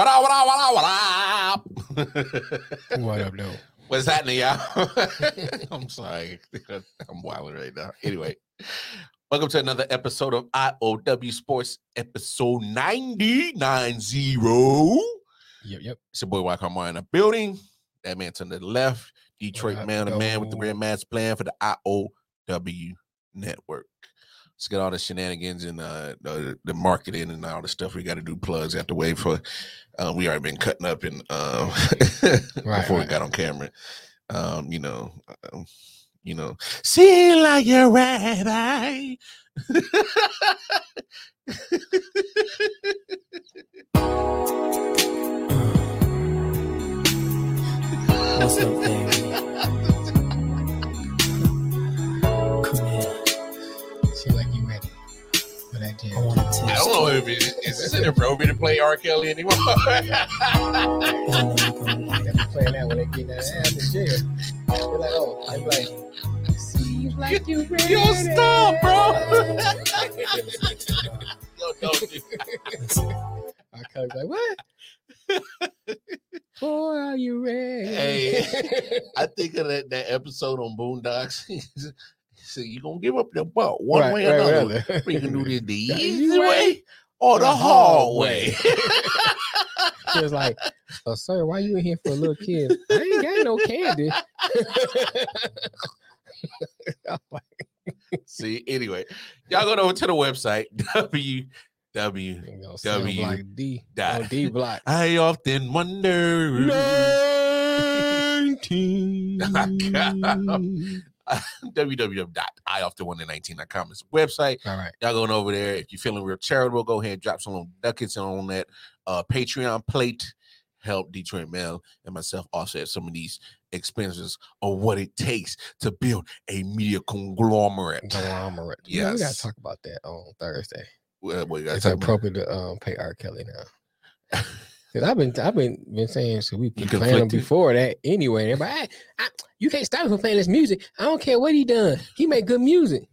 What up, what up, what up, what up? What up, though? What's happening, y'all? I'm sorry. I'm wilding right now. Anyway, welcome to another episode of IOW Sports, episode 990. Yep, yep. It's your boy Wycombe in the building. That man to the left, Detroit man, the man with the red mask plan for the IOW network. Let's get all the shenanigans and uh, the, the marketing and all the stuff we got to do. Plugs have to wait for. Uh, we already been cutting up and um, Right, before we got on camera. Um, you know, um, you know, see like your right eye. What's up, baby? Come here. Like I want to test I don't know if it is this inappropriate to play R. Kelly anymore. You're They be playing that when they get that ass in jail. They're like, oh, they be like, seems like you ready. Yo, stop, bro. Yo, don't do Listen, I come like, what? Boy, are you ready? Hey. I think of that, that episode on Boondocks. so you gonna give up the butt one Right, way or right, another. right. We can do this the easy way or the the hard way. She was like, oh, sir, why you in here for a little kid? I ain't got no candy. See, anyway, y'all go over to the website you W D. dot. D block. I often wonder. www.ioften119.com is the website. All right. Y'all going over there. If you're feeling real charitable, go ahead and drop some little ducats on that uh, Patreon plate. Help Detroit Mail and myself offset some of these expenses of what it takes to build a media conglomerate. Conglomerate. Yeah, we gotta talk about that on Thursday. Well, It's talking about? appropriate to um, pay R. Kelly now. Cause I've been I've been been saying so we been playing conflicted? before that anyway. Everybody, "Hey, I, you can't stop him from playing this music. I don't care what he done. He make good music.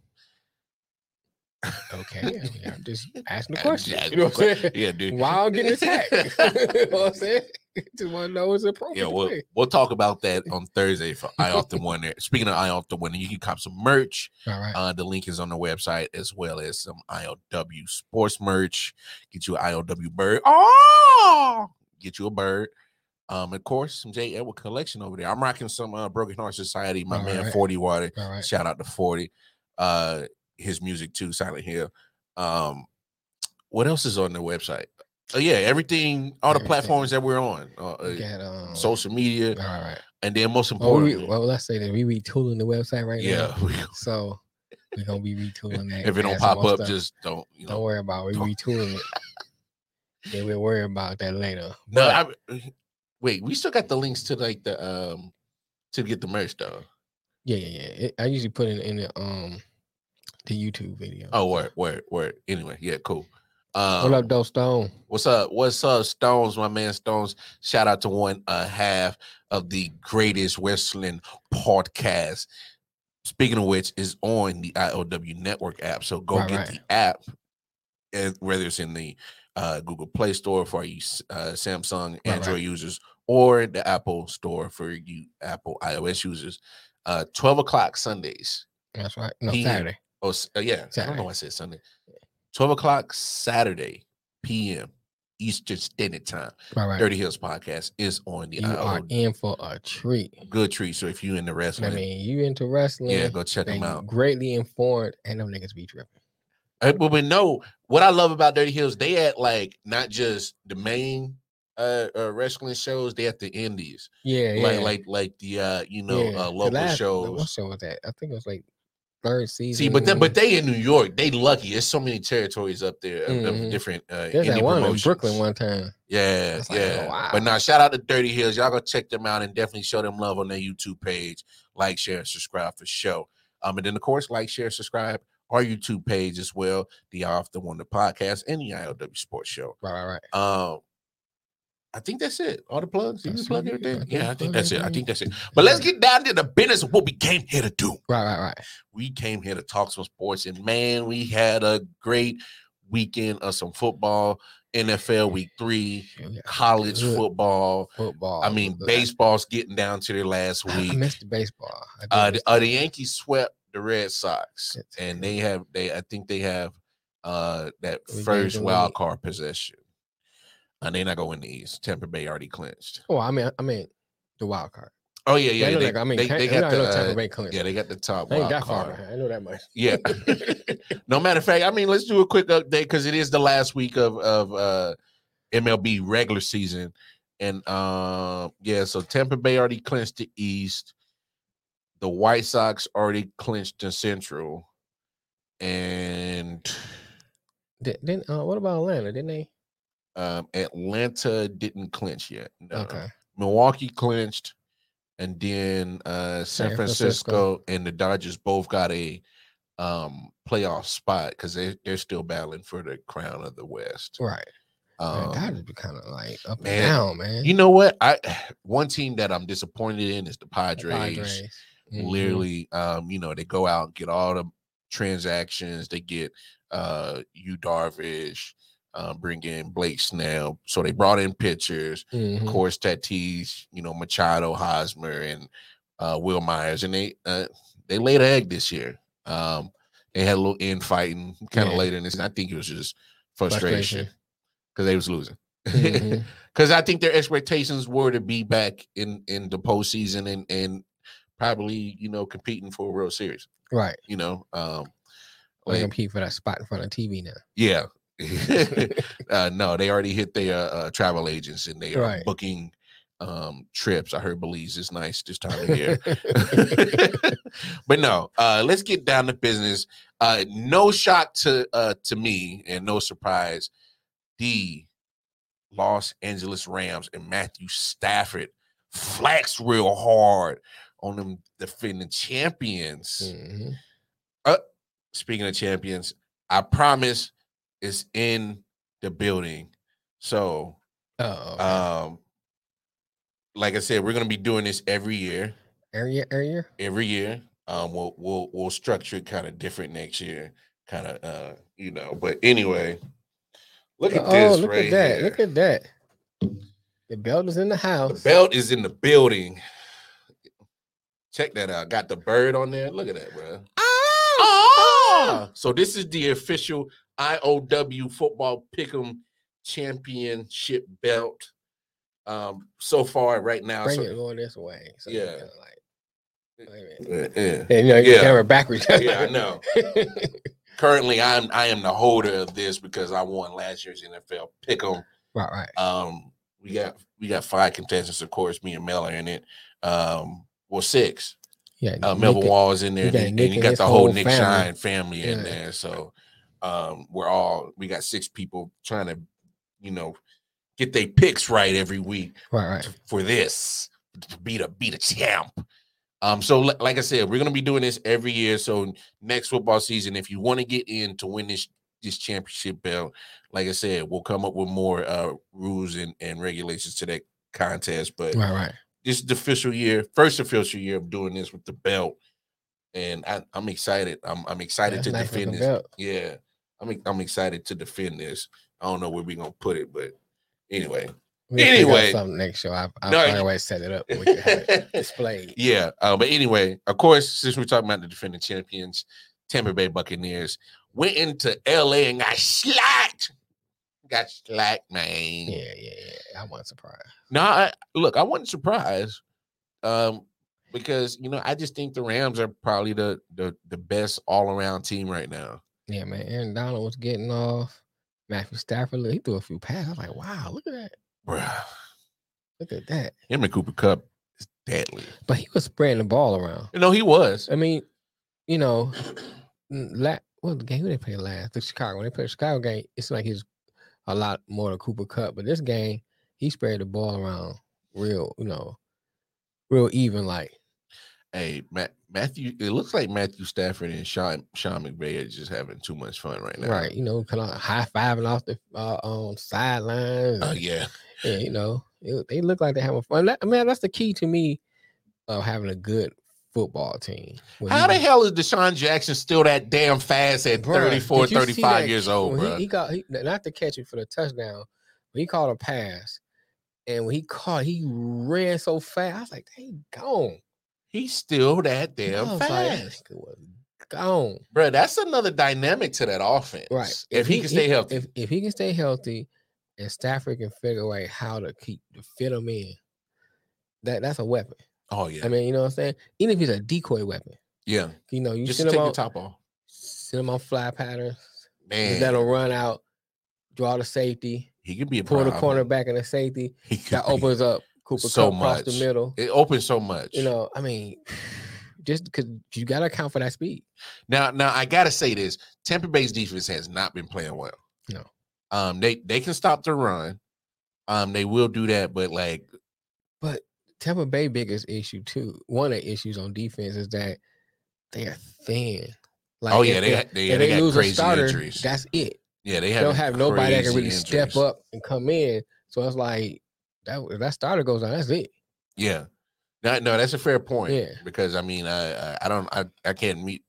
Okay, I mean, I'm just asking the question. You know what I'm saying? Yeah, dude. Why I'm getting attacked? you know what I'm saying? Just want to know it's appropriate. Yeah, we'll, we'll talk about that on Thursday for I often wonder. Speaking of I often wonder, you can cop some merch. All right. Uh, the link is on the website as well as some IOW sports merch. Get you an IOW bird. Oh, get you a bird. Um, of course, some J. Edward collection over there. I'm rocking some uh, Broken Heart Society. My All man, right. Forty Water. Right. Shout out to Forty. Uh, his music too, Silent Hill. Um, what else is on the website? Oh yeah, everything, all the Everything. platforms that we're on. Uh, uh, got, um, social media, All right. and then most Oh, importantly, we, well, let's say that we retooling the website right yeah, now. we- So we're gonna be retooling that. if it don't pop up, stuff. just don't. You don't worry about it. We retooling it. Yeah, we'll worry about that later. no. But- I, wait, we still got the links to like the um to get the merch though. yeah, yeah, yeah. It, I usually put it in the um the YouTube video. Oh, word, word, word. Anyway, yeah, cool. Um, what up, Doe Stone? What's up? What's up, Stones? My man Stones. Shout out to one uh, half of the greatest wrestling podcast. Speaking of which, is on the IOW Network app. So go Right, get right. the app, and whether it's in the uh, Google Play Store for you uh, Samsung Android right. users or the Apple Store for you Apple iOS users. Uh, Twelve o'clock Sundays. That's right. No, He- Saturday. Oh, uh, yeah. I don't know why I said Sunday. 12 o'clock Saturday p.m. Eastern Standard Time. Right, right. Dirty Hills Podcast is on the You are in for a treat. good treat. So if you in the wrestling. I mean, you into wrestling? yeah, go check them out. Greatly informed, and them niggas be tripping. But we know what I love about Dirty Hills, they at like not just the main uh, uh wrestling shows, they at the indies. Yeah, yeah. Like like like the uh you know yeah. uh local last- shows. What show was that? I think it was like third season. See, but then but they in New York, they lucky. There's so many territories up there of, of Mhm. different uh there's that one in. Brooklyn one time. Yeah, like, oh, yeah. wow. But now, shout out to Dirty Hills. Y'all go check them out and definitely show them love on their YouTube page. Like, share, and subscribe for show. Um, and then of course, like, share, subscribe our YouTube page as well. The Off the Wonder podcast and the IOW Sports Show. Right, right, right. Um, I think that's it. All the plugs. You plug everything? Yeah, I think that's it. I think that's it. But let's get down to the business of what we came here to do. Right, right, right. We came here to talk some sports, and man, we had a great weekend of some football, NFL week three, college football. football. I mean, baseball's getting down to their last I, I week. missed the baseball. Uh, the, uh, the Yankees swept the Red Sox, and they have they. I think they have uh that first wild card possession. And they're not gonna the East. Tampa Bay already clinched. Oh, I mean, I mean, the wild card. Oh yeah, Yeah, they, like, I mean, they, they got the Tampa uh, Bay clinched. yeah, they got the top I ain't wild that far card. behind. I know that much. Yeah. no matter of fact, I mean, let's do a quick update because it is the last week of of uh MLB regular season, and um, yeah, so Tampa Bay already clinched the East. The White Sox already clinched the Central, and Then uh, what about Atlanta? Didn't they? Um, Atlanta didn't clinch yet. No. Okay. Milwaukee clinched, and then uh, San San Francisco, Francisco. and the Dodgers both got a um, playoff spot because they they're still battling for the crown of the West. Right. Man, Um, Dodgers be kind of like up man, and down, man. you know what? I one team that I'm disappointed in is the The Padres. Padres. Mhm. Literally, um, you know, they go out and get all the transactions. They get uh, Yu Darvish, uh, bring in Blake Snell. So they brought in pitchers. Mhm. of course, Tatis, you know, Machado, Hosmer, and uh, Wil Myers, and they uh, they laid an egg this year. Um, they had a little infighting kind of Yeah. later in this. And I think it was just frustration because they was losing. Because I think their expectations were to be back in in the postseason and and probably you know competing for a World Series. Right. You know, um, like compete for that spot in front of TV now. yeah. uh, no, they already hit their uh, travel agents and they are Right. booking um, trips. I heard Belize is nice this time of year. but no, uh, let's get down to business. Uh, no shock to uh, to me and no surprise. The Los Angeles Rams and Matthew Stafford flexed real hard on them defending champions. Mhm. Speaking of champions, I promise it's in the building. So, Oh, okay. um, like I said, we're gonna be doing this every year. area, area. Every year, um, we'll we'll we'll structure it kind of different next year, kind of uh, you know. But anyway, look at oh, this look right at that! here. Look at that. The belt is in the the house. belt is in the building. Check that out. Got the bird on there. Look at that, bro. Ah! So this is the official IOW football pick'em championship belt. Um, so far right now, Bring so- it going this way. So Yeah. kinda like, wait a minute. Uh, yeah. And, you know, Yeah. camera backwards. yeah, I know. Currently, I'm I am the holder of this because I won last year's NFL pick'em. right, right. Um, we got we got five contestants, of course. Me and Mel are in it. Um, well, six. Yeah, uh, Melvin Wall is in there, you and, and you got the whole whole Nick family. Shine family in Yeah. there. So um, we're all we got six people trying to, you know, get their picks right every week Right, right. for this to be the be the champ. Um, so li- like I said, we're gonna be doing this every year. So next football season, if you want to get in to win this this championship belt, like I said, we'll come up with more uh rules and, and regulations to that contest. But Right, right. this is the official year, first official year of doing this with the belt, and I, I'm excited. I'm I'm excited That's to defend this. belt. Yeah, I'm I'm excited to defend this. I don't know where we're gonna put it, but anyway, out Anyway. something next show. I, I'll No, find a way to set it up. We can have it displayed. yeah. Uh, but anyway, of course, since we're talking about the defending champions, Tampa Bay Buccaneers went into LA and got slacked. Got slacked, man. Yeah, yeah, yeah. I wasn't surprised. No, I, look, I wasn't surprised, um, because you know I just think the Rams are probably the the the best all around team right now. Yeah, man. Aaron Donald was getting off. Matthew Stafford, he threw a few passes. I was like, wow, look at that. Bruh. Look at that. Him and Cooper Kupp is deadly. But he was spreading the ball around. You know he was. I mean, you know, n- la- what the game who they played last? The Chicago. When they played the Chicago game, it's like he's a lot more than Cooper Kupp. But this game, he spread the ball around real, you know, real even. Like, Hey, Matt, Matthew. It looks like Matthew Stafford and Sean Sean McVay are just having too much fun right now. right, you know, kind of high fiving off the uh, on sidelines. Oh yeah. Yeah, you know, it- they look like they're having fun. That, man, that's the key to me of having a good football team. How he- the hell is DeSean Jackson still that damn fast at Bruh, 34, did you see 35 that years old, bro? He, he got he, not to catch it for the touchdown, but he caught a pass, and when he caught, he ran so fast. I was like, "They gone." He's still that damn "That fast. gone. bro, that's another dynamic to that offense. Right. If, he, can stay healthy. If, if he can stay healthy, and Stafford can figure out how to keep to fit him in, that that's a weapon. oh, yeah. I mean, you know what I'm saying? Even if he's a decoy weapon, yeah. you know, you Just send take him the on, top off. send him on fly patterns, Man, let him run out, draw the safety, he could be a pull the problem. corner back in the safety. He could That be. opens up Cooper so Kupp across the much. middle. It opens so much. You know, I mean, just because you got to account for that speed. Now, now I gotta say this: Tampa Bay's defense has not been playing well. No. Um, they they can stop the run. Um, they will do that, but like, But Tampa Bay biggest issue too. One of the issues on defense is that they are thin. Like oh yeah, they got they, if they got lose crazy a starter, injuries. that's it. yeah, they They don't have nobody that can really crazy step up and come in. So it's like that if that starter goes down, that's it. Yeah, no, no, that's a fair point. Yeah. because I mean, I I, I don't I, I can't meet,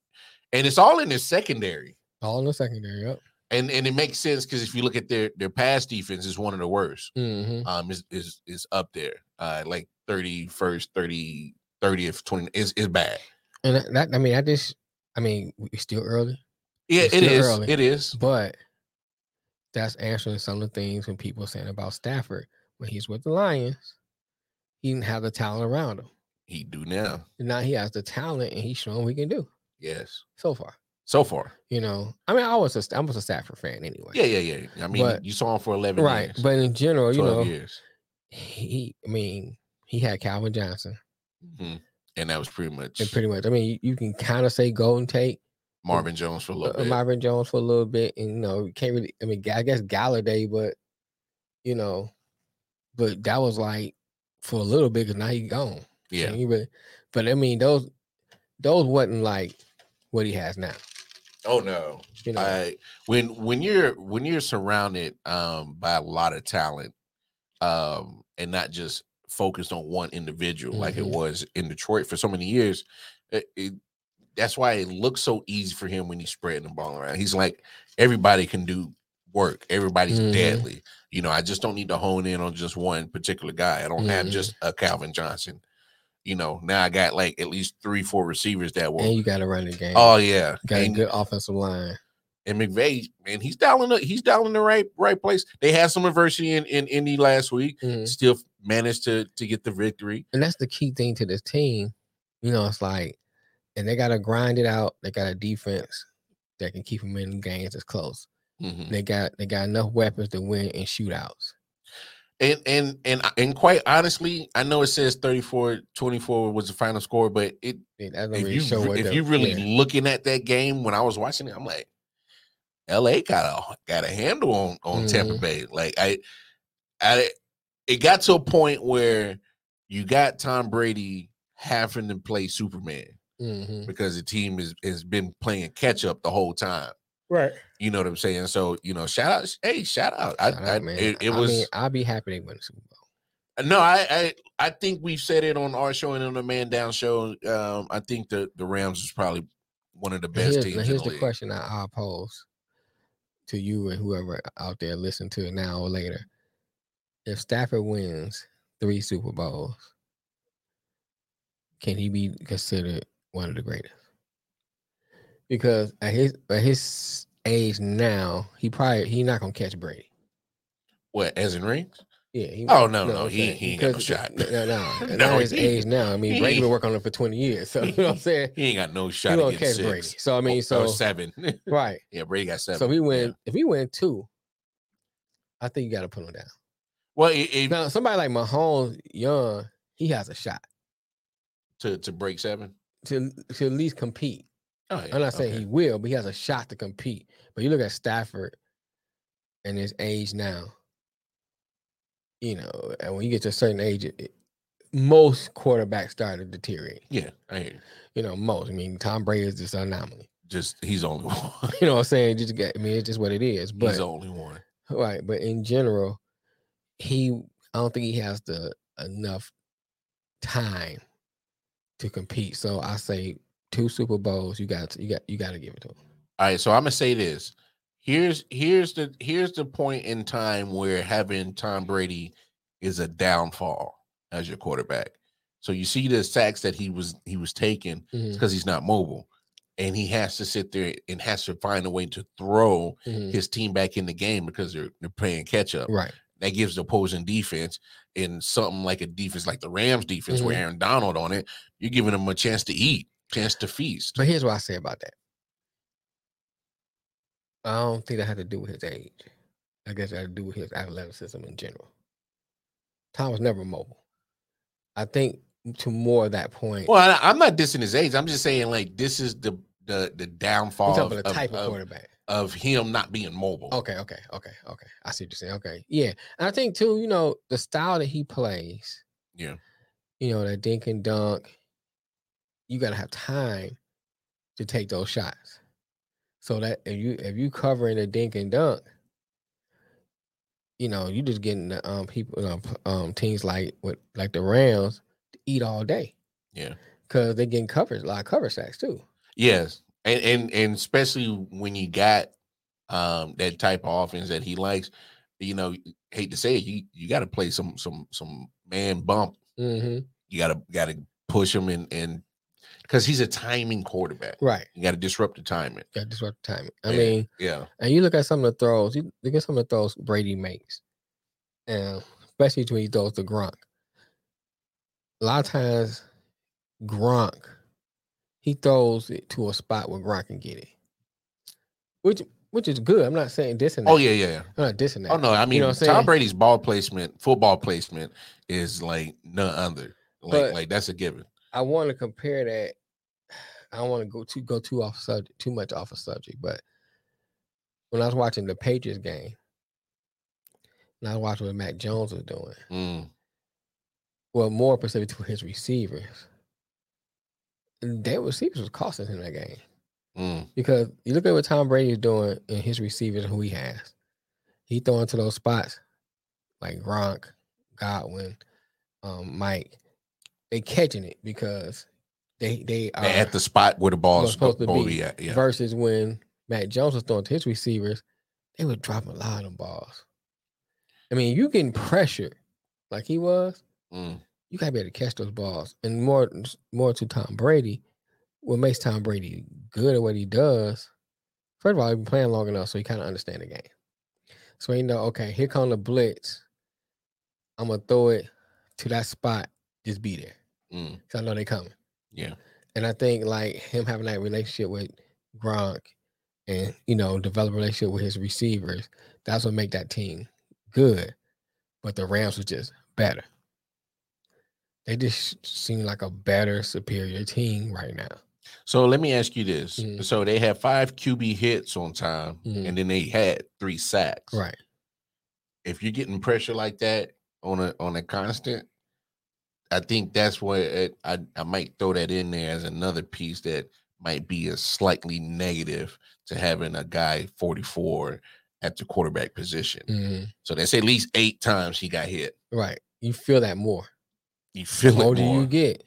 and it's all in the secondary, All in the secondary. Yep. and and it makes sense because if you look at their their pass defense, is one of the worst. hmm Um, is is is up there, uh, like thirty first, 30, 30th, twenty is is bad. And that, I mean, I just, I mean, it's still early, Yeah, It's it is. early. It is. but that's answering some of the things when people are saying about Stafford when he's with the Lions, he didn't have the talent around him. He do now. And now he has the talent, and he's showing we can do Yes. so far. So far. You know, I mean, I was a, I was a Stafford fan anyway. Yeah, yeah, yeah. I mean, But- you saw him for eleven right. years. But in general, you know, years. he, I mean, he had Calvin Johnson, Mhm. And that was pretty much and pretty much, I mean, you, you can kind of say Golden Tate, Marvin Jones for a little uh, bit. Marvin Jones for a little bit, and you know, you can't really. I mean, I guess Golladay, but you know, but that was like for a little bit because now he's gone. yeah. And he really, but I mean, those those wasn't like what he has now. Oh no. You know, I when when you're when you're surrounded um by a lot of talent um and not just focused on one individual like it Mhm. was in Detroit for so many years it, it- that's why it looks so easy for him when he's spreading the ball around he's like everybody can do work everybody's Mhm. deadly you know i just don't need to hone in on just one particular guy i don't have Mhm. just a calvin johnson you know now i got like at least three four receivers that will and you got to run the game. oh yeah got a good offensive line. and McVay, man, he's dialing the he's dialing the right right place. They had some adversity in, in Indy last week, Mhm. still managed to to get the victory. and that's the key thing to this team. You know, it's like, and they got to grind it out. They got a defense that can keep them in games as close. Mhm. They got they got enough weapons to win in shootouts. And and and and quite honestly, I know it says 34-24 was the final score, but it doesn't if really you if you really yeah. looking at that game when I was watching it, I'm like, LA got a got a handle on on Tampa Mhm. Bay. Like I, I it got to a point where you got Tom Brady having to play Superman. Mhm. because the team has has been playing catch up the whole time. Right. You know what I'm saying? So you know, shout out, hey, shout out. I, Shout I out, man. it, it I was mean, I'll be happy they win the Super Bowl. no, I, I I think we've said it on our show and on the Man Down show. Um, I think the the Rams is probably one of the best here's, teams. now in here's the the league. question I, I'll pose to you and whoever out there listen to it now or later. If Stafford wins three Super Bowls, can he be considered one of the greatest? Because at his at his age now, he probably he not gonna catch Brady. What as in rings? Yeah. He, Oh no, no, I'm he he ain't got no shot. No, no, no. No, not his he- age now. I mean, he- Brady been working on it for 20 years. So you know what I'm saying? He ain't got no He shot gonna catch six. Brady. So I mean, so seven. right. yeah, Brady got seven. So if he Yeah. win, if he win two, I think you got to put him down. Well, it, it- Now, somebody like Mahomes, young, he has a shot to to break seven. to to at least compete. Oh, yeah, I'm not saying okay. he will, but he has a shot to compete. But you look at Stafford and his age now, you know, and when you get to a certain age, it, most quarterbacks start to deteriorate. Yeah, I hear you. You know, most. I mean, Tom Brady is just an anomaly. Just he's only one. You know what I'm saying? Just get, I mean, it's just what it is. But he's the only one. Right, but in general, he I don't think he has the enough time to compete. So I say two Super Bowls. You got you got you got to give it to him. All right, so I'm gonna say this. Here's here's the here's the point in time where having Tom Brady is a downfall as your quarterback. So you see the sacks that he was he was taking because he's not mobile, and he has to sit there and has to find a way to throw mhm. his team back in the game because they're they're playing catch up. Right. That gives the opposing defense in something like a defense like the Rams defense with Mhm. Aaron Donald on it, you're giving them a chance to eat, chance to feast. But here's what I say about that. I don't think that had to do with his age. I guess it had to do with his athleticism in general. Tom was never mobile. I think to more of that point, Well, I, I'm not dissing his age. I'm just saying like this is the the the downfall of, the type of, of, quarterback. of him not being mobile. Okay, okay, okay, okay. I see what you're saying. Okay, yeah, and I think too, you know, the style that he plays, Yeah. you know, that dink and dunk, you got to have time to take those shots. So that if you if you covering a dink and dunk, you know, you just getting the um people um, um teams like with like the Rams to eat all day Yeah. because they're getting coverage, a lot of cover sacks too. Yes. And and and especially when you got um that type of offense that he likes, you know, hate to say it, you you got to play some some some man bump. Mm-hmm. You got to got to push him and and because he's a timing quarterback. Right, You got to disrupt the timing. got to disrupt the timing. I Yeah. mean, Yeah. And you look at some of the throws, you look at some of the throws Brady makes, and especially when he throws to Gronk. A lot of times, Gronk, he throws it to a spot where Gronk can get it, which which is good. I'm not saying dissing. Oh that. yeah, yeah. I'm not dissing that. Oh no, I mean know I'm Tom? Brady's ball placement, football placement is like none other. Like But- like that's a given. I want to compare that. I don't want to go too go too off subject, too much off a subject, but when I was watching the Patriots game, and I was watching what Mac Jones was doing. Mm, well, more specific to his receivers. And their receivers was costing him that game mm, because you look at what Tom Brady is doing and his receivers and who he has. He throwing to those spots like Gronk, Godwin, um, Mike. They catching it because they they are at the spot where the ball is supposed to be, be at. Yeah. versus when Matt Jones was throwing to his receivers, they were dropping a lot of them balls. I mean, you getting pressure like he was, Mm, you gotta be able to catch those balls. And more more to Tom Brady, what makes Tom Brady good at what he does, first of all, he's been playing long enough so he kind of understand the game. So he know, okay, here come the blitz. I'm gonna throw it to that spot, just be there. mm, Cause I know they coming. Yeah. And I think like him having that relationship with Gronk and you know, develop a relationship with his receivers, that's what make that team good. But the Rams were just better. They just seem like a better, superior team right now. So let me ask you this. Mhm. So they had five QB hits on time, Mhm. and then they had three sacks. Right. If you're getting pressure like that on a on a constant, I think that's what it, I I might throw that in there as another piece that might be a slightly negative to having a guy 44 at the quarterback position. Mhm. So that's at least eight times he got hit. Right. You feel that more. You feel The it older more. you get,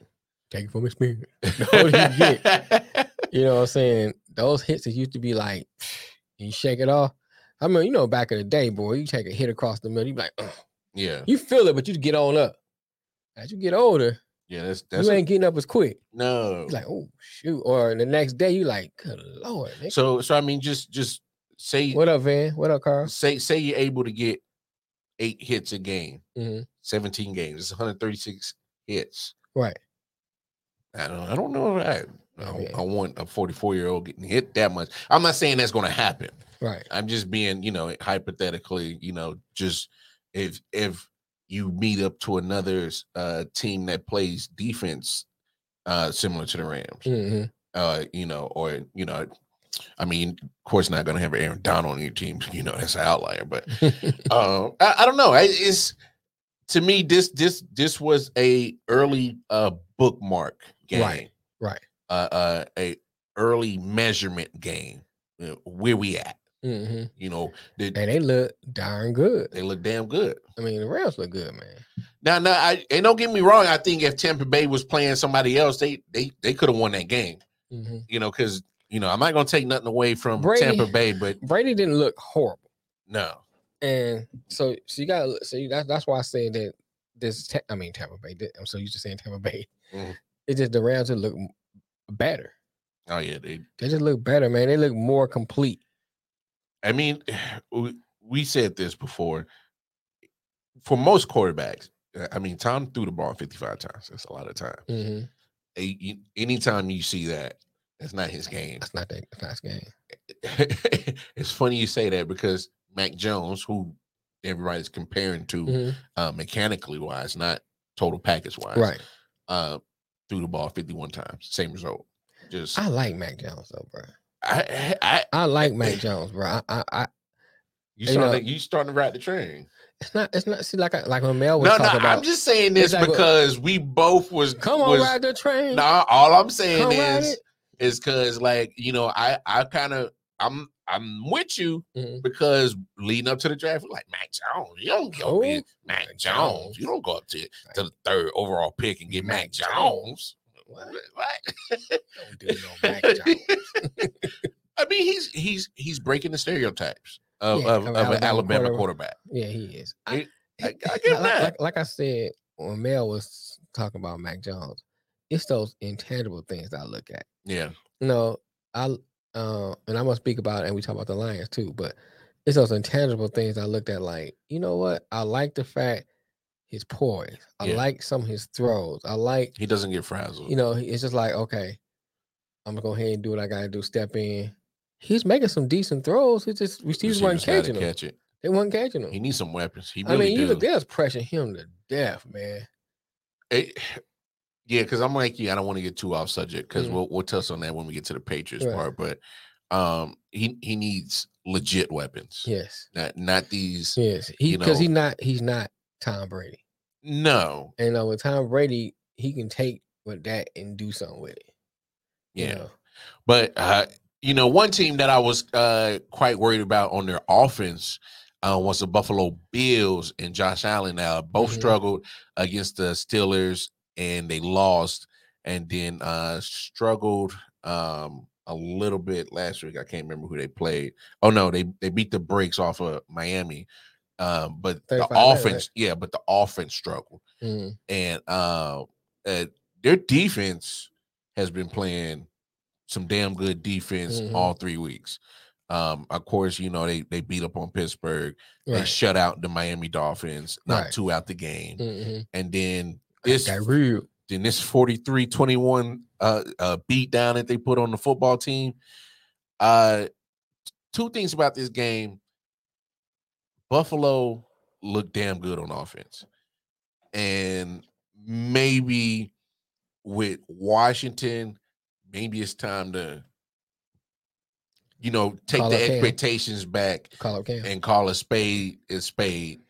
take it from experience. The older you get, You know what I'm saying? Those hits that used to be like, you shake it off. I mean, you know, back in the day, boy, you take a hit across the middle, you be like, "Ugh." yeah, you feel it, but you get on up. As you get older, yeah. That's that's you ain't getting up as quick. no. You're like, oh shoot. Or the next day, you like, good lord. nigga." So so I mean, just just say what up, Van? What up, Carl? say say you're able to get eight hits a game, Mhm. 17 games. It's 136 hits. Right. I don't I don't know I I. I want a 44 year old getting hit that much. I'm not saying that's going to happen. Right. I'm just being, you know, hypothetically, you know, just if if you meet up to another uh team that plays defense uh similar to the Rams, hmm uh, you know, or you know, I mean, of course, not going to have Aaron Donald on your team. You know, that's an outlier, but um, I, I don't know. I, it's to me this this this was a early uh bookmark game, Right. right. Uh, uh, a early measurement game. uh, Where we at? Hmm You know, the, And they look darn good. they look damn good. I mean, the Rams look good, man. Now, now, I and don't get me wrong. I think if Tampa Bay was playing somebody else, they they they could have won that game. Mhm. You know, because you know I'm not gonna take nothing away from Brady- Tampa Bay, but Brady didn't look horrible, no, and so so you got so you, that's that's why I said that this. I mean Tampa Bay. I'm so used to saying Tampa Bay. Mhm. It just the Rams just look better. oh yeah, they. They just look better, man. They look more complete. I mean, we, said this before. For most quarterbacks, uh, I mean, Tom threw the ball 55 times. That's a lot of time. Mhm. A- you- Anytime you see that, that's not his game. That's not that. That's not his game. it's funny you say that because Mac Jones, who everybody's comparing to Mhm. uh, mechanically wise, not total package wise, Right. uh, threw the ball 51 times. Same result. Just I like Mac Jones though, bro. I, I, I like Mac Jones, bro. I, I, I you You know- starting to, you starting to ride the train. it's not it's not see like I, like when Mel was No, no, talking about I'm just saying this like, because we both was come on was, ride the train. Nah, all I'm saying come is is because like you know I I kind of I'm I'm with you Mhm. because leading up to the draft, like Mac Jones, you don't go with Mac Mac Jones. Jones. You don't go up to, to the third overall pick and get Mac, Mac Jones. Jones. What? What? Don't do no Mac Jones. He's he's breaking the stereotypes of, Yeah, of, of an Alabama Alabama quarterback. quarterback. Yeah, he is. I- I, I- I get like, that. Like, like I said, when Mel was talking about Mac Jones, it's those intangible things that I look at. Yeah, You know, I uh, and I'm gonna speak about it, and we talk about the Lions too, but it's those intangible things I looked at. Like, you know what? I like the fact his poise. I Yeah. like some of his throws. I like he doesn't get frazzled. you know, it's just like, okay, I'm gonna go ahead and do what I gotta do, step in. He's making some decent throws. He just receivers weren't catching them. catch it. They weren't catching him. He needs some weapons. He really I mean, do. you look, they pressuring him to death, man. It- yeah, because I'm like, yeah, I don't want to get too off subject because Mhm. we'll we'll touch on that when we get to the Patriots Right. part. But um, he he needs legit weapons, Yes, not not these. yes. He You because he's not he's not Tom Brady. No, And uh, with Tom Brady, he can take with that and do something with it. yeah, know? but uh, you know, one team that I was uh quite worried about on their offense. Uh, was the Buffalo Bills and Josh Allen. Now both Mhm. struggled against the Steelers and they lost, and then uh struggled um a little bit last week. I can't remember who they played. Oh no, they they beat the brakes off of Miami. Um, but the 35 right? offense, yeah, but the offense struggled, Mhm. and uh, uh, their defense has been playing some damn good defense Mhm. all three weeks. Um, of course, you know they they beat up on Pittsburgh. They shut out the Miami Dolphins, not Right. two out the game, Mhm. and then This then this 43-21 uh uh beat down that they put on the football team. Uh two things about this game. Buffalo looked damn good on offense. And maybe with Washington, maybe it's time to you know take Call the expectations back Call and call a spade a spade.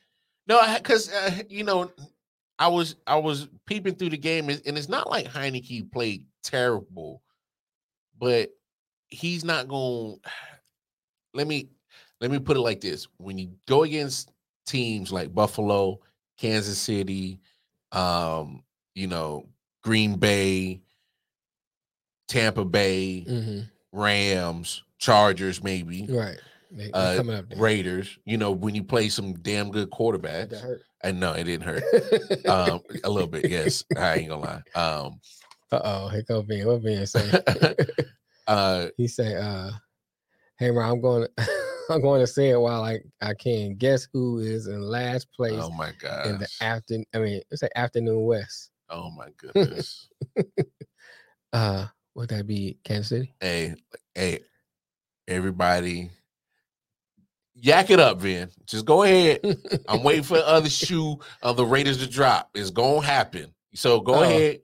No, because uh, you know, I was I was peeping through the game, and and it's not like Heineke played terrible, but he's not going. Let me let me put it like this: when you go against teams like Buffalo, Kansas City, um, you know, Green Bay, Tampa Bay, Mhm. Rams, Chargers, maybe Right. They, uh. Raiders. You know, when you play some damn good That quarterbacks, hurt. and no, it didn't hurt. Um, a little bit, yes. I ain't gonna lie. Um, uh oh, here go Ben. What Ben say? uh, he say, uh, hey man, I'm going to I'm going to say it while I, I can. Guess who is in last place oh my god, in the afternoon I mean it's like afternoon west. oh my goodness. Uh would that be Kansas City? hey, hey, everybody, yak it up, Vin. Just go ahead. I'm waiting for the other shoe of the Raiders to drop. It's gonna happen. So go Oh. ahead,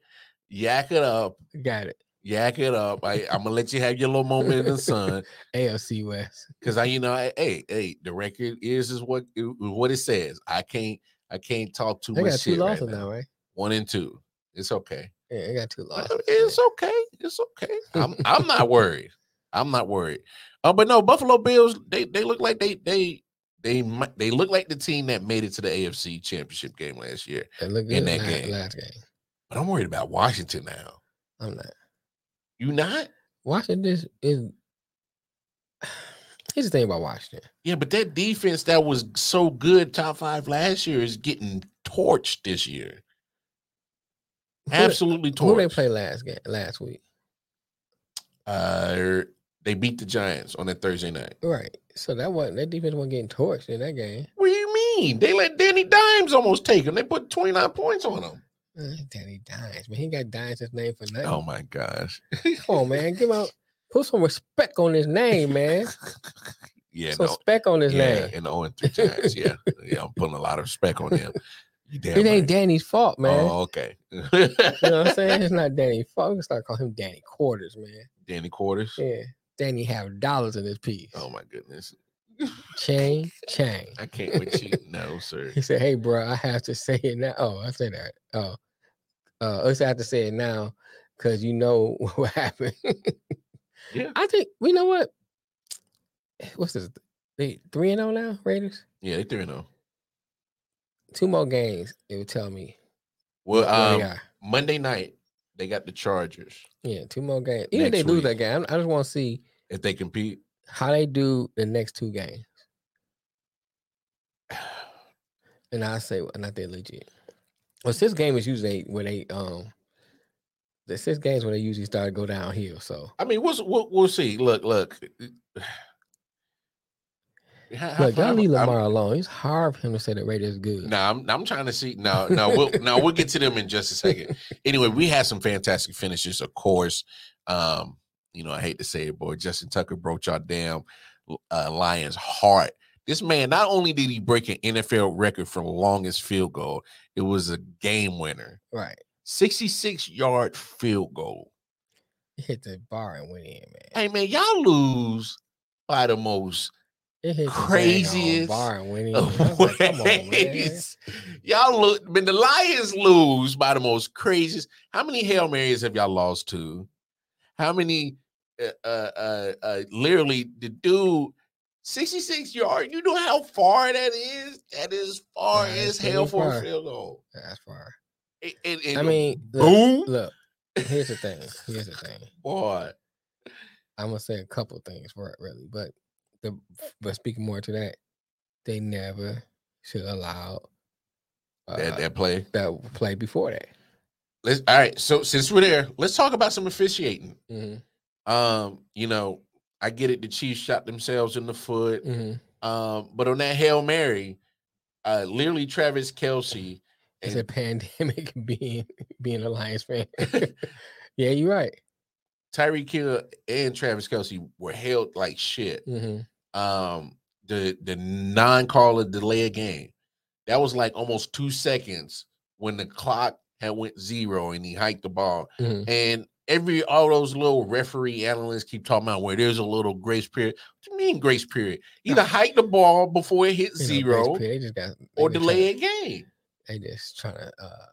yak it up, Got it. yak it up. I, I'm gonna let you have your little moment in the sun. AFC West. Cause I, you know, I, hey, hey, the record is is what is what it says. I can't, I can't talk too They much got two shit right now. now, right? One and two. It's okay. Yeah, they got two Uh, losses. It's okay. It's okay. I'm, I'm not worried. I'm not worried. Uh, but no, Buffalo Bills. They, they look like they, they, they might they look like the team that made it to the AFC Championship game last year. They look in that last, game. last game. But I'm worried about Washington now. I'm not. You not? Washington is, is here's the thing about Washington. Yeah, but that defense that was so good top five last year is getting torched this year. Absolutely Who they torched. play last game last week? Uh, they beat the Giants on that Thursday night. Right. So that wasn't that defense wasn't getting torched in that game. What do you mean? They let Danny Dimes almost take him. They put 29 points on him. Uh, Danny Dimes, man. He got Dimes his name for nothing. Oh my gosh. Come on, man. Give out put some respect on his name, man. Yeah, some no, respect on his yeah, name. and the 0 3 Giants. Yeah, yeah, I'm putting a lot of respect on him. You It ain't. Danny's fault, man. Oh, okay. You know what I'm saying? It's not Danny's fault. We can start calling him Danny Quarters, man. Danny Quarters. Yeah. Danny have dollars in his piece. Oh my goodness. Chain, chain. I can't with you. No, sir. He said, "Hey, bro, I have to say it now." Oh, I said that. Oh, uh, I have to say it now because you know what happened. Yeah. I think we know what. What's this? They three and zero now, Raiders. Yeah, they 3 and 0. Two more games. It would tell me Well, um. Monday night, they got the Chargers. Yeah, two more games. Even if they next lose that game, I just want to see If they compete, how they do the next two games. And I say, well, not that legit. Well, six game is usually where they um, the six games where they usually start to go downhill. So I mean, we'll, we'll, we'll see. Look, look. How- how look, y'all leave I'm- Lamar alone. It's hard for him to say that Raiders is good. No, I'm I'm trying to see. No, no, we'll no, we'll get to them in just a second. Anyway, we had some fantastic finishes, of course. Um, you know, I hate to say it, boy. Justin Tucker broke y'all damn uh, Lions' heart. This man, not only did he break an NFL record for longest field goal, it was a game winner. Right. 66 yard field goal. Hit the bar and went in, man. Hey man, y'all lose by the most craziest bar and went in. of I was like, on, ways. Y'all look when the Lions lose by the most craziest. How many Hail Marys have y'all lost to? How many uh uh uh, uh literally the dude 66 yard, you know how far that is? That is far as hell for far. a field goal. That's far. And- and- and I mean, look, boom, look. Here's the thing. Here's the thing. boy. I'm gonna say a couple things for it, really, but the but speaking more to that, they never should allow uh, That, that play. that play before that. Let's all right. So since we're there, let's talk about some officiating. Mm-hmm. Um, you know, I get it. The Chiefs shot themselves in the foot. Mm-hmm. Um, but on that Hail Mary, uh, literally Travis Kelce It's and a pandemic being being a Lions fan. yeah, you're right. Tyreek Hill and Travis Kelce were held like shit. Mm-hmm. Um, the the non-call of delay a game. That was like almost two seconds when the clock had went zero and he hiked the ball. Mm-hmm. And every all those little referee analysts keep talking about where there's a little grace period. What do you mean grace period? Either hike the ball before it hit zero they just got or delay a game. They just trying to, uh,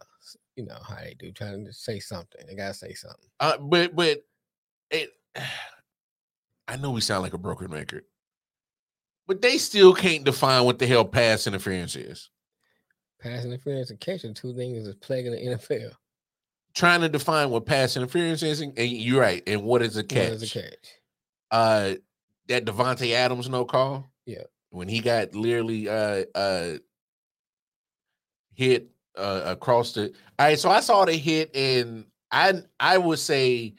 you know how they do, trying to say something. They gotta say something. Uh, but but it, I know we sound like a broken record, but they still can't define what the hell pass interference is. Pass interference and catch are two things is plaguing the NFL. Trying to define what pass interference is, and, and you're right. And what is a What catch? is a catch? Uh, that Davante Adams no call. Yeah. when he got literally uh uh hit uh across the. All right, so I saw the hit, and I I would say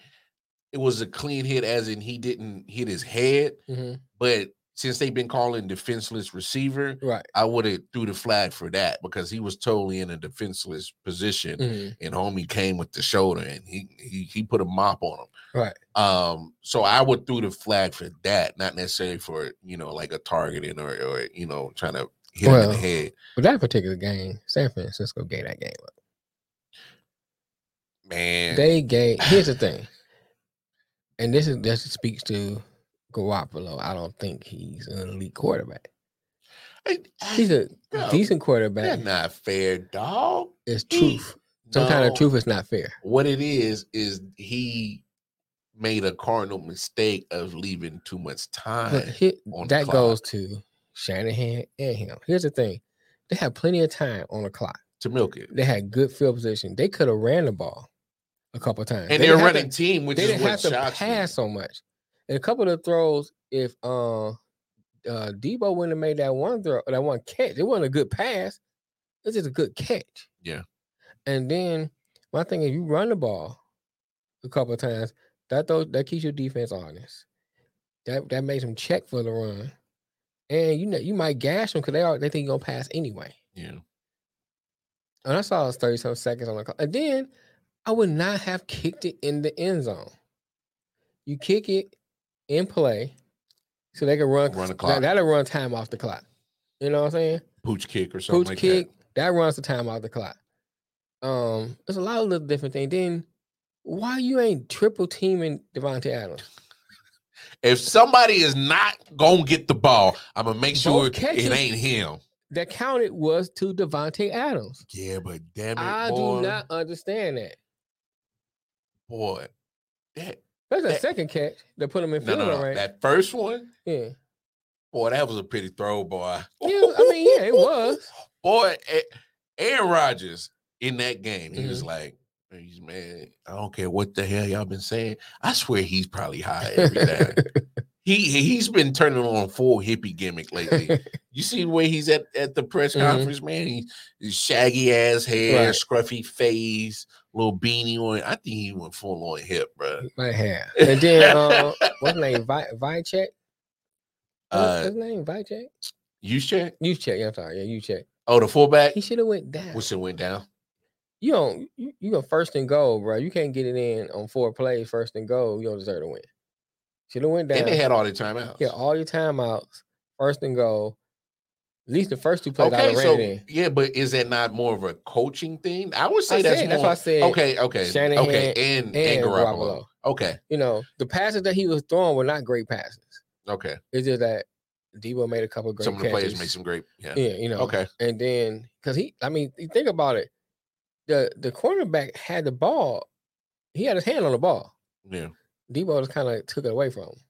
it was a clean hit, as in he didn't hit his head. hmm But since they've been calling defenseless receiver, Right. I would have threw the flag for that because he was totally in a defenseless position, hmm and homie came with the shoulder, and he he he put a mop on him. Right. Um, so I would throw the flag for that, not necessarily for you know like a targeting or or you know trying to hit him in the head. But that particular game, San Francisco gave that game up. Man, They gave. Here's the thing, and this is this speaks to Garoppolo. I don't think he's an elite quarterback. I- I- He's a Bro, decent that's quarterback. not fair, dog. It's he- truth. Some kind of truth is not fair. What it is is he made a cardinal mistake of leaving too much time. He, that goes to Shanahan and him. Here's the thing: they had plenty of time on the clock. to milk it. They had good field position. They could have ran the ball a couple times. And They they're didn't to- running team, which they didn't have to shocks me. pass so much. And a couple of the throws, if uh uh Debo wouldn't have made that one throw, that one catch, it wasn't a good pass. It's just a good catch. Yeah. And then my thing is you run the ball a couple of times, that those that keeps your defense honest. That that makes them check for the run. And you know you might gash them because they are they think you're gonna pass anyway. Yeah. And I saw it was 30 some seconds on the clock. And then I would not have kicked it in the end zone. You kick it in play so they can run, Run the that- clock. That'll run time off the clock. You know what I'm saying? Pooch kick or something Pooch like kick, that. runs the time off the clock. Um, there's a lot of little different things. Then why you ain't triple teaming Davante Adams? If somebody is not gonna get the ball, I'm gonna make sure it ain't him. That counted was to Davante Adams. Yeah, but damn it, I boy, do not understand that. Boy. That, That's a second catch that put him in no, field no, goal no. range. That first one, Yeah. boy, that was a pretty throw, boy. Yeah, I mean, yeah, it was. boy, Aaron Rodgers in that game, he Mm-hmm. was like, he's man, I don't care what the hell y'all been saying. I swear he's probably high every time. he he's been turning on full hippie gimmick lately. you see the way he's at at the press Mhm. conference, man. He, his shaggy ass hair, Right. scruffy face, little beanie on. I think he went full on hip, bro. Might have. And then uh what's his name? Vi-? What's Uh, his name? Vicek? you check. You check. I'm sorry. Yeah, you check. Oh, the fullback. He should have went down. Which it went down. You don't you, you go first and goal, bro. You can't get it in on four plays, first and goal. You don't deserve to win. Should have went down. And they had all the timeouts. yeah, all your timeouts, first and goal. At least the first two plays I Okay, ran so in. yeah, but is that not more of a coaching thing? I would say I that's said- more. that's why I said okay, okay, Shanahan okay, and and, and Garoppolo. Garoppolo. Okay, You know, the passes that he was throwing were not great passes. okay. It's just that Debo made a couple great Some of the catches. players make some great. Yeah. Yeah, you know. Okay. And then because he, I mean, you think about it, the the cornerback had the ball, he had his hand on the ball. Yeah. Debo just kind of took it away from him.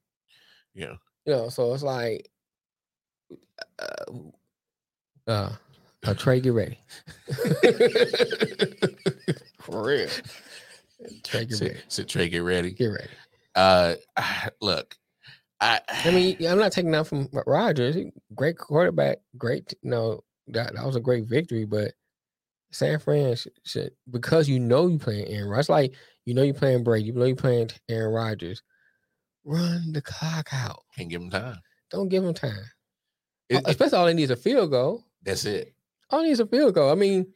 Yeah. You know, so it's like, uh, uh, uh Trey, get ready. For real. Trey, get ready. Sit, sit, Trey, get ready. Get ready. Uh, look, I. I mean, I'm not taking that from Rodgers. Great quarterback, great. You know that that was a great victory, but San Fran should, should because you know you're playing Aaron Rodgers, like you know you're playing Brady, you know you're playing Aaron Rodgers. Run the clock out. can't give him time. Don't give him time. It- it- Especially all they need is a field goal. That's it. Oh, All they need is a field goal. I mean,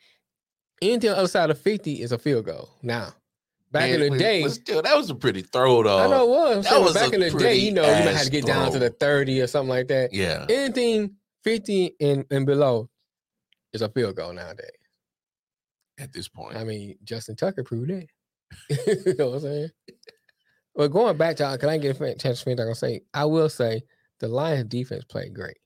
anything on the other side of 50 is a field goal. Now, back Man, in the day, still, that was a pretty throw, though. I know it was. That was back in the day, you know, you might have to get down to the 30 or something like that. Yeah. anything 50 and, and below is a field goal nowadays. At this point, I mean, Justin Tucker proved it. you know what I'm saying? But going back to, can I get a chance to finish? I'm gonna say, I will say the Lions defense played great.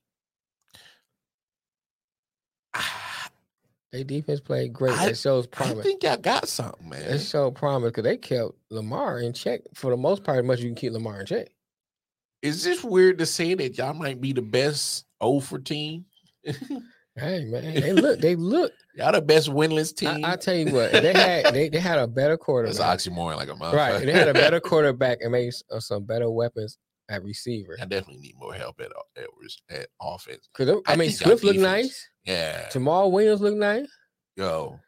Their defense played great. I- it shows promise. I think y'all got something, man. It showed promise because they kept Lamar in check for the most part. As much as you can keep Lamar in check. Is this weird to say that y'all might be the best over team? Hey man, they look, they look. y'all the best winless team. I, I tell you what, they had they, they had a better quarterback. That's oxymoron like a motherfucker. Right. They had a better quarterback and maybe s- uh, some better weapons at receiver. I definitely need more help at at, at offense. Because I, I mean, Swift looked nice. Yeah, Jamaal Williams looked nice. yo,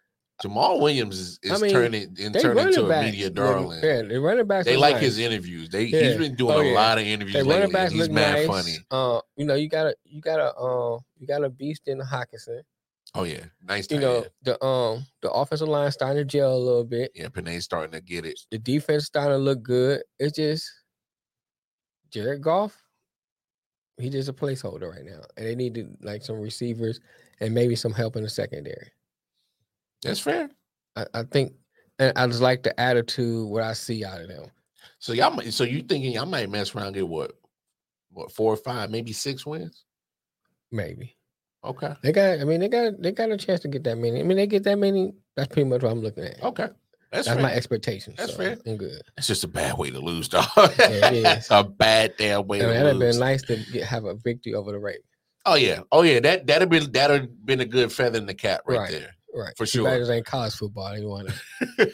Jamaal Williams is, I mean, turning turning into a media darling. Yeah, the running backs. They like nice. his interviews. They Yeah. he's been doing Oh, a lot of interviews They running and backs he's look mad nice. funny. Uh, you know, you got a you got a um you got a beast in Hockenson. Oh yeah, nice. You know, end. the um the offensive line starting to gel a little bit. yeah, Penei's starting to get it. The defense starting to look good. It's just Jared Goff. He just a placeholder right now, and they need to like some receivers and maybe some help in the secondary. That's fair. I, I think, and I just like the attitude what I see out of them. So y'all, might, so you thinking y'all might mess around and get what, what four or five, maybe six wins? Maybe Okay, they got. I mean, they got they got a chance to get that many. I mean, they get that many. That's pretty much what I'm looking at. okay, that's, That's my expectation. That's so fair. I'm good. It's just a bad way to lose, dog. it is. a bad damn way I mean, to that'd lose. been nice to get, have a victory over the Ravens. Oh yeah, oh yeah. That that'd been that'd have been a good feather in the cap right, Right. there. Right. For sure. bad It ain't college football. They want to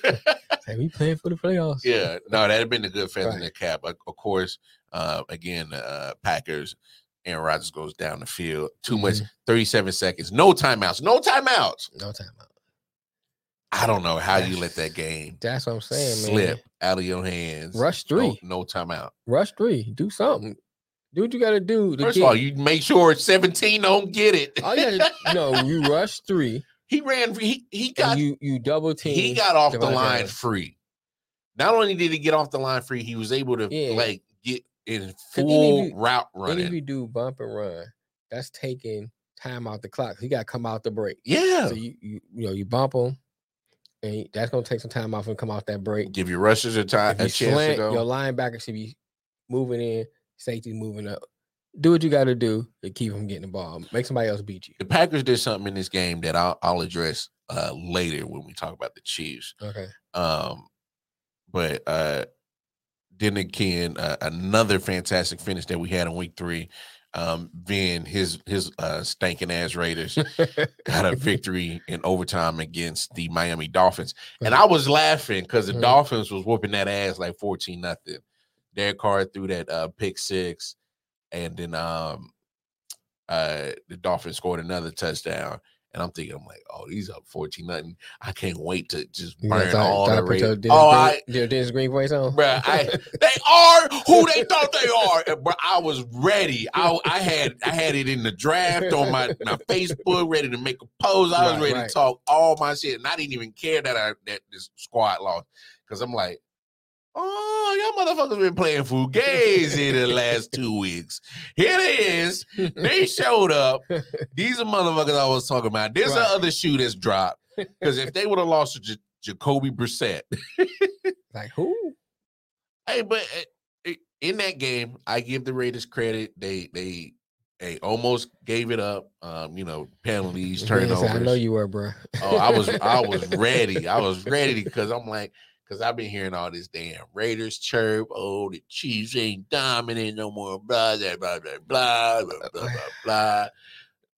say we playing for the playoffs. yeah, no, that'd have been a good feather in the cap. Of of course, uh, again, uh, Packers. Aaron Rodgers goes down the field. Too much. Mhm. Thirty-seven seconds. No timeouts. No timeouts. No timeout. I don't know how you let that game That's what I'm saying, man. slip out of your hands. Rush three. no timeout. Rush three. Do something. Do what you got to do. First of all, you make sure 17 don't get it. Oh, you gotta, no, you rush three. he ran. He he got and you you double team. he got off the line Adams. free. Not only did he get off the line free, he was able to Yeah. like get in full you- route And if running. you do bump and run, that's taking time out the clock. He got to come out the break. Yeah, So you, you you know you bump him, and that's gonna take some time off and come off that break. give your rushers a time a chance to go. your linebacker should be moving in, safety moving up. Do what you got to do to keep them getting the ball. Make somebody else beat you. the Packers did something in this game that I'll, I'll address uh, later when we talk about the Chiefs. Okay. Um, but uh, then again, uh, another fantastic finish that we had in Week Three. Um, Vin, his his uh, stinking ass Raiders got a victory in overtime against the Miami Dolphins, and I was laughing because the Mhm. Dolphins was whooping that ass like fourteen nothing. Derek Carr threw that uh, pick six, and then um, uh, the Dolphins scored another touchdown. And I'm thinking, I'm like, oh, these up 14 nothing. I can't wait to just burn got all the. Dennis Oh, Green- I, Dennis Dennis Green voice on. Bruh, I they are who they thought they are. And, bruh, I was ready. I I had I had it in the draft on my, my Facebook, ready to make a post. I was Right, ready right. to talk all my shit, and I didn't even care that I that this squad lost because I'm like, oh, y'all motherfuckers been playing fugazi the last two weeks. Here it is. They showed up. These are motherfuckers I was talking about. There's Right. the other shoe that's dropped because if they would have lost to J- Jacoby Brissett. like who? Hey, but uh, in that game, I give the Raiders credit. They they they almost gave it up. Um, you know, penalties, turnovers. I know you were, bro. Oh, I was I was ready. I was ready because I'm like, because I've been hearing all this damn Raiders chirp. Oh, the Chiefs ain't dominant no more. Blah blah blah blah blah blah uh, blah blah. blah.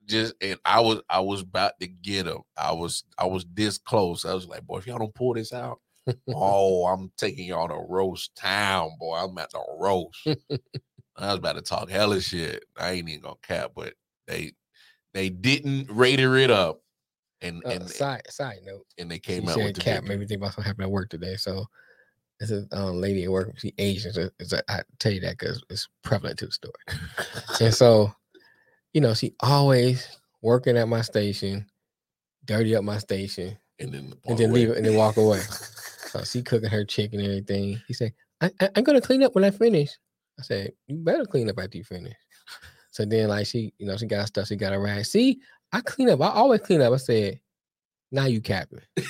Just and I was I was about to get them. I was I was this close. I was like, boy, if y'all don't pull this out, oh, I'm taking y'all to roast town, boy. I'm at the roast. I was about to talk hella shit. I ain't even gonna cap, but they they didn't Raider it up, and Uh, and side side note. and they came out with victory. made me think about something happened at work today. So this is um lady at work. She Asian. So it's a, I tell you that because it's prevalent to the story. and so, you know, she always working at my station, dirty up my station, and then and then away. leave it and then walk away. So she cooking her chicken and everything. He said, I, I, I'm gonna clean up when I finish. I said, You better clean up after you finish. So then like she, you know, she got stuff, she got a rag. See, I clean up. I always clean up. I said, now you capping.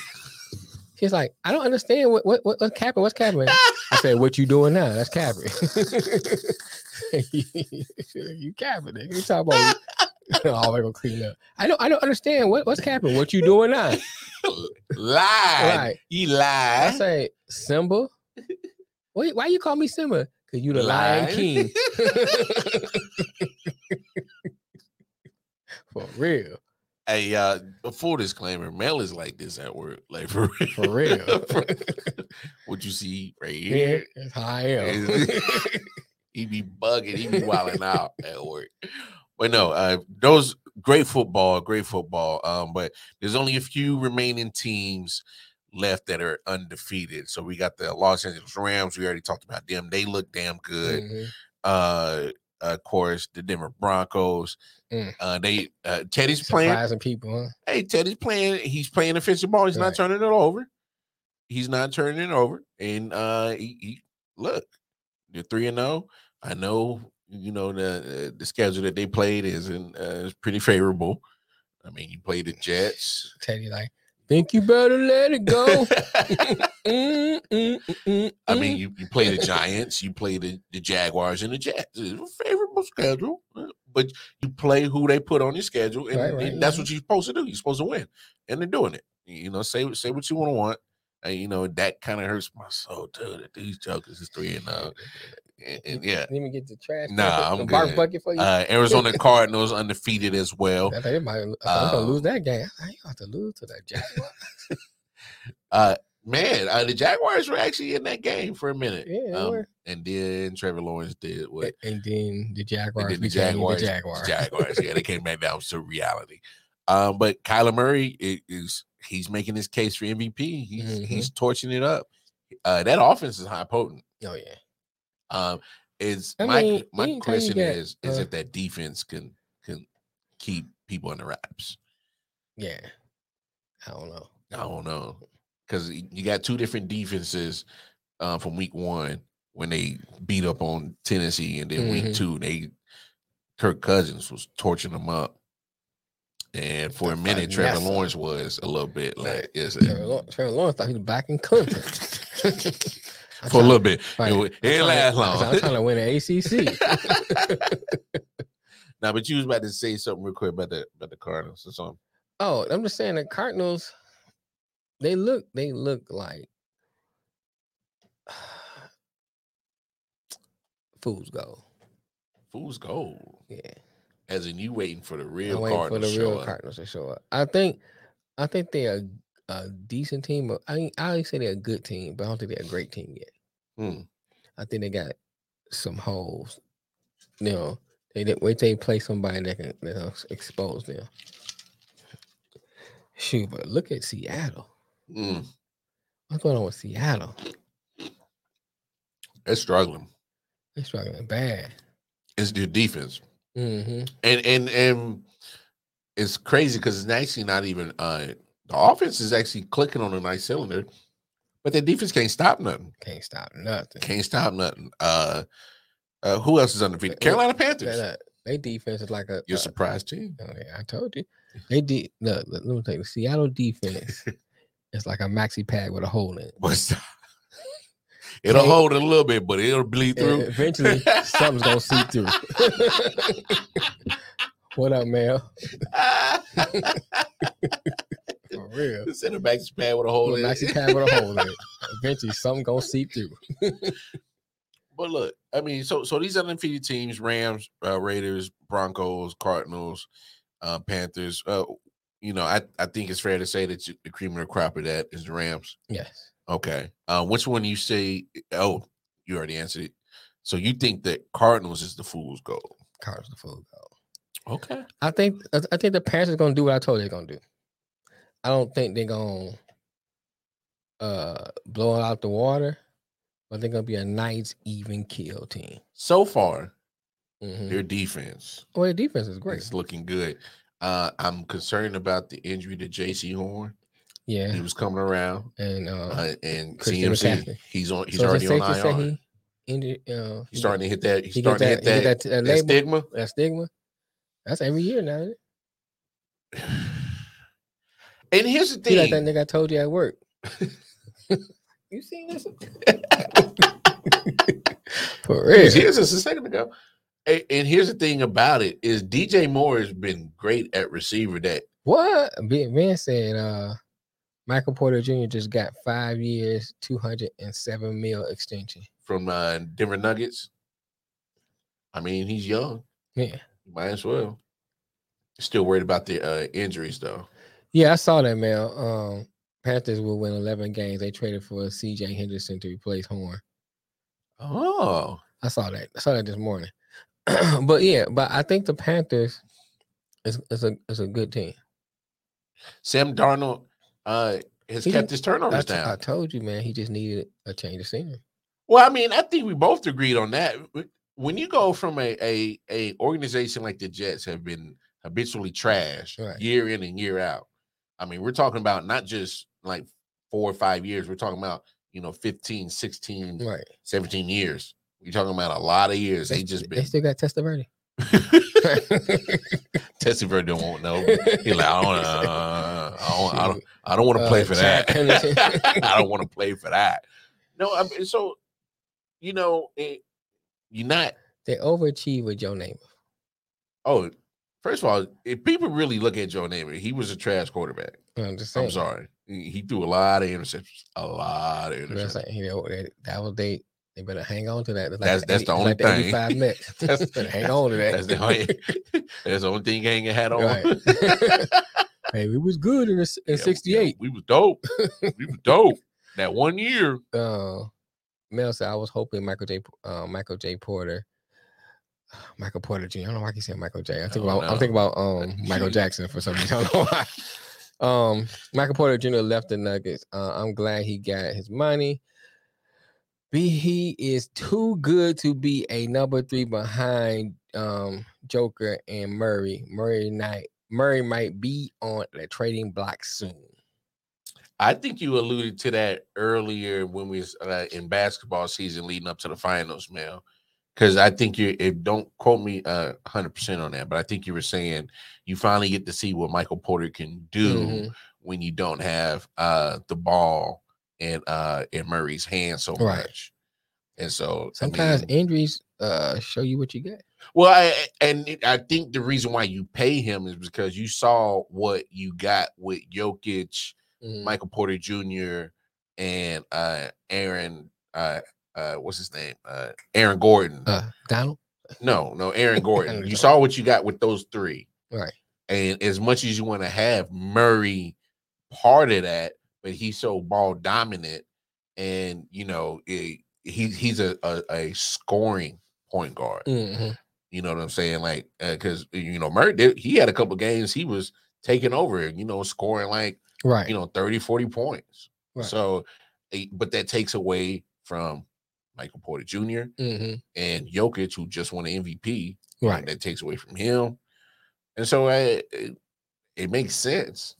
She's like, I don't understand what what, what what's capping. What's capping? I said, what you doing now? That's capping. you capping. Nigga. You talking about oh, we're gonna clean up. I don't I don't understand what, what's capping. What you doing now? Lie. Right. He I say Simba. Wait, why you call me Simba? Cause you the Lion Lion. King. For real. Hey, uh, a full disclaimer: Mel is like this at work, like for real. For real. what you see right here, that's how I am. he be bugging, he be wilding out at work. But no, uh, those great football, great football. Um, but there's only a few remaining teams left that are undefeated. So we got the Los Angeles Rams. We already talked about them. They look damn good. Mhm. Uh, of course, the Denver Broncos. Mm. Uh, they uh, Teddy's playing. Surprising people, huh? Hey, Teddy's playing. He's playing offensive ball. He's not turning it over. He's not turning it over. And uh, he, he look, they're three and zero. I know. You know the uh, the schedule that they played is in, uh, is pretty favorable. I mean, you play the Jets. Teddy like, think you better let it go. Mm, mm, mm, mm, I mean, you, you play the Giants, you play the, the Jaguars and the Jets. It's a favorable schedule, but you play who they put on your schedule, and, Right, right, and that's what you're supposed to do. You're supposed to win, and they're doing it. You know, say say what you want to want. And you know that kind of hurts my soul too. That these jokers is three and zero. And, and yeah, Let me get the trash. Nah, I'm the good. bucket for you. uh, Arizona Cardinals undefeated as well. I thought they might. I thought they gonna lose um, that game. I ain't got to lose to that Jaguars. Uh, man, uh, the Jaguars were actually in that game for a minute. Yeah, um, were. and then Trevor Lawrence did what and then the Jaguars then the Jaguars, the Jaguars. Jaguars, yeah, they came back down to reality. Um, but Kyler Murray is he's making his case for MVP. He's Mhm. he's torching it up. Uh, that offense is high potent. Oh yeah. Um, is I my mean, my anytime question is is uh, if that defense can can keep people in the wraps. Yeah. I don't know. I don't know because you got two different defenses uh, from week one when they beat up on Tennessee, and then Mhm. week two they Kirk Cousins was torching them up, and for a minute Trevor. Lawrence was a little bit like is Trevor, Trevor Lawrence thought he was back in Clemson. For a little bit. It, wa- I'm it didn't last to- I'm trying to win the ACC. now, but you was about to say something real quick about the about the Cardinals or something. Oh, I'm just saying the Cardinals. They look. They look like fools gold. Fool's gold, Yeah. As in you waiting for the real I'm waiting for the to show real up. Cardinals to show up. I think, I think they're a, a decent team. I I always say they're a good team, but I don't think they're a great team yet. Hmm. I think they got some holes. You know, they wait till they play somebody that can expose them. Shoot, but look at Seattle. Mm. What's going on with Seattle? They're struggling. They're struggling bad. It's their defense. Mm-hmm. and and and it's crazy because it's actually not even uh the offense is actually clicking on a nice cylinder, but the defense can't stop nothing. Can't stop nothing. Can't stop nothing. Uh, uh who else is undefeated? Carolina Panthers. that, they defense is like a. Your a- surprise team. oh, I told you. They did. Look, look, let me tell you, the Seattle defense is like a maxi pad with a hole in it. But it'll Hey. hold it a little bit, but it'll bleed through. eventually, something's gonna seep through. what up, man? For real. the center back's pad with a hole in it. pad with a hole in it. Eventually, something gonna seep through. But look, I mean, so so these undefeated teams: Rams, uh, Raiders, Broncos, Cardinals, uh, Panthers. Uh, you know, I, I think it's fair to say that you, the cream of the crop of that is the Rams. Yes. Okay. Uh, which one you say? Oh, you already answered it. So you think that Cardinals is the fool's gold? Cardinals the full goal. Okay. I think I think the Panthers are gonna do what I told you they're gonna do. I don't think they're gonna uh blow it out the water, but they're gonna be a nice even kill team. So far, Mhm. their defense Well, their defense is great. It's looking good. Uh, I'm concerned about the injury to Jaycee Horn. Yeah, he was coming around, and uh, uh, and Christian CMC. McCaffrey. He's on. He's so already is it on safe to say IR. he injured. Uh, He's starting to hit that. He's he get starting to hit that, that, that, uh, that stigma. that stigma. That's every year now. And here's the He like that nigga I told you at work. you seen this? For real. Here's, here's just a second ago. And, and here's the thing about it is DJ Moore has been great at receiver. That What? Ben Ben said uh Michael Porter Jr. just got five years, 207 mil extension. from uh, Denver Nuggets. I mean, he's young. Yeah. Might as well. Still worried about the uh, injuries though. Yeah, I saw that, man. Um, Panthers will win 11 games. They traded for CJ Henderson to replace Horn. Oh, I saw that. I saw that this morning. but yeah, but I think the Panthers is, is a is a good team. Sam Darnold uh, has He kept his turnovers I down. I told you, man. He just needed a change of scenery. Well, I mean, I think we both agreed on that. When you go from a a, a organization like the Jets have been habitually trashed Right. year in and year out. I mean, we're talking about not just like four or five years. We're talking about, you know, 15, 16, Right. 17 years. You're talking about a lot of years. They, They, just they still got Testaverde. Testaver don't want no. He like, I don't, uh, I don't, I don't, I don't want to Uh, play for that. I don't want to play for that. No, I mean, so you know, it, you're not. They overachieve with Joe Namath. Oh, first of all, if people really look at Joe Namath, he was a trash quarterback. I'm just saying. I'm sorry. He he threw a lot of interceptions. A lot of interceptions. like, you know, that, that was they. They better hang on to that. It's That's- that's the only like thing. 85 Mets. That's- hang on to that. That's the only that's the only thing he ain't had on. Right. hey, we was good in, the, in Yeah, yeah, '68. we was dope. we was dope. That one year. uh Mel said I was hoping Michael J. Uh, Michael J. Porter, Michael Porter Jr. I don't know why I keep saying Michael J. I think Oh, about I'm thinking about um Michael Jackson for some reason. I don't know why. Um, Michael Porter Jr. left the Nuggets. Uh, I'm glad he got his money. B he is too good to be a number three behind um Joker and Murray. Murray night Murray might be on the trading block soon. I think you alluded to that earlier when we was uh, in basketball season leading up to the finals, Mel. Because I think you don't quote me uh 100% on that, but I think you were saying you finally get to see what Michael Porter can do Mhm. when you don't have uh the ball in uh in Murray's hand so Right. much. And so I Sometimes mean, injuries uh show you what you get. Well, I, and I think the reason why you pay him is because you saw what you got with Jokic, Mhm. Michael Porter Jr., and uh Aaron. Uh, uh, what's his name? Uh, Aaron Gordon. Uh, Donald. no, no, Aaron Gordon. You saw what you got with those three, Right. and as much as you want to have Murray part of that, but he's so ball dominant, and you know it, he he's a, a a scoring point guard. Mhm. You know what I'm saying? Like, because you know, Murray, did- he had a couple games he was taking over, you know, scoring like Right. you know 30, 40 points. Right. So, eh, but that takes away from Michael Porter Jr. Mhm. and Jokic, who just won an MVP. Right. that takes away from him, and so uh, it, it makes sense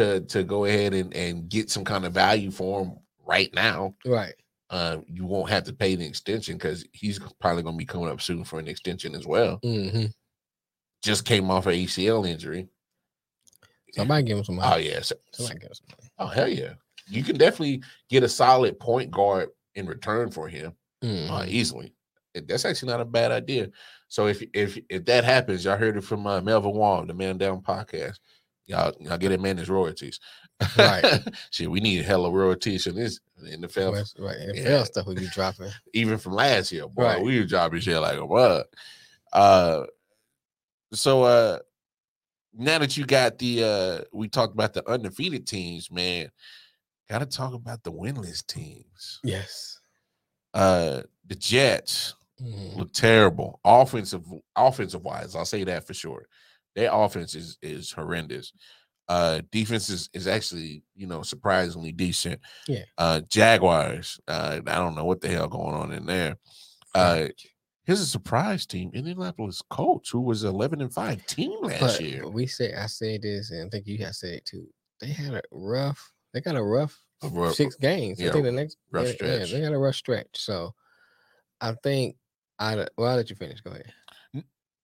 to to go ahead and and get some kind of value for him right now. Right. Uh, you won't have to pay the extension because he's probably going to be coming up soon for an extension as well. hmm just came off an ACL injury. Somebody give him some money. Oh yes. Somebody give him some money. Oh hell yeah. You can definitely get a solid point guard in return for him uh, Mhm. easily. That's actually not a bad idea. So if if if that happens, y'all heard it from uh, Melvin Wong, the Man Down podcast. Y'all y'all get that man his royalties. Right. Shit, we need hella royalties in this NFL. That's right. NFL Yeah. stuff we be dropping. even from last year, boy. Right. We were dropping shit like a what? Uh so uh now that you got the uh we talked about the undefeated teams, man, gotta talk about the winless teams. Yes. Uh the Jets Mhm. look terrible. Offensive offensive wise, I'll say that for sure. Their offense is is horrendous. Uh defense is, is actually, you know, surprisingly decent. Yeah. Uh Jaguars, uh I don't know what the hell going on in there. Uh here's a surprise team, Indianapolis Colts, who was 11 and 5 team last but year. we say I said this, and I think you have said it too. They had a rough. They got a rough A rough- six games. yeah, I think the next rough yeah, yeah, they got a rough stretch. So I think I well, I'll let you finish. Go ahead.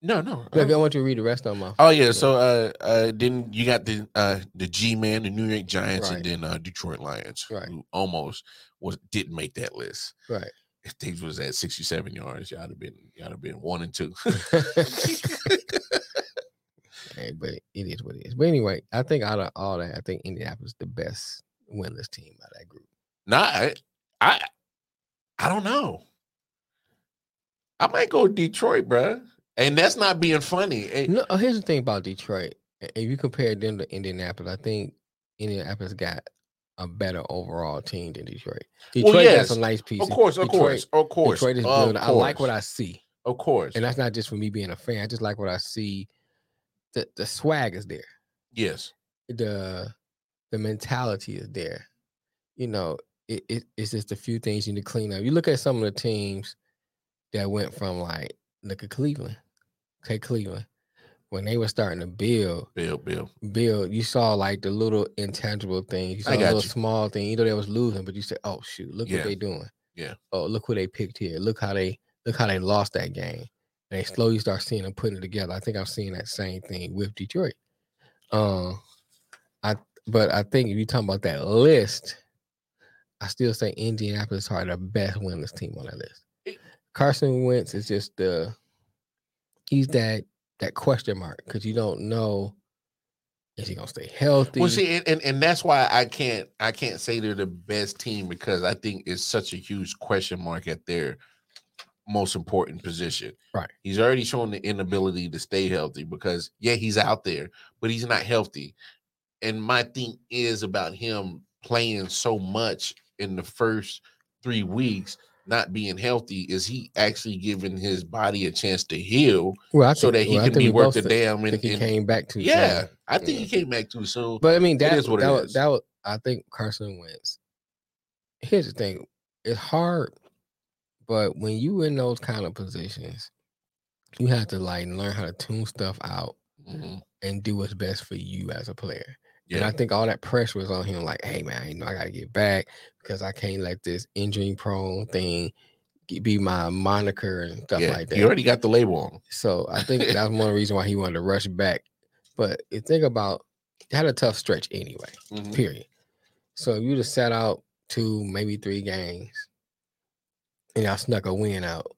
No, no. Look, I'm- want you to read the rest of them. Oh yeah, so uh uh then you got the uh the G man, the New York Giants, Right. and then uh Detroit Lions, Right. who almost was didn't make that list. right. If things was at 67 yards, y'all have been y'all have been one and two. Hey, but it is what it is. But anyway, I think out of all that, I think Indianapolis the best winless team out of that group. Nah, I, I I don't know. I might go Detroit, bruh. And that's not being funny. Eh, No, uh, here's the thing about Detroit. If you compare them to Indianapolis, I think Indianapolis got a better overall team than Detroit. Well, Detroit yes, got some nice pieces. Of course, of Detroit, course, of course. Detroit is good. I like what I see, Of course. and that's not just for me being a fan. I just like what I see. The the swag is there. yes. the the mentality is there. You know, it, it it's just a few things you need to clean up. You look at some of the teams that went from like look at Cleveland, okay, Cleveland, when they were starting to build, Bill, Bill. build, you saw like the little intangible things. You saw I the got little you. small thing. You know they was losing, but you said, "Oh shoot, look Yeah. what they doing." Yeah. Oh, look who they picked here. Look how they look how they lost that game. And they slowly start seeing them putting it together. I think I'm seeing that same thing with Detroit. Um, I but I think if you talking about that list, I still say Indianapolis are the best winless team on that list. Carson Wentz is just the he's that that question mark because you don't know Is he gonna stay healthy? Well, see, and, and and that's why I can't I can't say they're the best team because I think it's such a huge question mark at their most important position. Right. He's already shown the inability to stay healthy because yeah, he's out there, but he's not healthy. And my thing is about him playing so much in the first three weeks, not being healthy, is he actually giving his body a chance to heal well, I so that he well, can be worth the damn and, he came back too yeah, soon. I think Yeah. he came back too soon. But I mean, that is what it that, was, that was I think Carson Wentz. Here's the thing: it's hard, but when you in those kind of positions, you have to like learn how to tune stuff out Mhm. and do what's best for you as a player. And I think all that pressure was on him, like, hey man, you know, I gotta get back because I can't let this injury prone thing be my moniker and stuff yeah. like that. He already got the label on. So I think that's one reason why he wanted to rush back. But you think about had a tough stretch anyway, Mhm. period. So you just sat out two, maybe three games, and y'all snuck a win out.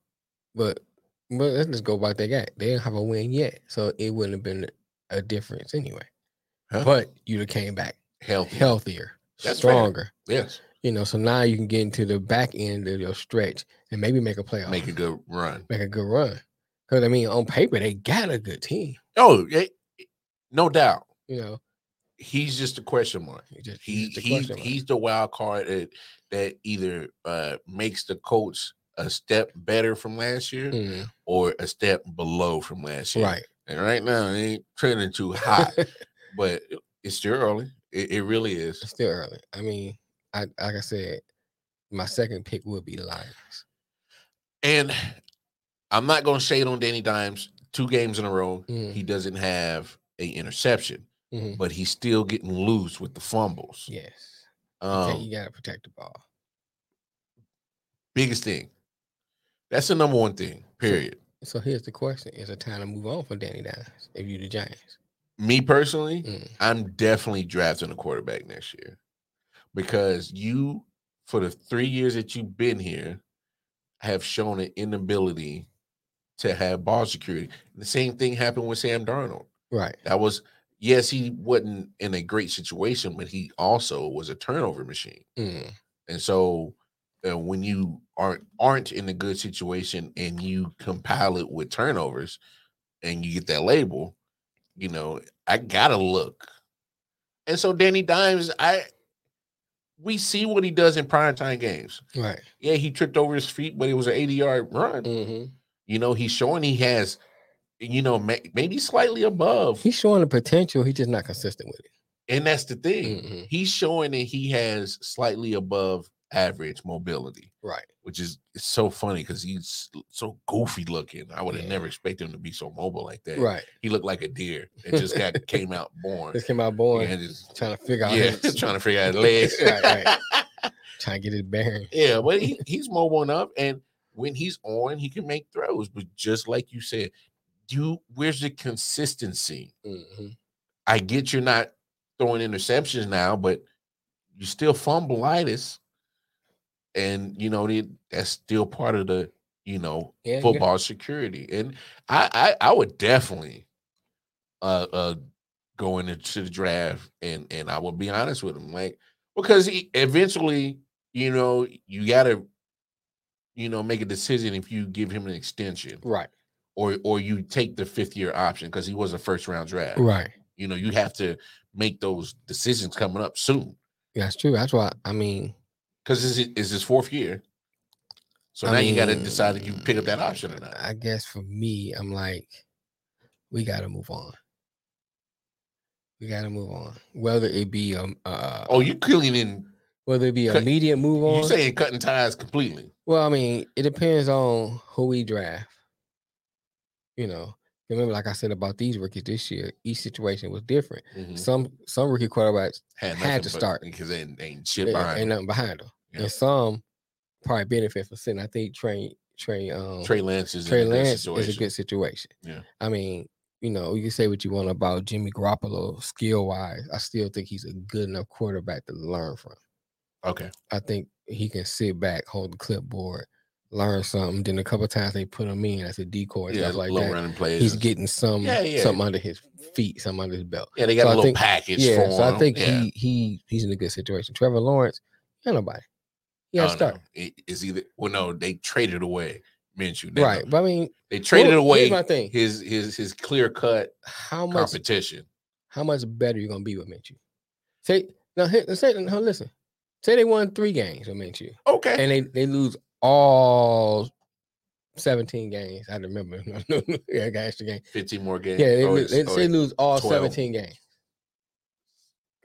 But but let's just go what they got. They didn't have a win yet, so it wouldn't have been a difference anyway. Huh? But you'd have came back Healthy. healthier, That's fair. stronger. Yes. You know, so now you can get into the back end of your stretch and maybe make a playoff, Make a good run. make a good run. Because I mean, on paper they got a good team. Oh, yeah, no doubt. You know, He's just a question mark. he just He he's question mark. he's the wild card that that either uh makes the coach a step better from last year Mhm, or a step below from last year. right. And right now it ain't trending too hot, but it's still early. It, it really is. It's still early. I mean, I like I said, my second pick would be the Lions. And I'm not gonna shade on Danny Dimes. Two games in a row, Mhm, he doesn't have a interception, mhm. but he's still getting loose with the fumbles. Yes. Um, okay, you gotta protect the ball. biggest thing. That's the number one thing. Period. So here's the question: Is it time to move on for Danny Dimes if you're the Giants? Me personally, Mm, I'm definitely drafting a quarterback next year because you, for the three years that you've been here, have shown an inability to have ball security. The same thing happened with Sam Darnold. Right. That was yes, he wasn't in a great situation, but he also was a turnover machine. Mm, And so uh, when you aren't aren't in a good situation and you compile it with turnovers and you get that label, you know, I gotta look. And so Danny Dimes, I we see what he does in primetime games. right. Yeah, he tripped over his feet, but it was an 80 yard run. hmm You know, he's showing he has, you know, ma- maybe slightly above. He's showing the potential. He's just not consistent with it. And that's the thing. Mhm, He's showing that he has slightly above average mobility. Right. which is it's so funny because he's so goofy looking. I would have Yeah. never expected him to be so mobile like that. Right. He looked like a deer. It just got came out born. This came out born and just, trying to figure out. yeah, his- trying to figure out his legs. Right, right. trying to get his bearing. yeah, but he, he's mobile enough, and when he's on, he can make throws. But just like you said, you where's the consistency? hmm I get you're not throwing interceptions now, but you still fumbleitis, and you know that's still part of the you know Yeah, got- football security. And I, I I would definitely uh uh go into the draft and and I will be honest with him, like because he eventually, you know, you gotta you know make a decision if you give him an extension Right. or or you take the fifth year option because he was a first round draft. Right. You know, you have to make those decisions coming up soon That's true. That's why I mean because is, is his fourth year. So I now you got to decide if you pick up that option or not. I guess for me, I'm like, we got to move on. We got to move on. Whether it be um, uh, Oh, you killing in whether it be cut- immediate move on. you saying cutting ties completely. well, I mean, it depends on who we draft. You know, remember, like I said about these rookies this year, each situation was different. Mhm. Some some rookie quarterbacks Had, had to start. because they ain't, ain't shit they- behind. ain't them. nothing behind them, Yeah. and some probably benefit from sitting. I think Trey Trey um Trey Lance is Trey in a good Lance situation. is a good situation. Yeah. I mean, you know, you can say what you want about Jimmy Garoppolo skill wise. I still think he's a good enough quarterback to learn from. Okay, I think he can sit back, hold the clipboard, learn something. Then a couple times they put him in as a decoy yeah, like that. running plays. He's getting some Yeah, yeah. something under his feet, something under his belt. yeah, they got so a I little think- package Yeah, so I think yeah. he he he's in a good situation. Trevor Lawrence, ain't nobody. Oh, start. It- it's either well, no, they traded away Minshew. They- Right. But I mean, They traded well, away my thing. his his his clear cut How much competition. how much better you gonna be with Minshew? Say now say now listen. Say they won three games with Minshew Okay. and they, they lose all 17 games. I remember. yeah, I got extra game. 15 more games. Yeah, they, Oh, they oh, say lose all 12. 17 games.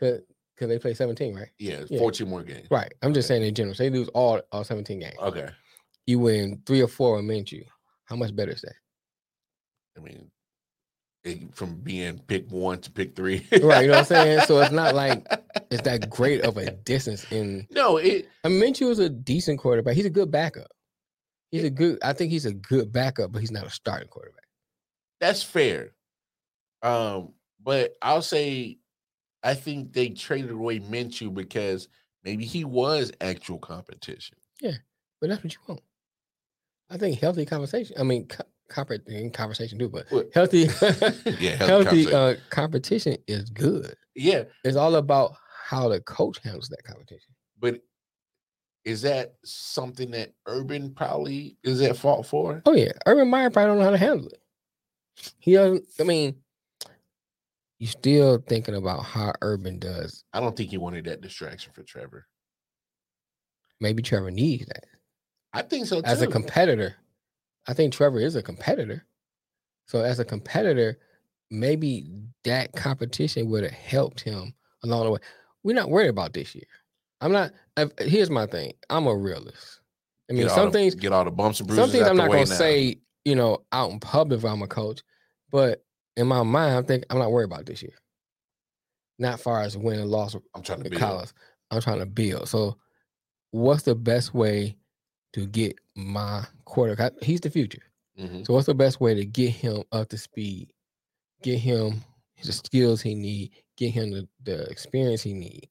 Cause, Cause they play 17, right? yeah, yeah. 14 more games. Right. I'm just Okay. saying in general. Say they lose all all 17 games. Okay. You win three or four with Minshew. How much better is that? I mean, it, from being pick one to pick three. Right, you know what I'm saying? So it's not like It's that great of a distance in no, it I mean Minshew is a decent quarterback. He's a good backup. He's a good I think he's a good backup, but he's not a starting quarterback. that's fair. Um, but I'll say I think they traded away Minshew because maybe he was actual competition. Yeah, but that's what you want. I think healthy conversation. I mean, co- conversation too, but What? healthy, Yeah, healthy healthy uh, competition is good. Yeah, It's all about how the coach handles that competition. but is that something that Urban probably is at fault for? Oh yeah, Urban Meyer probably don't know how to handle it. He doesn't. I mean, you still thinking about how Urban does. I don't think he wanted that distraction for Trevor. Maybe Trevor needs that I think so too. as a competitor. I think Trevor is a competitor. So as a competitor, maybe that competition would have helped him along the way. We're not worried about this year. I'm not. Here's my thing. I'm a realist. I mean, some the- things get all the bumps and bruises. some things I'm not gonna now. say, you know, out in public if I'm a coach, but in my mind, I'm thinking I'm not worried about this year. Not far as win and loss I'm trying to college. I'm trying to build. So, what's the best way to get my quarterback? He's the future. Mhm. So, what's the best way to get him up to speed? Get him the skills he need. Get him the, the experience he need.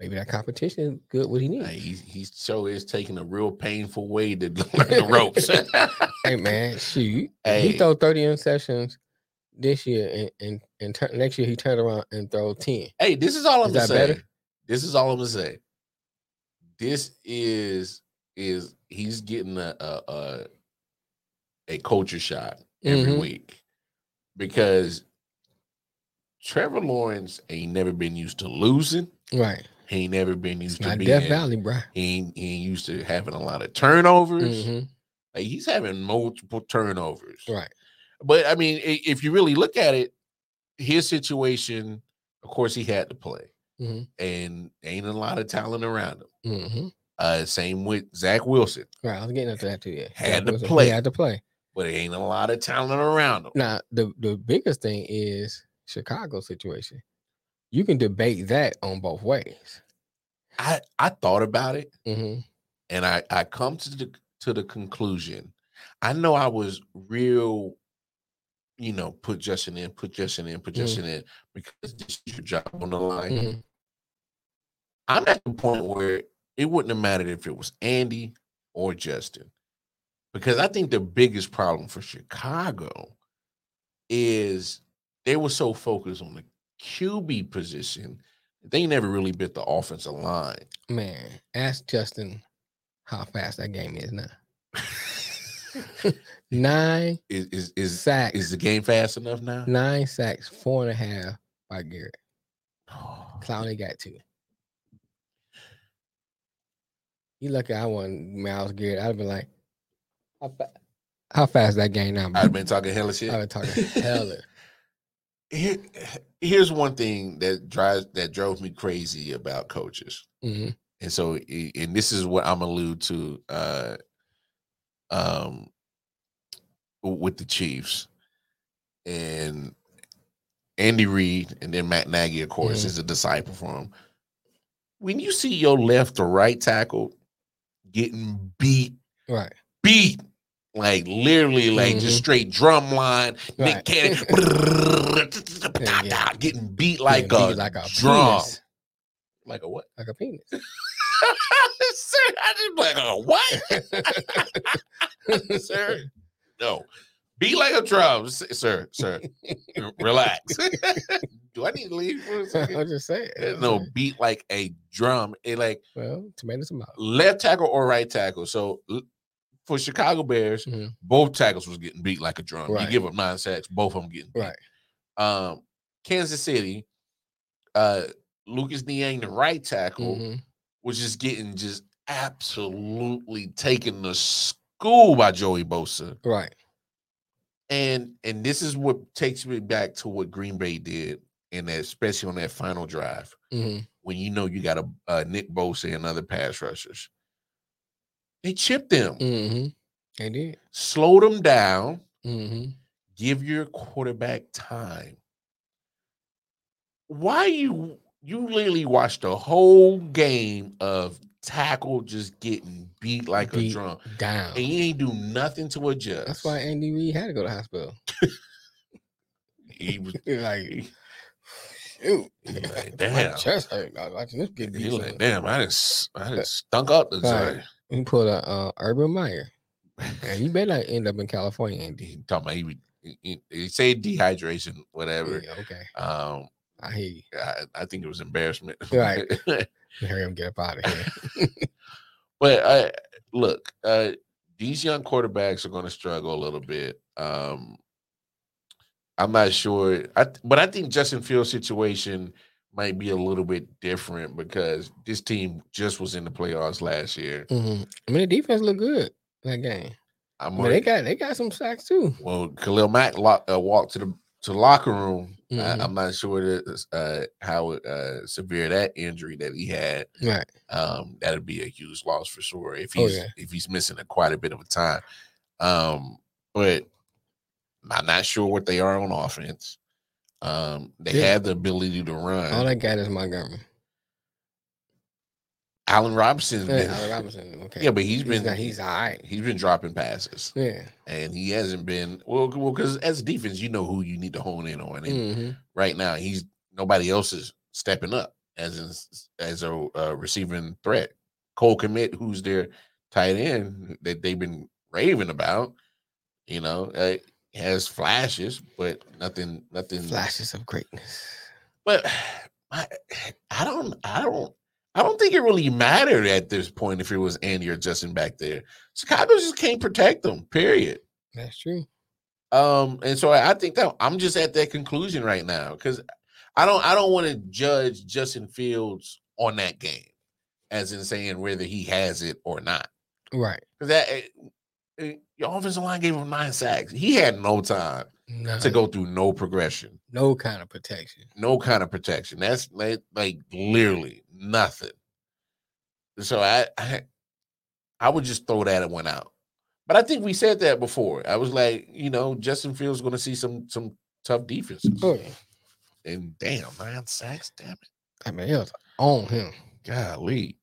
Maybe that competition is good. What he needs. Hey, he's he's so is taking a real painful way to learn the ropes. hey man, shoot. Hey. He throw 30 interceptions this year and and, and next year he turned around and throw 10. hey, this is all I'm Is gonna say. better? This is all I'm gonna say. This is is he's getting a a a, a culture shot every Mhm. week because Trevor Lawrence ain't never been used to losing. Right. He ain't never been It's used to not being. Death Valley, bro. He ain't, he ain't used to having a lot of turnovers. Mhm. Like, he's having multiple turnovers. Right. But I mean, if you really look at it, his situation, of course, he had to play, Mhm. and ain't a lot of talent around him. hmm Uh, same with Zach Wilson, Right. I was getting into that too. Yeah. Had to Wilson, play. Had to play. but it ain't a lot of talent around him. Now, the, the biggest thing is Chicago situation. You can debate that on both ways. I I thought about it, hmm and I I come to the to the conclusion. I know I was real, you know, put Justin in, put Justin in, put. Justin in because this is your job on the line. hmm I'm at the point where it wouldn't have mattered if it was Andy or Justin. Because I think the biggest problem for Chicago is they were so focused on the QB position, they never really bit the offensive line. Man, ask Justin how fast that game is now. Nine Is is is, sacks. is the game fast enough now? Nine sacks, four and a half by Garrett. Clowney got two. You lucky I wasn't Myles Garrett. I'd have been like, how, fa- how fast that game now? I've been talking hella shit. I've been talking hella. Here, here's one thing that drives that drove me crazy about coaches. hmm and so and this is what i'm allude to uh um with the chiefs and andy reid and then matt nagy of course Mhm. is a disciple for him when you see your left or right tackle getting beat Right. beat like literally like Mhm. just straight drum line nick Right. cannon Yeah, yeah. getting beat like a beat like a drum penis. like a what Like a penis. Sir, I just be like, oh, what? sir, no. Be like a drum, sir, sir. Relax. Do I need to leave for a I'm second? just saying. No, beat like a drum. It like Well, tomato, tomato. left tackle or right tackle. So for Chicago Bears, Mhm. both tackles was getting beat like a drum. Right. You give up nine sacks, both of them getting beat. Right. Um, Kansas City, uh, Lucas Niang, the right tackle, Mhm. Was just getting just absolutely taken to school by Joey Bosa. Right. And and this is what takes me back to what Green Bay did, and especially on that final drive hmm when you know you got a, uh Nick Bosa and other pass rushers. They chipped them, hmm They did. slow them down, hmm give your quarterback time. Why you you literally watched the whole game of tackle just getting beat like a Beat drum, Down. and you ain't do nothing to adjust. That's why Andy Reid had to go to the hospital. he was like, shoot. Like, My damn. chest hurt. I was watching this get he beat. was like, damn, I just I just stunk up the joint. He pulled a uh, Urban Meyer. And you better not end up in California, Andy. He talking about he, would- he, he, he said dehydration, whatever. Yeah, okay. Um, I hear you. I, I think it was embarrassment. Right. Hurry up, get up out of here. But uh, look, uh, these young quarterbacks are going to struggle a little bit. Um, I'm not sure, I, but I think Justin Fields' situation might be a little bit different because this team just was in the playoffs last year. hmm I mean, the defense looked good that game. I'm I mean, they got they got some sacks too. well, Khalil Mack uh, walked to the to locker room. Mhm. I, I'm not sure that, uh, how uh, severe that injury that he had. Right. um, that'd be a huge loss for sure if Oh, he's yeah. if he's missing a quite a bit of a time. Um, but I'm not sure what they are on offense. Um, they Yeah. have the ability to run. All I got is Montgomery. Allen Robinson, Yeah, Allen Robinson. Okay. yeah, but he's been got, he's all right. he's been dropping passes, Yeah. and he hasn't been well. Well, because as a defense, you know who you need to hone in on, and hmm right now he's nobody else is stepping up as in, as a uh, receiving threat. Cole Kmet, who's their tight end that they've been raving about, you know, uh, has flashes, but nothing, nothing. Flashes of greatness. But I, I don't, I don't, I don't think it really mattered at this point if it was Andy or Justin back there. Chicago just can't protect them. Period. That's true. Um, and so I I think that I'm just at that conclusion right now because I don't I don't want to judge Justin Fields on that game, as in saying whether he has it or not. Right. Because that eh, eh, your offensive line gave him nine sacks. He had no time No, to go through no progression, no kind of protection. no kind of protection. That's like, like literally nothing. So I, I I would just throw that one out. But I think we said that before. I was like, you know, Justin Fields going to see some some tough defenses. Oh yeah. And damn, nine sacks, damn it. I mean, it was on him. Golly.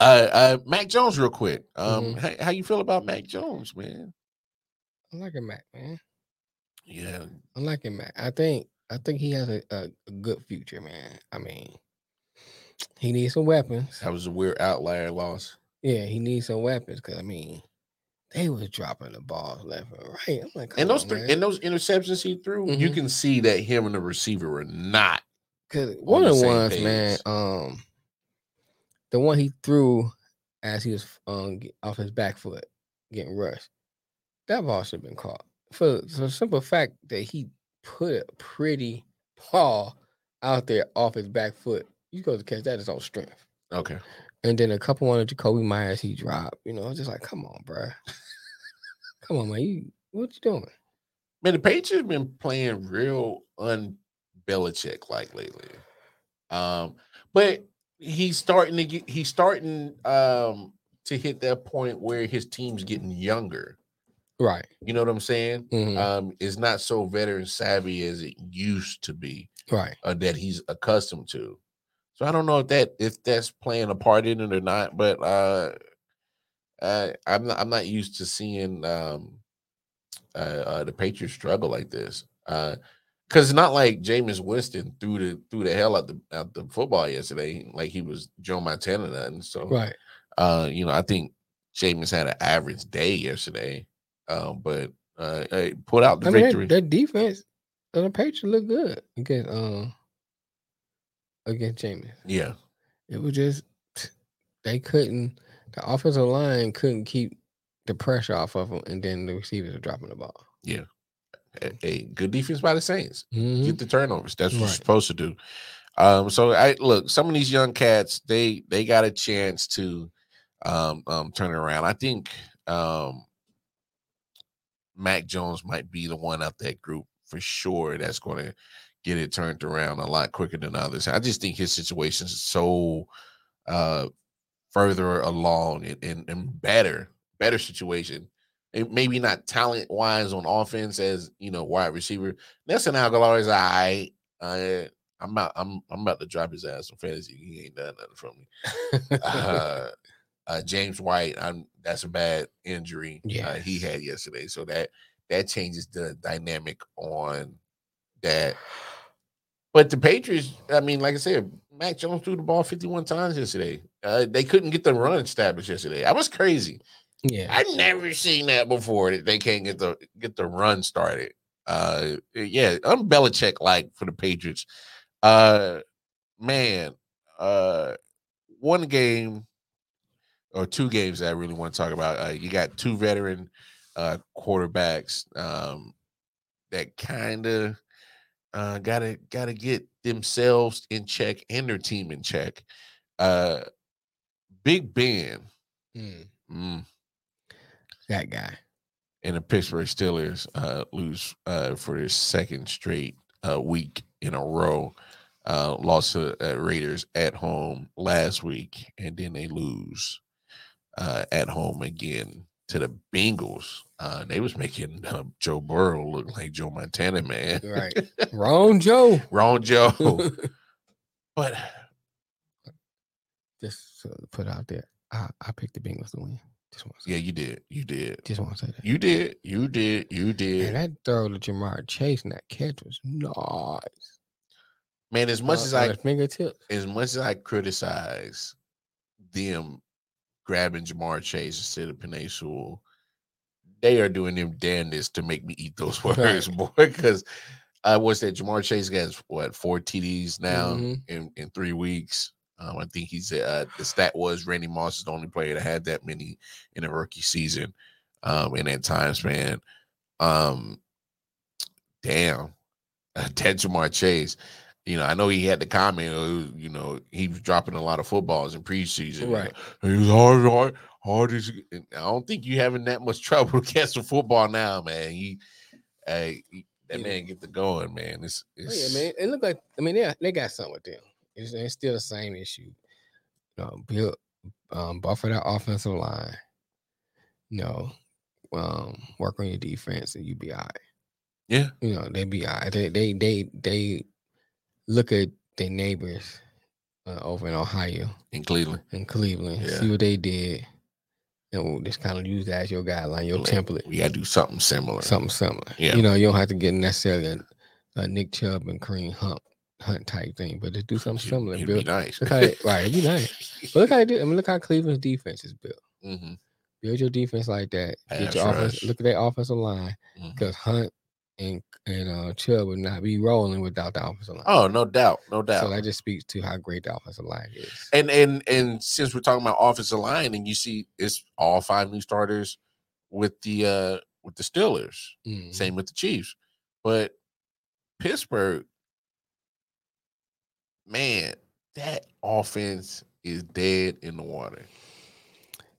Uh uh Mac Jones, real quick. Um Mhm. how, how you feel about Mac Jones, man? I like him, Mac, man. Yeah. I like him, Mac. I think I think he has a, a, a good future, man. I mean, he needs some weapons. That was a weird outlier loss. Yeah, he needs some weapons because I mean, they was dropping the balls left and right. I'm like, And those on, three, man. and those interceptions he threw, you Mhm. can see that him and the receiver were not. Cause one of the ones, man, um, the one he threw as he was um off his back foot getting rushed, that ball should have been caught for, the simple fact that he put a pretty paw out there off his back foot. You go to catch that is on strength. Okay. And then a couple one of Jakobi Meyers he dropped. You know, it's just like, come on, bro. come on, man. You what you doing? Man, the Patriots been playing real un Belichick like lately. Um, but he's starting to get he's starting um to hit that point where his team's getting younger. Right. You know what I'm saying? mhm, Um, it's not so veteran savvy as it used to be, right. uh, that he's accustomed to. So I don't know if that if that's playing a part in it or not, but uh, uh I'm not I'm not used to seeing um uh, uh the Patriots struggle like this. Uh Because it's not like Jameis Winston threw the threw the hell out the out the football yesterday, like he was Joe Montana. Nothing. So, Right. uh, you know, I think Jameis had an average day yesterday, um, but uh, uh, put out the I mean, victory. their, their defense, uh, the Patriots look good against um against Jameis. yeah, It was just they couldn't. The offensive line couldn't keep the pressure off of them, and then the receivers are dropping the ball. a, a good defense by the Saints. Mhm. Get the turnovers. That's what you're supposed to do. Um, so I look, some of these young cats, they they got a chance to um, um turn it around. I think um Mac Jones might be the one out that group for sure that's going to get it turned around a lot quicker than others. I just think his situation is so uh further along and, and, and better, better situation. And maybe not talent wise on offense as you know, wide receiver. Nelson Agholor is I I I'm out, I'm I'm about to drop his ass on fantasy. He ain't done nothing from me. uh, uh, James White, I'm that's a bad injury uh, he had yesterday. So that that changes the dynamic on that. But the Patriots, I mean, like I said, Mac Jones threw the ball 51 times yesterday. Uh, they couldn't get the run established yesterday. I was crazy. Yeah, I never seen that before. That they can't get the get the run started. Uh, yeah, I'm Belichick like for the Patriots. Uh, man, uh, one game or two games that I really want to talk about. Uh, you got two veteran uh quarterbacks um that kind of uh gotta gotta get themselves in check and their team in check. Uh, Big Ben. Mm, Mm, that guy. and the Pittsburgh Steelers uh, lose uh, for their second straight uh, week in a row. Uh, lost to uh, Raiders at home last week, and then they lose uh, at home again to the Bengals. Uh, they was making uh, Joe Burrow look like Joe Montana, man. Right. Wrong Joe. Wrong Joe. but Just to put out there, I, I picked the Bengals to win. Just want yeah, you did. You did. just want to say that. You did. You did. You did. And that throw to Ja'Marr Chase and that catch was nice. Man, as much Uh, as I fingertips. as much as I criticize them grabbing Ja'Marr Chase instead of Penei Sewell, they are doing them damnedest to make me eat those Right. words, boy. Because I was that Ja'Marr Chase has what four TDs now Mhm. in, in three weeks. Um, I think he's uh, the stat was Randy Moss is the only player that had that many in a rookie season um, in that time span. Um, damn, that Ja'Marr Chase. You know, I know he had the comment, you know, he was dropping a lot of footballs in preseason. Right. He was hard, hard, hard as. I don't think you having that much trouble catching football now, man. He, hey, he- that Yeah. man get the going, man. It's, Oh, yeah, man. It looked like I mean they they got something with them. It's, it's still the same issue. You know, build um buffer that offensive line. You know, um, work on your defense and you be all right. Yeah. You know, they be all right. They they they they look at their neighbors uh, over in Ohio in Cleveland. and Cleveland, Yeah. see what they did. And we'll just kind of use that as your guideline, your Like, template. We gotta do something similar. something similar. Yeah. You know, you don't have to get necessarily a, a Nick Chubb and Kareem Hunt Hunt type thing, but just do something similar. It'd Build, be nice. look how they, right, it'd be nice. But look how they do. I mean, look how Cleveland's defense is built. hmm Build your defense like that. Pass Get your offense. Look at their offensive line because Hunt and and uh, Chubb would not be rolling without the offensive line. Oh, no doubt, no doubt. so that just speaks to how great the offensive line is. and and and since we're talking about offensive line, and you see it's all five new starters with the uh with the Steelers. Mhm. Same with the Chiefs. But Pittsburgh, man, that offense is dead in the water.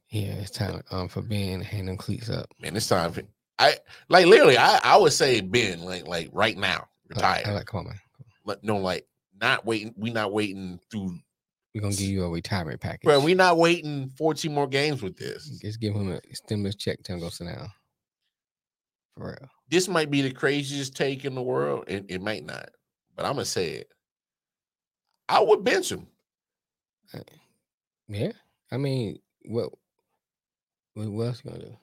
Yeah, it's time um for Ben hang cleats up. Man, it's time for I like literally I, I would say Ben, like like right now, Like, I retire. like, come on, man. Like, no, like not waiting. We not waiting through We're gonna give you a retirement package. bro. We not waiting 14 more games with this. Just give him a stimulus check. Tell him to go sit down. For real. This might be the craziest take in the world. It, it might not, but I'm gonna say it. I would bench him. Uh, yeah. I mean, what? What, what else you gonna do?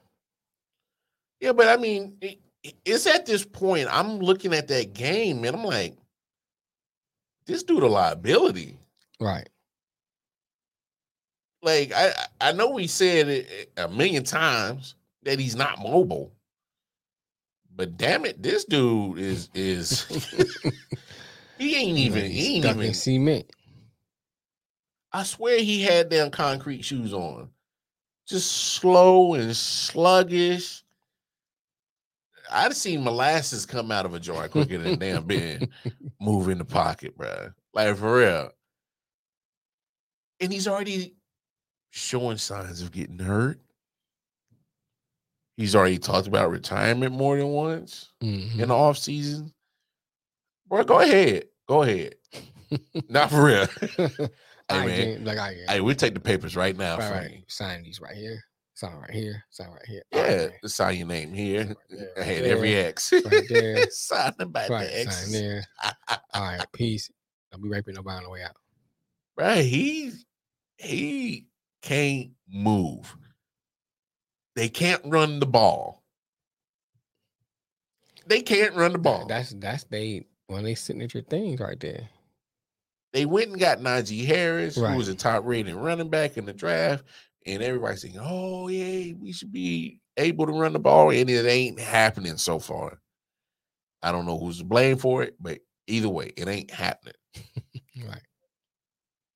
Yeah, but I mean, it- it's at this point. I'm looking at that game and I'm like, this dude a liability. Right. Like I I know we said it eh, a million times that he's not mobile, but damn it, this dude is is he ain't even he ain't even. cement. I swear he had them concrete shoes on, just slow and sluggish. I'd seen molasses come out of a jar quicker than damn Ben move in the pocket, bro. Like for real. And he's already showing signs of getting hurt. He's already talked about retirement more than once Mhm. in the off season. Bro, go ahead. Go ahead. Not for real. I hey man. like I. Hey, we take the papers right now. right, for right. Sign these right here. Sign right here. Sign right here. Yeah, just sign your name here. Right I right had every X. right there. sign about Right, the sign X. there. All right, peace. Don't be raping nobody on the way out. Right. He he can't move. They can't run the ball. They can't run the ball. That's that's they one of they signature things right there. they went and got Najee Harris, Right. who was a top rated running back in the draft, and everybody's saying, "Oh yeah, we should be able to run the ball," and it ain't happening so far. I don't know who's to blame for it, but either way, it ain't happening. Right.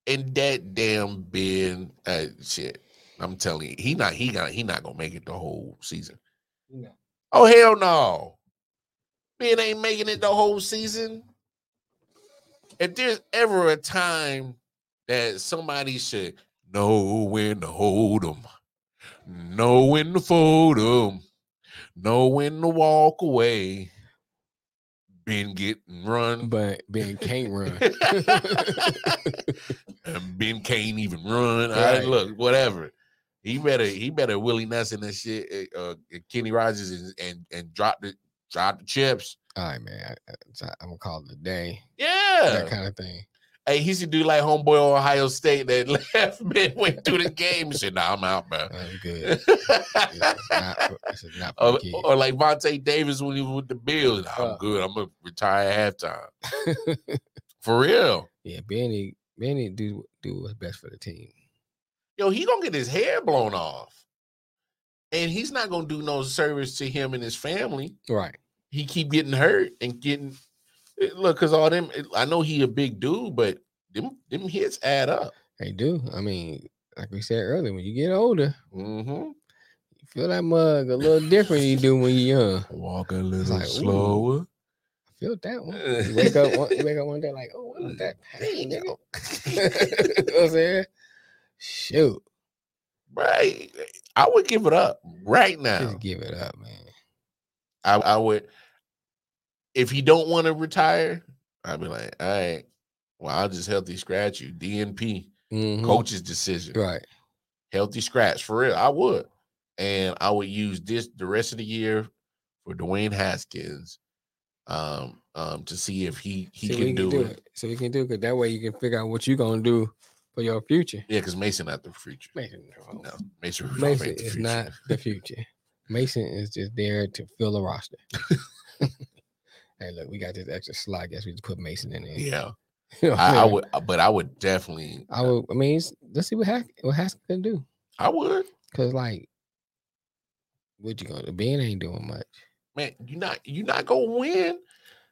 And that damn Ben, uh, shit, I'm telling you, he not he got he not gonna make it the whole season. No. Oh hell no, Ben ain't making it the whole season. If there's ever a time that somebody should know when to hold them, know when to fold them, know when to walk away, Ben get and run, But Ben can't run. and Ben can't even run. I, Right. look, whatever. He better he better Willie Nelson and shit, uh, uh, Kenny Rogers and, and and drop the drop the chips. All right, man. I, I, I'm gonna call it a day. Yeah. That kind of thing. Hey, he should do like homeboy Ohio State that left midway through the game and said, "Nah, I'm out, bro." That's good. It's not, not or, or like Vontae Davis when he was with the Bills. "Nah, I'm Uh. good. I'm gonna retire at halftime. For real. yeah, Benny, Benny do do what's best for the team. Yo, he gonna get his hair blown off. And he's not gonna do no service to him and his family. Right. He keep getting hurt and getting look, cause all them I know he a big dude, but them them hits add up. They do. I mean, like we said earlier, when you get older, Mm-hmm. you feel that mug a little different than you do when you're young. Walk a little like, slower. I feel that one. You wake up, one, you wake up one day like, oh, what was that pain, you know what I'm saying? Shoot, Right. I would give it up right now. just give it up, man. I, I would if he don't want to retire, I'd be like, all right, well, I'll just healthy scratch you. DNP, Mhm. coach's decision. Right. Healthy scratch for real. I would. And I would use this the rest of the year for Dwayne Haskins um um to see if he he can we do, it. So he can do it because that way you can figure out what you're gonna do for your future. Yeah, because Mason not the future. Mason, no. No, Mason, Mason is not the future. Mason is just there to fill the roster. hey, look, we got this extra slot. Guess we just put Mason in there. Yeah, You know what I, I would, uh, but I would definitely. I would. I mean, let's see what Hask, what Haskins can do. I would. Cause like, what you gonna? Ben ain't doing much. Man, you not you not gonna win.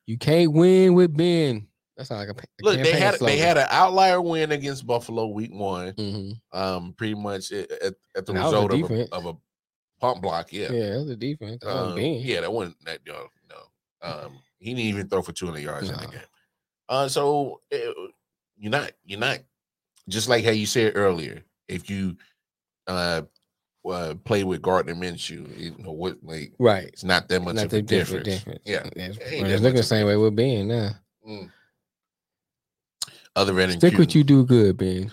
You can't win with Ben. That's not like a a Look, they campaign had they had an outlier win against Buffalo week one. Mhm. Um, pretty much at, at, at the And that was a result of a, defense. of a punt block. Yeah, Yeah, it was a defense. That was Um, Ben. yeah, that wasn't that. No, no. Um, he didn't even throw for two hundred yards in the game. Uh, so eh, you're not you're not just like how you said earlier. If you uh, uh play with Gardner Minshew, you know what like Right. it's not that much Not of a difference. difference. Yeah, It's, it ain't well, that it's looking the same way we're being now. Mm. Other than Stick what you do good, Ben.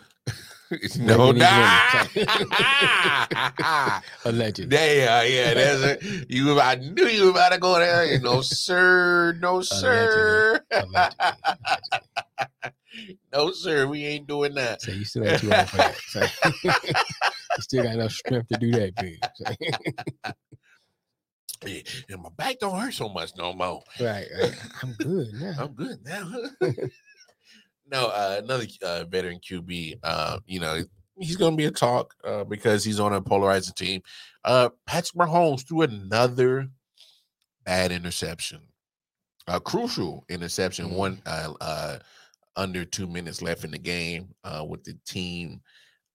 No, nah. Allegedly. Yeah, yeah, that's it. You, I knew you were about to go there. No, sir, no, sir, Allegedly. no, sir. We ain't doing that. So you still ain't too old for that. So you still got enough strength to do that, "Eh, and my back don't hurt so much no more. Right, right. I'm good now. I'm good now. No, uh, another uh, veteran QB. Uh, you know, he's going to be a talk uh, because he's on a polarizing team. Uh, Patrick Mahomes threw another bad interception, a crucial interception. Mhm. One uh, uh, under two minutes left in the game, uh, with the team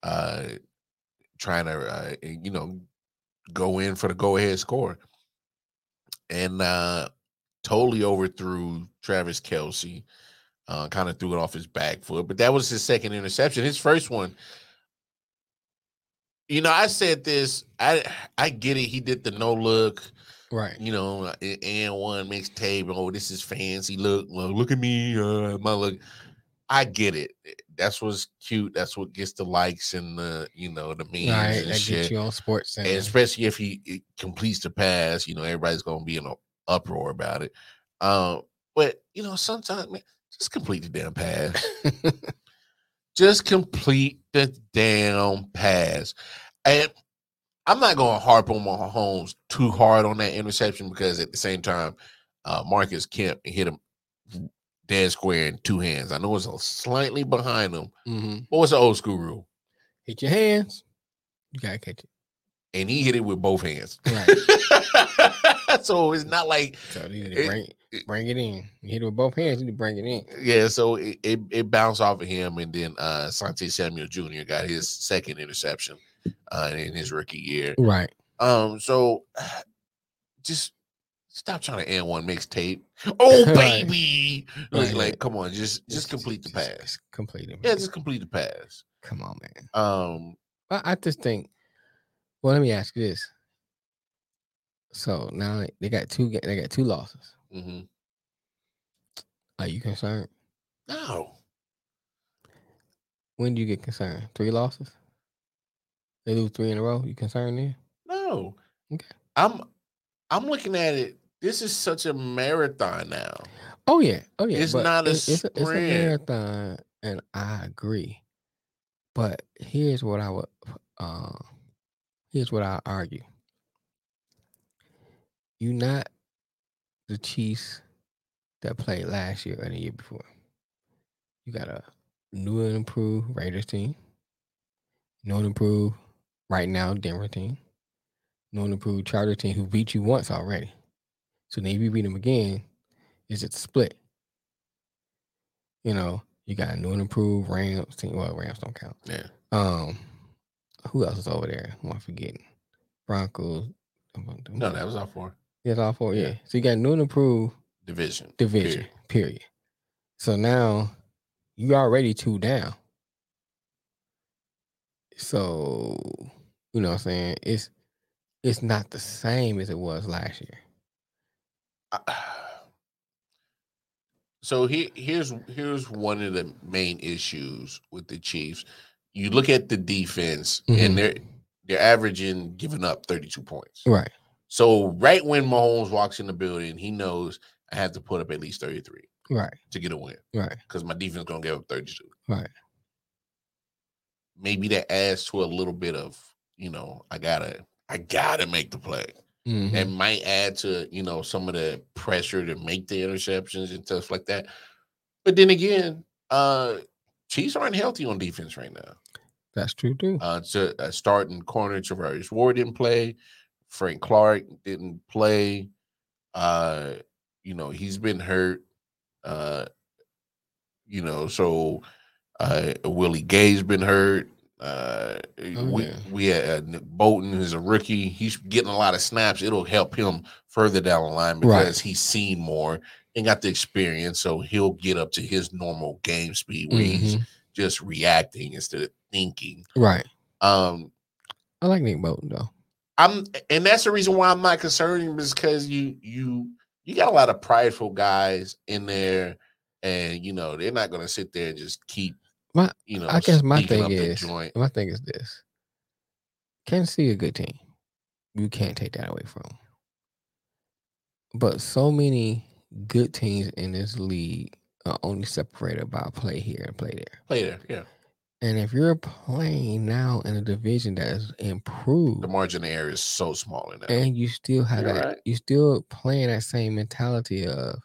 uh, trying to, uh, you know, go in for the go ahead score, and uh, totally overthrew Travis Kelce. Uh, kind of threw it off his back foot, but that was his second interception. His first one, you know, I said this. I I get it. He did the no look, Right. you know, and one mixtape. Oh, this is fancy. Look, look, look at me. Uh, my look. I get it. That's what's cute. That's what gets the likes and the you know the memes Right. and That shit. gets you on sports And especially if he it completes the pass, you know, everybody's gonna be in an uproar about it. Um, but you know, sometimes man, just complete the damn pass. just complete the damn pass. And I'm not gonna harp on Mahomes too hard on that interception because at the same time, uh, Marcus Kemp hit him dead square in two hands. I know it's a slightly behind him, hmm but what's the old school rule? Hit your hands. You gotta catch it. And he hit it with both hands. Right. so it's not like So you need bring it- bring it in. You hit it with both hands. You need to bring it in. yeah, so it, it, it bounced off of him, and then uh Sante Samuel Jr. got his second interception uh in his rookie year. Right. Um, so just stop trying to end one mixtape. Oh baby, Right, like, like, come on, just just complete the pass. Just complete it. Yeah, man. just complete the pass. Come on, man. Um, I, I just think. Well, let me ask you this. So now they got two. They got two losses. mhm. Are you concerned? no, When do you get concerned? Three losses. They lose three in a row. You concerned there? no. Okay. I'm I'm looking at it. This is such a marathon now. Oh yeah. Oh yeah. It's but not a it's, it's a, it's a marathon, and I agree. But here's what I would. Uh, here's what I argue. You not the Chiefs that played last year and the year before. You got a new and improved Raiders team. New and improved right now Denver team. New and improved Charger team who beat you once already. So then you beat them again, is it split? You know, you got a new and improved Rams team. Well, Rams don't count. Yeah. Um, who else is over there? I'm forgetting? Broncos. No, that was all for That's all four. Yeah. Yeah. So you got new and improved division. division. period. Period. So now you already two down. So you know what I'm saying? It's it's not the same as it was last year. I- so here, here's here's one of the main issues with the Chiefs. You look at the defense, Mhm. and they're they're averaging giving up 32 points. Right. So right when Mahomes walks in the building, he knows I have to put up at least 33 Right. to get a win Right. because my defense gonna give up 32. Right. Maybe that adds to a little bit of you know I gotta I gotta make the play. Mhm. and might add to you know some of the pressure to make the interceptions and stuff like that. But then again, uh Chiefs aren't healthy on defense right now. That's true too. Uh, to uh, starting corner Charvarius Ward didn't play. Frank Clark didn't play. Uh, you know he's been hurt. Uh, you know so uh Willie Gay's been hurt. Uh, Oh, we yeah. we had uh, Nick Bolton is a rookie. He's getting a lot of snaps. It'll help him further down the line Right. because he's seen more and got the experience. So he'll get up to his normal game speed where he's Mhm. just reacting instead of thinking. Right. Um, I like Nick Bolton though. I'm, and that's the reason why I'm not concerned is because you you you got a lot of prideful guys in there, and you know they're not going to sit there and just keep. My- you know, I guess my thing is joint. my thing is this. Kansas City a good team. You can't take that away from 'em. But so many good teams in this league are only separated by play here and play there. play there. Yeah, And if you're playing now in a division that is improved, The margin of error is so small in that. and you still have You're that, right. you still playing that same mentality of,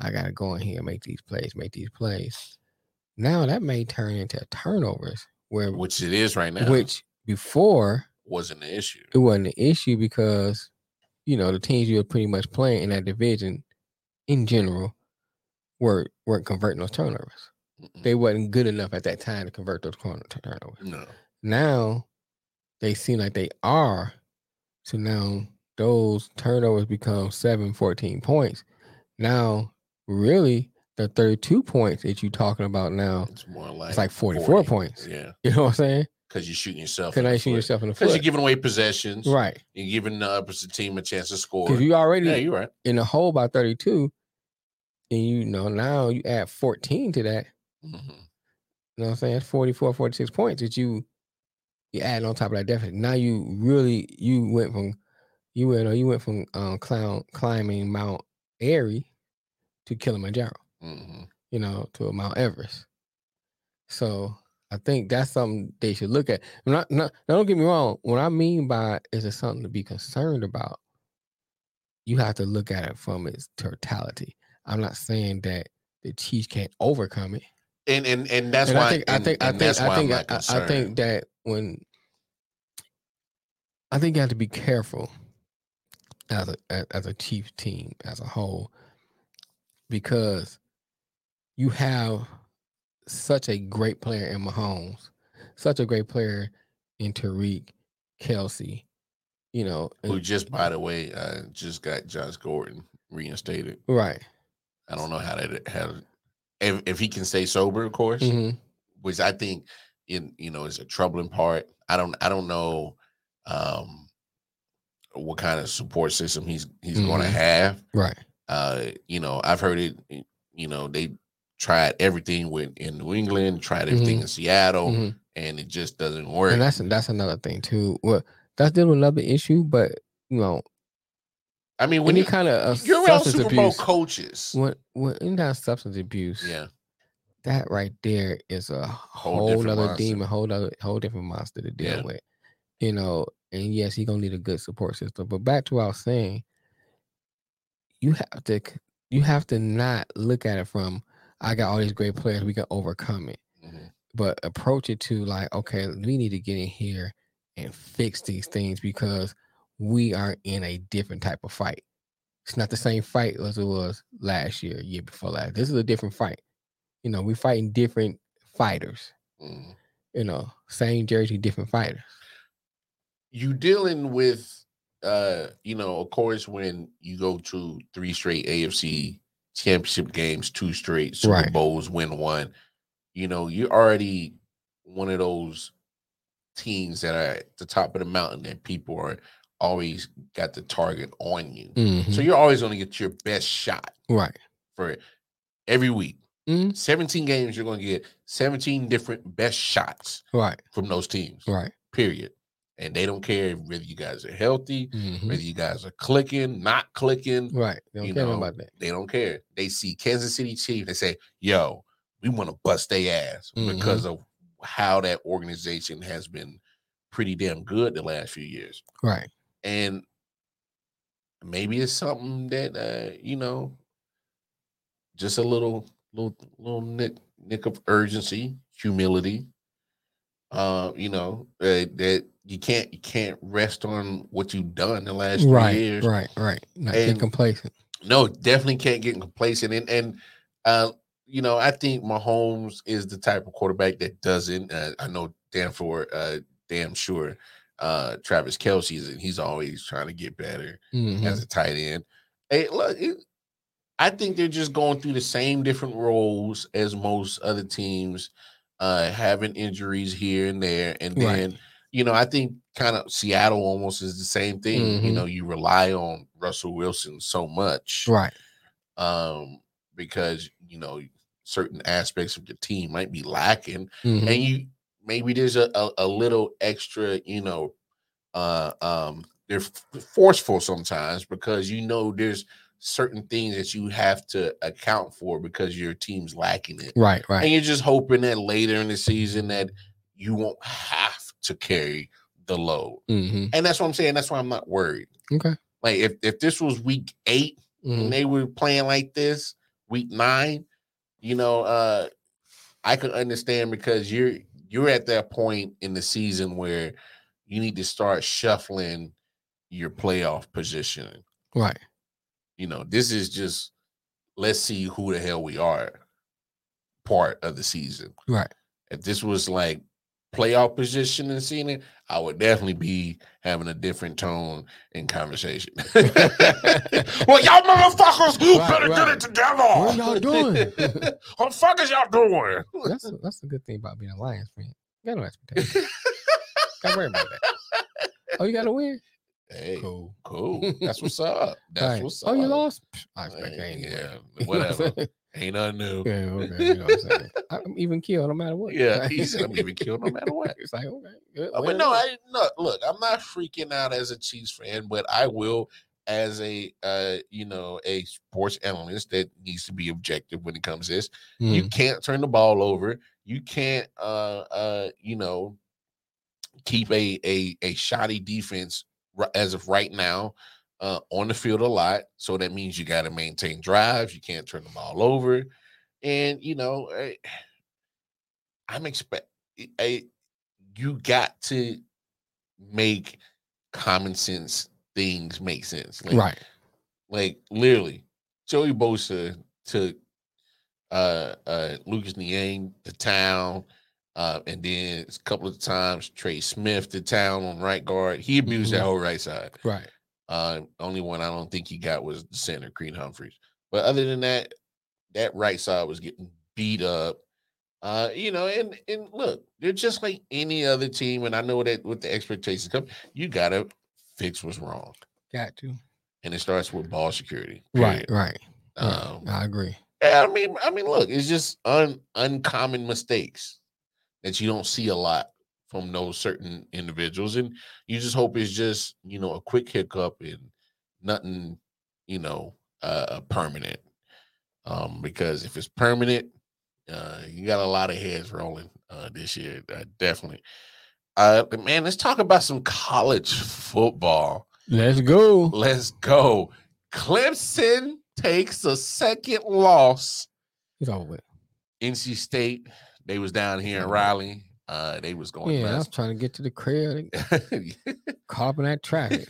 I gotta go in here, make these plays, make these plays. Now that may turn into turnovers, where which it is right now. which before wasn't an issue. it wasn't an issue because you know the teams you were pretty much playing in that division in general were weren't converting those turnovers. They wasn't good enough at that time to convert those corner turnovers. No. Now they seem like they are. So now those turnovers become 7, 14 points. Now, really, the 32 points that you're talking about now, It's more like it's like 44 points. Yeah, You know what I'm saying? because you're shooting yourself. Because you shoot yourself in the Because foot. you're giving away possessions. right. You're giving the opposite team a chance to score. Because you already yeah, you're right. in the hole by 32. And you know, now you add 14 to that. Hmm You know what I'm saying? That's 44, 46 points that you you add on top of that deficit. Now you really you went from you went you went from um clown climbing Mount Airy to Kilimanjaro, hmm you know, to Mount Everest. So I think that's something they should look at. Not, not, now don't get me wrong. What I mean by is it something to be concerned about? You have to look at it from its totality. I'm not saying that the Chiefs can't overcome it. And and and that's and why I think I and- think I think I think I, I- I think that when I think you have to be careful as a as, a Chiefs team as a whole because you have such a great player in Mahomes, such a great player in Tyreek, Kelce, you know, who just by the way uh, just got Josh Gordon reinstated. right. I don't know how that how if if he can stay sober, of course, hmm which I think in you know is a troubling part. I don't I don't know um what kind of support system he's he's going to have. Right. Uh, you know, I've heard it. You know, they tried everything with in New England, tried everything in Seattle, Mhm. and it just doesn't work. And that's that's another thing too. Well, that's dealing with another issue, but you know, I mean, when any you, kind of uh, you're around Super Bowl abuse, coaches, when when in that substance abuse, yeah, that right there is a whole, different other monster. demon, whole other whole different monster to deal Yeah. with. You know, and yes, he gonna need a good support system. But back to what I was saying, you have to you have to not look at it from I got all these great players, we can overcome it. Mhm. But approach it to like, okay, we need to get in here and fix these things because we are in a different type of fight. It's not the same fight as it was last year, year before last. This is a different fight. You know, we're fighting different fighters. Mhm. You know, same jersey, different fighters. you dealing with uh you know of course when you go to three straight afc championship games two straight super Right. bowls win one you know you're already one of those teams that are at the top of the mountain that people are always got the target on you Mhm. so you're always going to get your best shot right. for every week Mhm. 17 games you're going to get 17 different best shots Right. from those teams Right. period and they don't care whether you guys are healthy Mhm. whether you guys are clicking, not clicking, Right. They don't care know, about that. they don't care. They see Kansas City Chiefs, they say, "Yo, we want to bust their ass because of how that organization has been pretty damn good the last few years." Right. And maybe it's something that uh, you know, just a little, little, little nick, nick of urgency, humility. Uh, you know, uh, that you can't you can't rest on what you've done the last three Right. years. Right. Right. Not get And- complacent. No, definitely can't get complacent. And and uh, you know, I think Mahomes is the type of quarterback that doesn't. Uh, I know damn for uh, damn sure. Uh, Travis Kelce's and he's always trying to get better Mhm. as a tight end. Hey, look, it, I think they're just going through the same different roles as most other teams, uh, having injuries here and there, and Right. then you know, I think kind of Seattle almost is the same thing. You Mhm. know, you rely on Russell Wilson so much, Right. um, because you know certain aspects of your team might be lacking, Mhm. and you maybe there's a, a, a little extra, you know, uh, um, they're forceful sometimes because you know there's certain things that you have to account for because your team's lacking it. Right, right. And you're just hoping that later in the season that you won't have to carry the load. hmm And that's what I'm saying. That's why I'm not worried. Okay. Like if, if this was week 8 Mhm. and they were playing like this, week nine, you know, uh I could understand because you're you're at that point in the season where you need to start shuffling your playoff positioning. Right. You know, this is just let's see who the hell we are part of the season. Right. If this was like playoff position and seeing it, I would definitely be having a different tone in conversation. well, y'all motherfuckers Right, better get it together. What y'all doing? what the fuck is y'all doing? That's a, that's a good thing about being a Lions fan. You got no expectations. Got worry about that. Oh, you got to win. Hey, Cool. cool. That's what's up. That's Right. what's up. Oh, you lost. I expect Hey, anyway. yeah, You know what I'm whatever. Ain't nothing new. Yeah, okay. You know what I'm saying? I'm even killed no matter what. Yeah, he said I'm even killed no matter what. It's like okay, good. Uh, but no. I no look. I'm not freaking out as a Chiefs fan, but I will as a uh you know a sports analyst that needs to be objective when it comes to this. You Mm, can't turn the ball over. You can't uh uh you know keep a a a shoddy defense as of right now uh on the field a lot. So that means you got to maintain drives. You can't turn the ball over, and you know eh, I'm expect a you got to make common sense things make sense. Like, right. like literally, Joey Bosa took uh uh Lucas Niang to town, uh, and then a couple of times Trey Smith to town on right guard. He abused that Mhm. whole right side. Right. Uh, only one I don't think he got was the center, Creed Humphreys. But other than that, that right side was getting beat up. Uh, you know, and and look, they're just like any other team, and I know that with the expectations come, you gotta fix what's wrong, Got to. and it starts with ball security. Right. period. Right. right. Um, I agree. I mean, I mean, look, it's just un, uncommon mistakes that you don't see a lot from those certain individuals, and you just hope it's just you know a quick hiccup and nothing, you know, uh, permanent. Um, because if it's permanent, uh, you got a lot of heads rolling uh, this year, uh, definitely. Uh, man, let's talk about some college football. Let's go. Let's go. Clemson takes a second loss. It's over with. NC State, they was down here in Raleigh. Uh, they was going Yeah, I was trying to get to the crib. they Caught up in that traffic.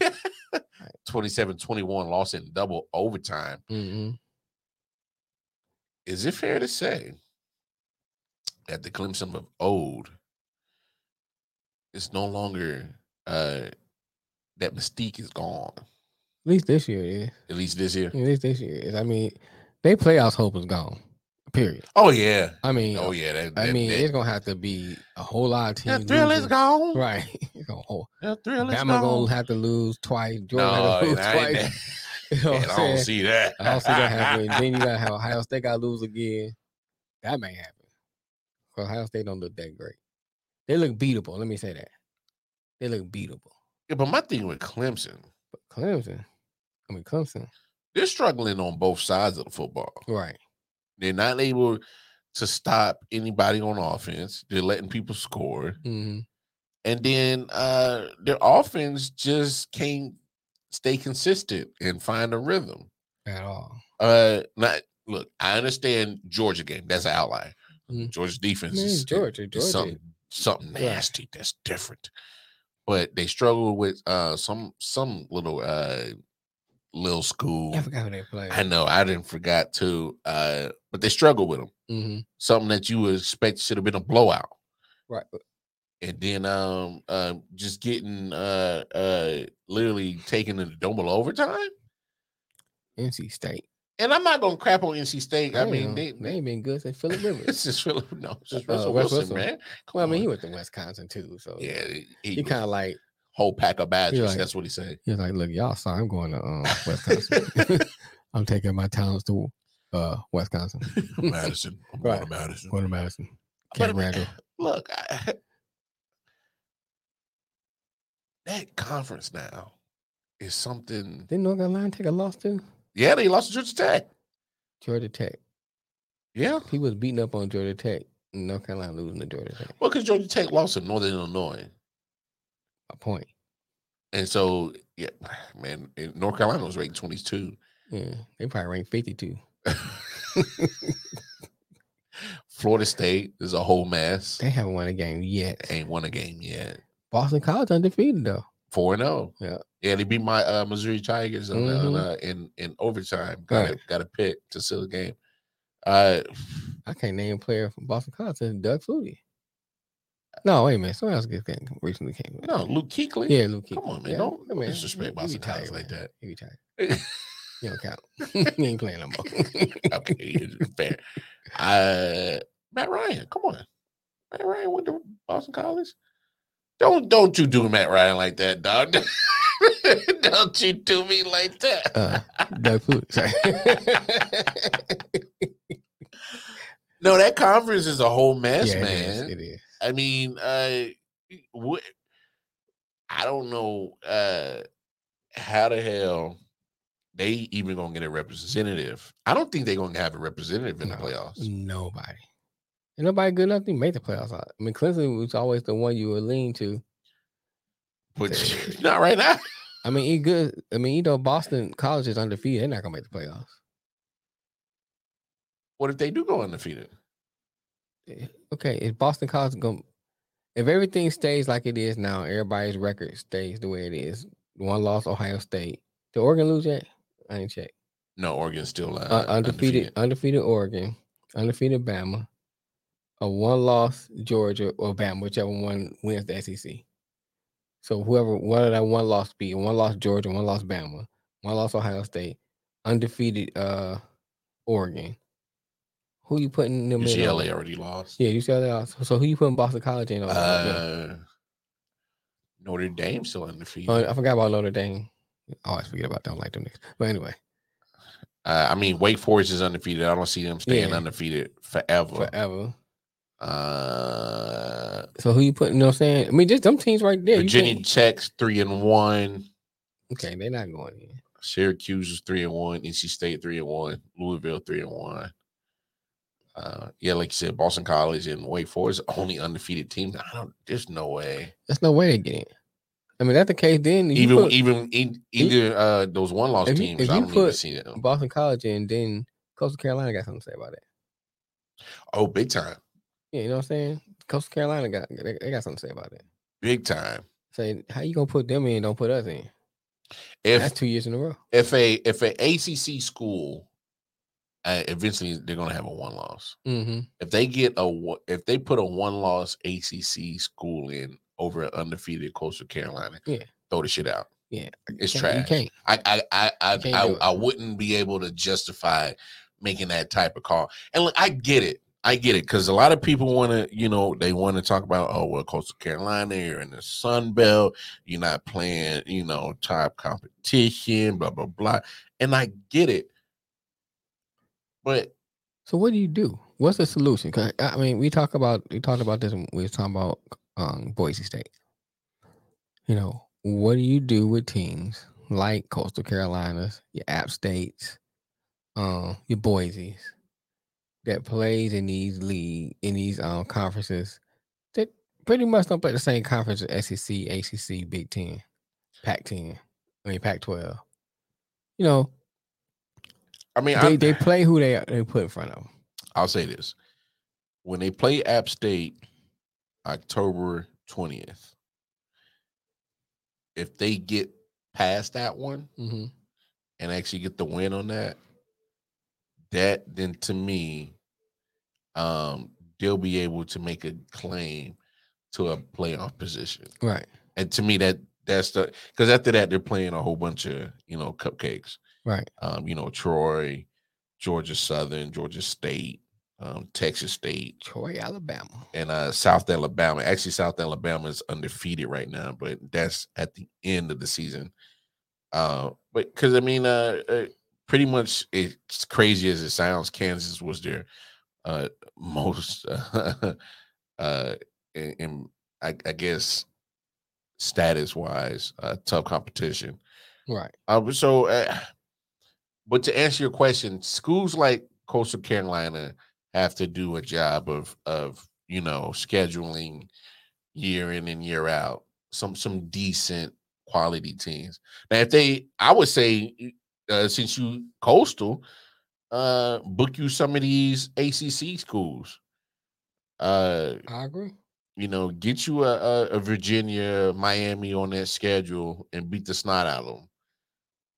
27-21 loss in double overtime. hmm Is it fair to say that the Clemson of old is no longer uh that mystique is gone? At least this year yeah. At least this year. At least this year is. I mean, they playoffs hope is gone. Period. Oh yeah. I mean, Oh yeah. That, I mean, that- it's gonna have to be a whole lot of teams. the thrill is gone. Right. The thrill is Bama gone. gonna have to lose twice. Georgia No, to lose and I ain't twice. You know Man, I don't see that. I don't see that happening. then you gotta have Ohio State gotta lose again. That may happen. Ohio State don't look that great. They look beatable. Let me say that. They look beatable. Yeah, but my thing with Clemson, But Clemson, I mean Clemson, they're struggling on both sides of the football. right? They're not able to stop anybody on offense. They're letting people score. hmm And then uh their offense just can't stay consistent and find a rhythm. At all. Uh not look, I understand Georgia game. That's an outlier. Mhm. Georgia's defense Man, is Georgia, is Georgia. something something Right. nasty that's different. But they struggle with uh some some little uh little school. I forgot who they played. I know I didn't forgot to uh but they struggle with them. hmm Something that you would expect should have been a blowout. Right. And then um uh, just getting uh uh literally taken into double overtime. NC State. And I'm not gonna crap on NC State. I Damn, mean they, they ain't been good since Philip Rivers. it's just Philip no, it's just Uh, Russell Wilson, man. Come well, I mean, he went to Wisconsin too, so yeah, he, he he kind of like whole pack of badges. like- that's what he said. he was like, "Look, y'all saw I'm going to um, Wisconsin. I'm taking my talents to uh, Wisconsin, Madison. I'm Right. going to Madison. going to Madison, But Camp mean, Randall." Look, I, that conference now is something. Didn't North Carolina take a loss too? Yeah, they lost to Georgia Tech. Georgia Tech. Yeah. He was beating up on Georgia Tech. North Carolina losing to Georgia Tech. Well, because Georgia Tech lost to Northern Illinois. A point. And so, yeah, man, North Carolina was ranked 22. Yeah, they probably ranked 52. Florida State is a whole mess. They haven't won a game yet. Ain't won a game yet. Boston College undefeated though. Four and zero. Yeah. Yeah, they beat my uh, Missouri Tigers on, on, Mhm. uh, in in overtime. Got a, got a pick to seal the game. Uh, I can't name a player from Boston College Doug Flutie. No, wait a minute. Someone else came, recently came. no, Luke Kuechly. Yeah, Luke. Kuechly. Come on, man. Yeah, Don't- man. disrespect Boston College like that. He retired. You don't count. he ain't playing no more. okay, it's fair. Uh, Matt Ryan, come on. Matt Ryan went to Boston College. Don't don't you do Matt Ryan like that, dog. don't you do me like that. uh, Doug Flutie. Sorry. no, that conference is a whole mess, yeah, man. It is, it is. I mean, uh, what? I don't know uh, how the hell they even gonna get a representative. I don't think they're gonna have a representative in the playoffs. Nobody. Ain't nobody good enough to make the playoffs. I mean, Clemson was always the one you would lean to. But not right now. I mean, he good. I mean, you know, Boston College is undefeated. They're not gonna make the playoffs. What if they do go undefeated? Okay, is Boston College going? If everything stays like it is now, everybody's record stays the way it is. One loss, Ohio State. Did Oregon lose yet? I ain't check. No, Oregon's still uh, Uh, undefeated, undefeated Oregon, undefeated Bama, a one loss Georgia or Bama, whichever one wins the SEC. So whoever one of that one loss be one loss Georgia, one loss Bama, one loss Ohio State, undefeated uh Oregon. Who you putting in the middle? UCLA already lost. Yeah, UCLA. Also. So who you putting Boston College in? over? Uh, Notre Dame still undefeated. Oh, I forgot about Notre Dame. I always forget about them like them niggas. But anyway, Uh, I mean, Wake Forest is undefeated. I don't see them staying Yeah. undefeated forever. forever. Uh, So who you putting? You know what I'm saying? I mean, just them teams right there. Virginia Tech's three and one. Okay, they're not going in. Syracuse is three and one. NC State three and one. Louisville three and one. Uh, yeah, like you said, Boston College and Wake Forest only undefeated teams. I don't. There's no way. There's no way they get in. I mean, that's the case. Then Even put even e- either uh those one loss if you- teams, if I you don't even put see them. Boston College in, then Coastal Carolina got something to say about it. Oh, big time, Yeah, you know what I'm saying? Coastal Carolina got they, they got something to say about it. big time. Say how you gonna put them in? Don't put us in. If That's two years in a row. if a if a ACC school, uh, eventually they're gonna have a one loss. Mm-hmm. If they get a if they put a one loss ACC school in over an undefeated Coastal Carolina, Yeah. throw the shit out. Yeah, It's You trash. can't. I I I I, I. I wouldn't be able to justify making that type of call. And look, I get it. I get it because a lot of people want to, you know, they want to talk about, oh, well, Coastal Carolina, you're in the Sun Belt, you're not playing, you know, top competition, blah blah blah. And I get it, but So what do you do? What's the solution? 'Cause, I mean, we talk about we talked about this we were talking about um, Boise State. You know, what do you do with teams like Coastal Carolinas, your App States, um, your Boise's that plays in these league in these um conferences that pretty much don't play the same conference as SEC, ACC, Big Ten, Pac ten, I mean Pac twelve. You know, I mean, they, I, they play who they they put in front of them. I'll say this: when they play App State, October twentieth, if they get past that one Mm-hmm. and actually get the win on that, that then to me, um, they'll be able to make a claim to a playoff position. Right. And to me, that that's the because after that they're playing a whole bunch of you know cupcakes. Right. Um, you know, Troy, Georgia Southern, Georgia State, um, Texas State, Troy, Alabama. and uh South Alabama. Actually, South Alabama is undefeated right now, but that's at the end of the season. Uh, but because I mean, uh, uh, pretty much it's crazy as it sounds. Kansas was their uh most uh, uh in, in I, I guess status wise uh tough competition. Right. Uh, so uh, but to answer your question, schools like Coastal Carolina have to do a job of of you know scheduling year in and year out some some decent quality teams. Now, if they, I would say, uh, since you coastal, uh, book you some of these ACC schools. Uh, I agree. you know, get you a, a, a Virginia, Miami on that schedule and beat the snot out of them.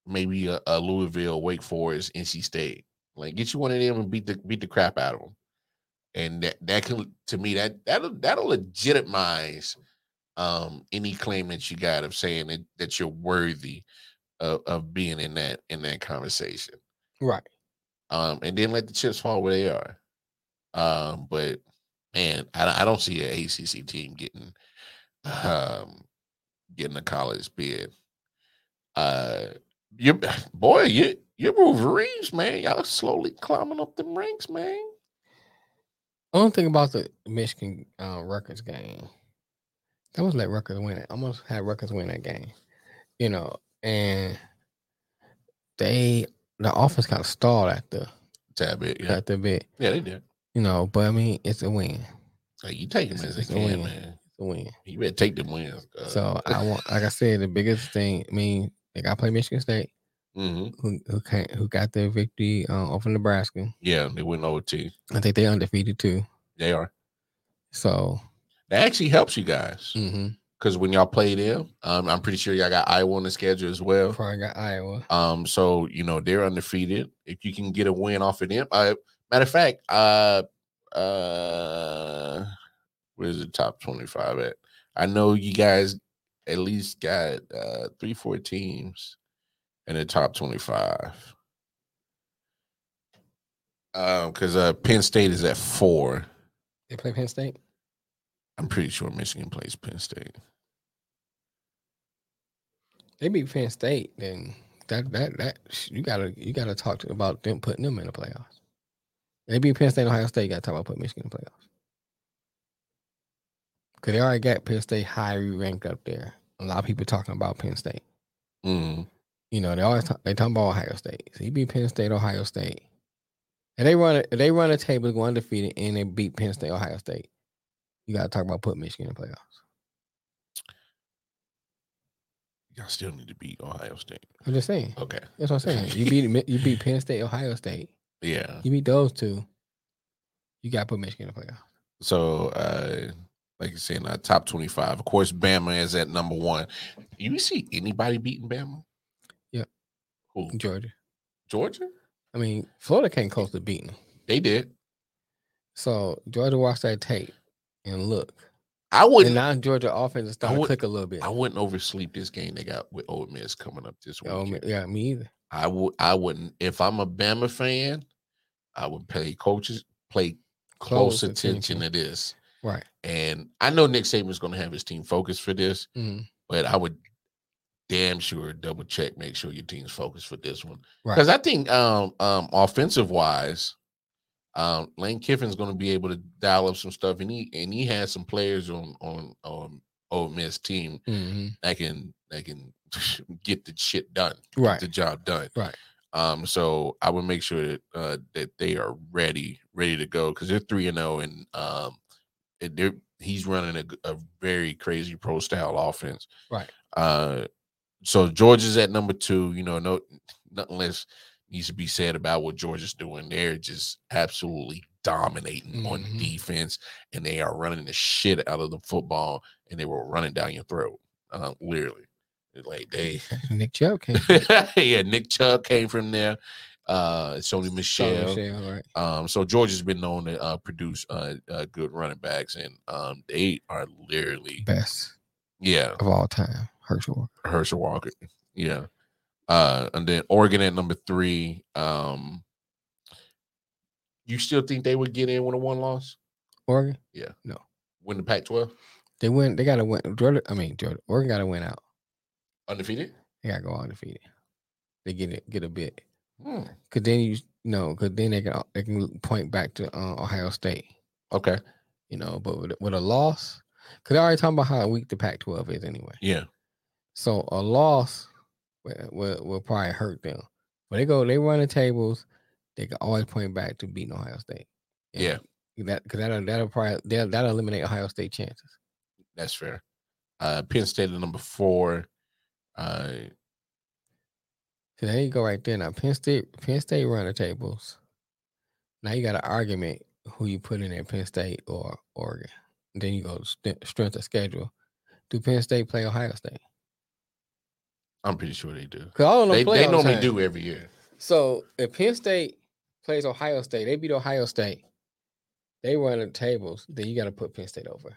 Maybe a, a Louisville, Wake Forest, NC State. Like get you one of them and beat the beat the crap out of them. And that that can to me that that'll that'll legitimize um any claim that you got of saying that, that you're worthy of, of being in that in that conversation. Right. Um and then let the chips fall where they are. Um, but man, I, I don't see an ACC team getting um getting a college bid. Uh, you boy, you you Wolverines, man, y'all slowly climbing up them ranks, man. Only thing about the Michigan uh, Rutgers game, I almost let Rutgers win it. I almost had Rutgers win that game, you know, and they the offense kind of stalled at the Tad bit, yeah, at the bit, yeah, they did. you know. But I mean, it's a win. Hey, you take them It's- as they a can, win. man. It's a win. You better take them wins. Uh, So I want, like I said, the biggest thing. I mean, they got to play Michigan State, mhm. who who who got their victory uh, over Nebraska. yeah, they went OT. I think they undefeated too. They are. So That actually helps you guys mm-hmm. because when y'all play them, um, I'm pretty sure y'all got Iowa on the schedule as well. probably got Iowa. Um, so you know they're undefeated. If you can get a win off of them, I, matter of fact, uh, uh, where's the top twenty five at? I know you guys at least got uh three, four teams in the top twenty five. Um, because uh, Penn State is at four. They play Penn State. I'm pretty sure Michigan plays Penn State. They beat Penn State, then that that that you gotta you gotta talk to, about them putting them in the playoffs. They beat Penn State, Ohio State. You gotta talk about putting Michigan in the playoffs because they already got Penn State highly ranked up there. A lot of people talking about Penn State. Mm. You know, they always talk, they talking about Ohio State. So you beat Penn State, Ohio State, and they run a, they run a table, go undefeated, and they beat Penn State, Ohio State. You gotta talk about putting Michigan in the playoffs. Y'all still need to beat Ohio State. I'm just saying. Okay. That's what I'm saying. You beat you beat Penn State, Ohio State. Yeah. You beat those two. You got to put Michigan in the playoffs. So, uh, like you saying, uh, top 25. Of course, Bama is at number one. You see anybody beating Bama? Yeah. Who? Georgia. Georgia? I mean, Florida came close to beating them. They did. So Georgia watched that tape and look. I wouldn't. now Georgia offense is starting to click a little bit. I wouldn't oversleep this game they got with Ole Miss coming up this week. Oh, yeah, me either. I would. I wouldn't. If I'm a Bama fan, I would pay coaches play close, Close attention. attention. to this. Right. And I know Nick Saban's going to have his team focused for this, Mhm. but I would damn sure double check, make sure your team's focused for this one. Right. Because I think um um offensive wise, um Lane Kiffin's going to be able to dial up some stuff, and he and he has some players on on on Ole Miss team Mhm. that can that can get the shit done, Right. the job done. Right. Um, so I would make sure that uh, that they are ready, ready to go because they're three and zero, and um, they're he's running a very crazy pro style offense. Right. Uh, so Georgia's at number two. You know, no nothing less needs to be said about what Georgia's doing. They're just absolutely dominating on Mhm. defense, and they are running the shit out of the football, and they were running down your throat, uh, literally. Like they Nick Chubb came. yeah, Nick Chubb came from there. Uh, Sony Michel. Michel, right. Um, so Georgia's been known to uh, produce uh, uh, good running backs, and um, they are literally Best yeah, of all time. Herschel. Walker. Herschel Walker, yeah. Uh, and then Oregon at number three. Um, you still think they would get in with a one loss? Oregon. Yeah. No. Win the Pac-12 They win. They got to win. Georgia. I mean, Georgia. Oregon got to win out. undefeated? They got to go undefeated. They get it. Get a bit. Hmm. Cause then you know, cause then they can they can point back to uh, Ohio State. Okay, You know, but with, with a loss, cause I already talking about how weak the Pac-12 is anyway. yeah, So a loss will, will, will probably hurt them. But they go, they run the tables. They can always point back to beating Ohio State. And Yeah. that because that'll that'll probably that'll, that'll eliminate Ohio State chances. That's fair. Uh, Penn State at number four. Uh, So there you go, right there. Now Penn State, Penn State run the tables. Now you got an argument who you put in there, Penn State or Oregon. Then you go st- strength of schedule. Do Penn State play Ohio State? I'm pretty sure they do. Because all of them They, they all normally do every year. So if Penn State plays Ohio State, they beat Ohio State. They run the tables. Then you got to put Penn State over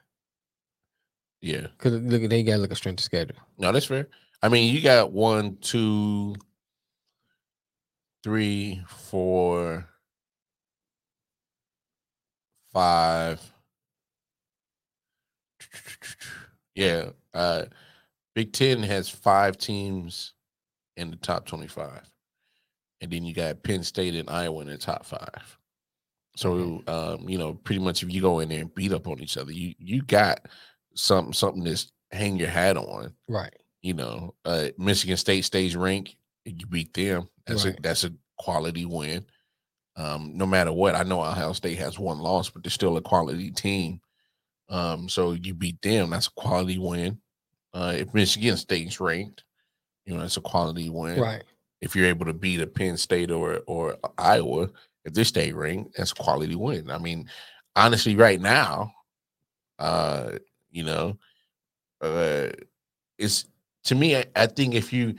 Yeah. because look, they got look at strength of schedule. No, that's fair. I mean, you got one, two, three, four, five. Yeah. Uh Big Ten has five teams in the top 25. And then you got Penn State and Iowa in the top five. So um, you know, pretty much if you go in there and beat up on each other, you you got something something to hang your hat on Right. you know, uh, Michigan State stays ranked, you beat them. That's Right. a that's a quality win. Um, no matter what, I know Ohio State has one loss, but they're still a quality team. Um, so you beat them, that's a quality win. Uh, if Michigan State's ranked, you know, that's a quality win. Right. If you're able to beat a Penn State or or Iowa, if they stay ranked, that's a quality win. I mean, honestly, right now, uh, you know, uh, it's to me. I, I think if you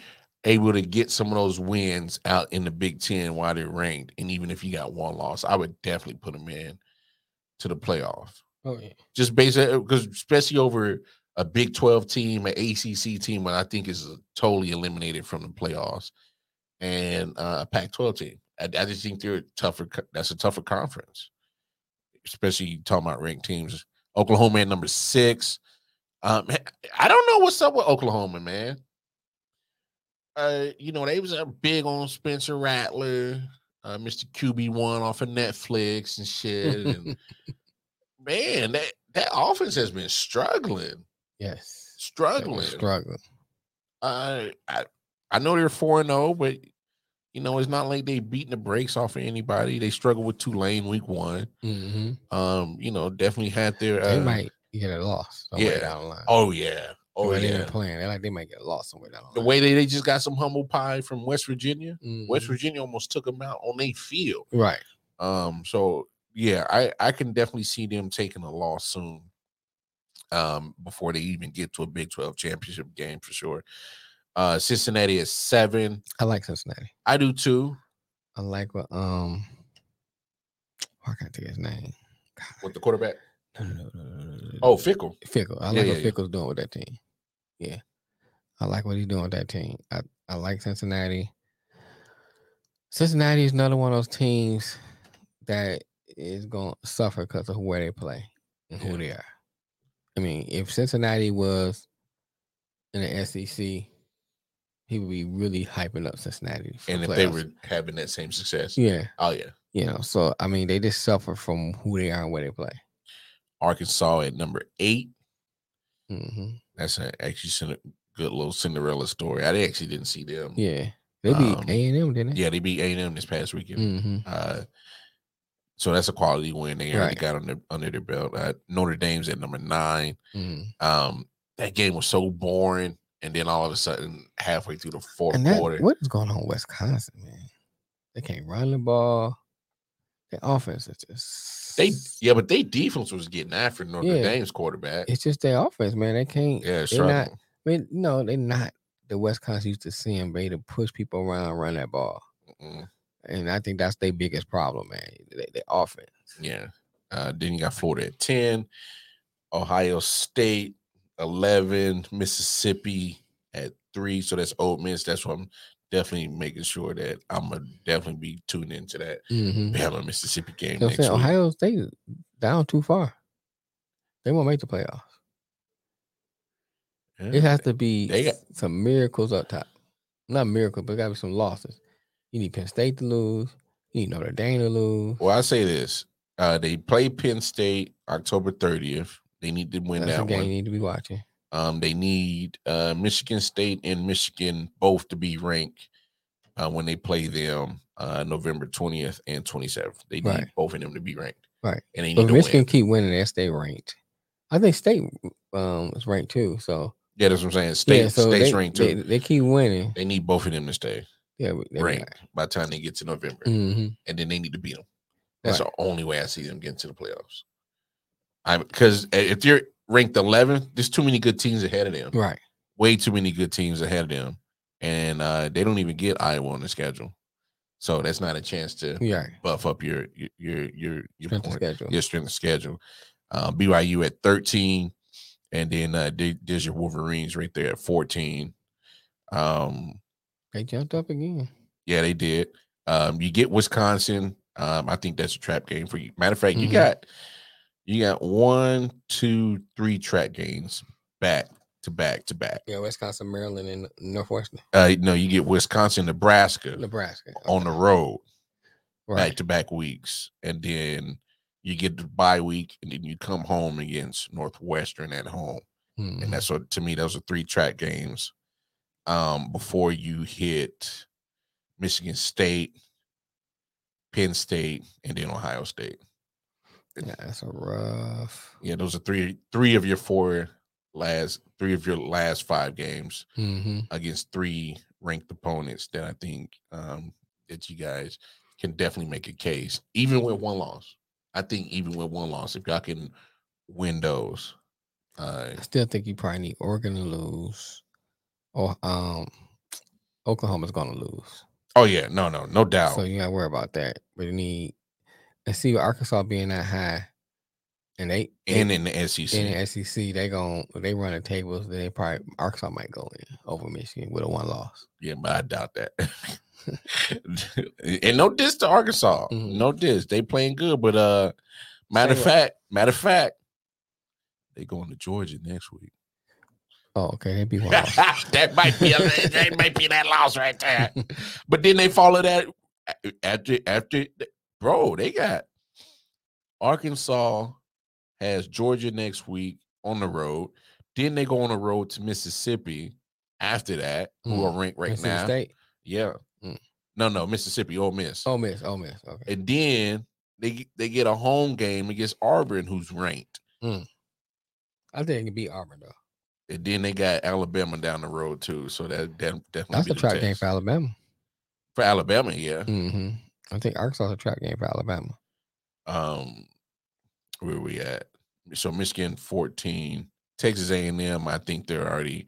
able to get some of those wins out in the Big Ten while they're ranked, and even if you got one loss, I would definitely put them in to the playoff. Oh yeah. Just based because especially over a Big Twelve team, an ACC team, that I think is totally eliminated from the playoffs, and uh, a Pac twelve team. I, I just think they're a tougher. That's a tougher conference, especially talking about ranked teams. Oklahoma at number six. Um, I don't know what's up with Oklahoma, man. Uh, you know, they was uh, big on Spencer Rattler, uh, Mr. QB one off of Netflix and shit. And man, that that offense has been struggling, Yes. Struggling. Struggling. Uh, I I know they're four and zero, but you know it's not like they beating the brakes off of anybody. They struggled with Tulane week one. hmm Um, you know, definitely had their. They Uh, might get a loss yeah. down the line. Oh yeah. Oh they yeah. playing. They like they might get lost somewhere down the The way they, they just got some humble pie from West Virginia. West Mhm. Virginia almost took them out on a field. Right. Um, so yeah, I I can definitely see them taking a loss soon. Um, before they even get to a Big 12 championship game for sure. Uh Cincinnati is seven. I like Cincinnati. I do too. I like what um why can't I think his name? God. With the quarterback. No, no, no, no, no, Oh, Fickell. Fickell. I Yeah, like yeah, what yeah. Fickell's doing with that team. Yeah. I like what he's doing with that team. I, I like Cincinnati. Cincinnati is another one of those teams that is going to suffer because of where they play and who Yeah. they are. I mean, if Cincinnati was in the SEC, he would be really hyping up Cincinnati. And if they were having that same success. yeah, Oh yeah. you know, so I mean, they just suffer from who they are and where they play. Arkansas at number eight. Hmm That's a, actually a good little Cinderella story. I actually didn't see them. Yeah, they beat Um, A and M, didn't they? Yeah, they beat A&M this past weekend. hmm Uh, so that's a quality win. They already Right. got under under their belt. Uh, Notre Dame's at number nine. hmm Um, that game was so boring, and then all of a sudden, halfway through the fourth And that, quarter, what is going on Wisconsin, man? They can't run the ball. Their offense is just they yeah, but they defense was getting after Notre Yeah. Dame's quarterback. it's just their offense, man. They can't. Yeah, they're not. I mean, no, they're not the Wisconsin used to see seeing, ready to push people around, run that ball, Mm, and I think that's their biggest problem, man. They, their offense. yeah. Uh, then you got Florida at ten, Ohio State eleven, Mississippi at three. So that's Ole Miss. That's what I'm definitely making sure that I'm gonna definitely be tuning into that Mm-hmm. Bama Mississippi game You know what next saying? week. Ohio State is down too far. They won't make the playoffs. Yeah. It has to be got- some miracles up top. Not miracles, but gotta be some losses. You need Penn State to lose. You need Notre Dame to lose. Well, I say this: uh, they play Penn State October 30th. They need to win That's a that game one. you need to be watching. Um, they need uh, Michigan State and Michigan both to be ranked uh, when they play them uh, November 20th and 27th. They need Right. both of them to be ranked. Right. And they need But to Michigan win. keep winning, they stay ranked. I think state um is ranked too. So Yeah, that's what I'm saying. State, yeah, so state's they, ranked too. they, They, keep winning. They need both of them to stay Yeah, ranked by the time they get to November. hmm And then they need to beat them. That's Right. the only way I see them getting to the playoffs. I'm because if you're ranked 11th, there's too many good teams ahead of them. Right. way too many good teams ahead of them, and uh, they don't even get Iowa on the schedule. So that's not a chance to Yeah. buff up your your your your, your Strength point- schedule. your strength schedule. Uh, BYU at 13, and then uh, there- there's your Wolverines right there at 14. Um, They jumped up again. yeah, they did. Um, you get Wisconsin. Um, I think that's a trap game for you. Matter of fact, you Mhm. got you got one, two, three track games back to back to back. Yeah, Wisconsin, Maryland, and Northwestern, Uh, no, you get Wisconsin, Nebraska Nebraska. on the road right. back to back weeks, and then you get the bye week, and then you come home against Northwestern at home, Mhm. and that's what to me those are three track games. Um, before you hit Michigan State, Penn State, and then Ohio State. Yeah, that's a rough. Yeah, those are three three of your four last three of your last five games. hmm against three ranked opponents that I think um, that you guys can definitely make a case, even with one loss. I think even with one loss, if y'all can win those, uh, I still think you probably need Oregon to lose, or um, Oklahoma's gonna lose. oh yeah, no, no, no doubt. So you gotta worry about that. But you need let's see Arkansas being that high, and they and in the SEC, in the SEC they gon' they run the tables. Then they probably Arkansas might go in over Michigan with a one loss. yeah, but I doubt that. and no diss to Arkansas, Mhm. no diss. They playing good, but uh, matter of fact, matter of fact, they going to Georgia next week. Oh, okay, they be one that might be a, that might be that loss right there. But then they follow that after after bro, they got Arkansas has Georgia next week on the road. Then they go on the road to Mississippi after that, who Mm. are ranked right Mississippi now. State. Yeah. Mm. No, no, Mississippi, Ole Miss. Oh, miss. Oh, miss. Okay. And then they get- they get a home game against Auburn, who's ranked. I think it can beat Auburn though. And then they got Alabama down the road too. So that, that definitely That's the trap game for Alabama. for Alabama, yeah. hmm I think Arkansas is a trap game for Alabama. um where we at so michigan 14 texas a&m i think they're already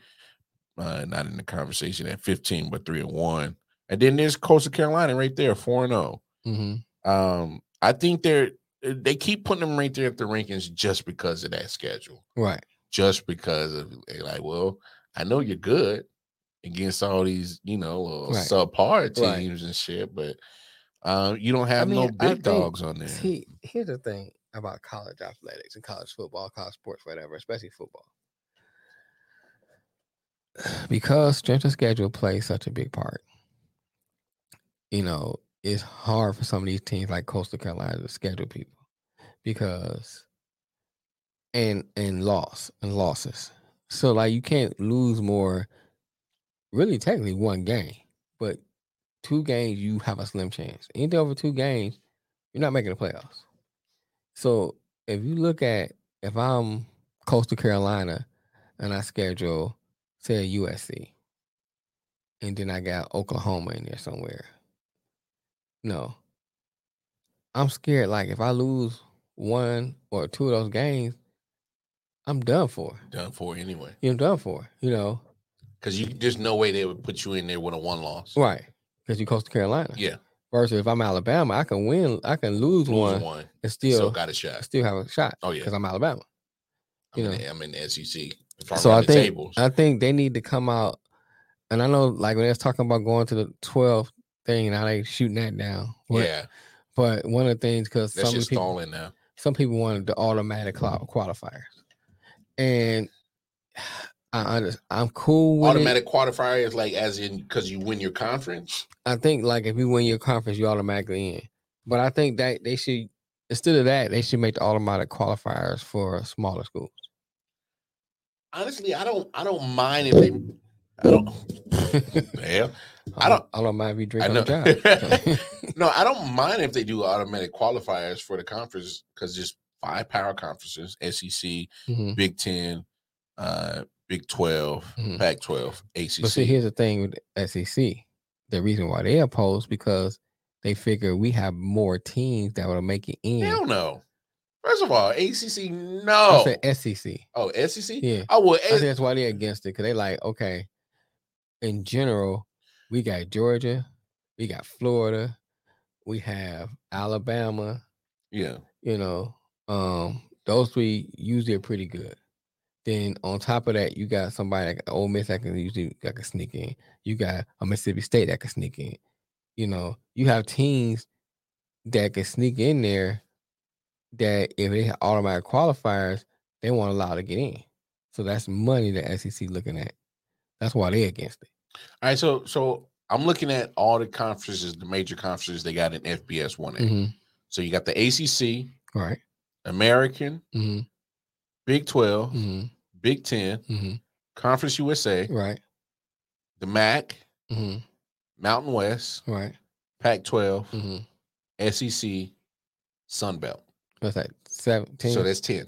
uh, not in the conversation at 15 but 3 and 1 and then there's coastal carolina right there 4 and 0 hmm um i think they're they keep putting them right there at the rankings just because of that schedule Right. just because of like well i know you're good against all these you know Right. subpar Right. teams and shit but um, you don't have no mean, I big think- dogs on there. See, here's the thing about college athletics and college football, college sports, whatever, especially football. Because strength of schedule plays such a big part, you know, it's hard for some of these teams like Coastal Carolina to schedule people because and and loss and losses. So like you can't lose more really technically one game, two games you have a slim chance. Anything over two games, you're not making the playoffs. So if you look at if I'm Coastal Carolina and I schedule say USC, and then I got Oklahoma in there somewhere. No. I'm scared like if I lose one or two of those games, I'm done for. done for anyway. You're done for, you know. Because you there's no way they would put you in there with a one loss. Right. Because you're Coastal Carolina. Yeah. Versus if I'm Alabama, I can win, I can lose, Lose one, one. and Still, still got a shot. still have a shot. Oh, yeah. Because I'm Alabama. I'm, you in know. I'm in the SEC. So I think tables. I think they need to come out, and I know like when they're talking about going to the 12 thing, now they shooting that down. But, yeah. But one of the things because some people stalling now. some people wanted the automatic qual- qualifiers, and I under, I'm cool with it. Automatic qualifier is like as in because you win your conference. I think like if you win your conference, you automatically in. But I think that they should instead of that, they should make the automatic qualifiers for smaller schools. Honestly, I don't I don't mind if they I don't. Hell, I don't. I don't mind if you drink I on the job. no, I don't mind if they do automatic qualifiers for the conference because just five power conferences: SEC, Mhm. Big Ten, uh, Big 12 Mhm. Pac twelve, ACC. But see, here's the thing with SEC. The reason why they oppose because they figure we have more teams that will make it in. Hell no. First of all, ACC, I no. said SEC. oh, SEC. Yeah. I would. I think that's why they're against it because they like, okay, in general, we got Georgia, we got Florida, we have Alabama, yeah. you know, um, those three usually are pretty good. Then on top of that, you got somebody like Ole Miss that can usually that can sneak in. You got a Mississippi State that can sneak in. You know, you have teams that can sneak in there that if they have automatic qualifiers, they won't allow to get in. So that's money the SEC looking at. That's why they're against it. All right. So, so I'm looking at all the conferences, the major conferences they got in FBS one A. Mhm. So you got the ACC, Right. American, hmm Big 12 hmm Big Ten, hmm Conference USA, Right. the MAC, hmm Mountain West, Right. Pac 12, hmm SEC, Sun Belt. What's that? Seventeen. So that's 10.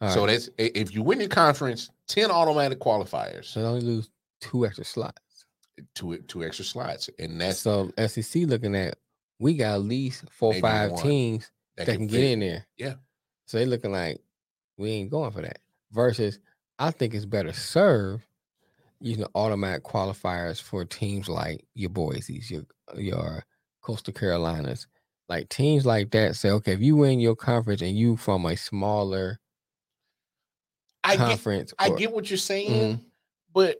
All so right. that's if you win your conference, 10 automatic qualifiers, so only lose two extra slots. two two extra slots. And that's so SEC looking at we got at least four or five teams that, can, get in there. Yeah. So they looking like we ain't going for that. Versus, I think it's better served using automatic qualifiers for teams like your Boise's, your your Coastal Carolinas, like teams like that. Say, okay, if you win your conference and you from a smaller I get conference, I get what you're saying, Mhm. but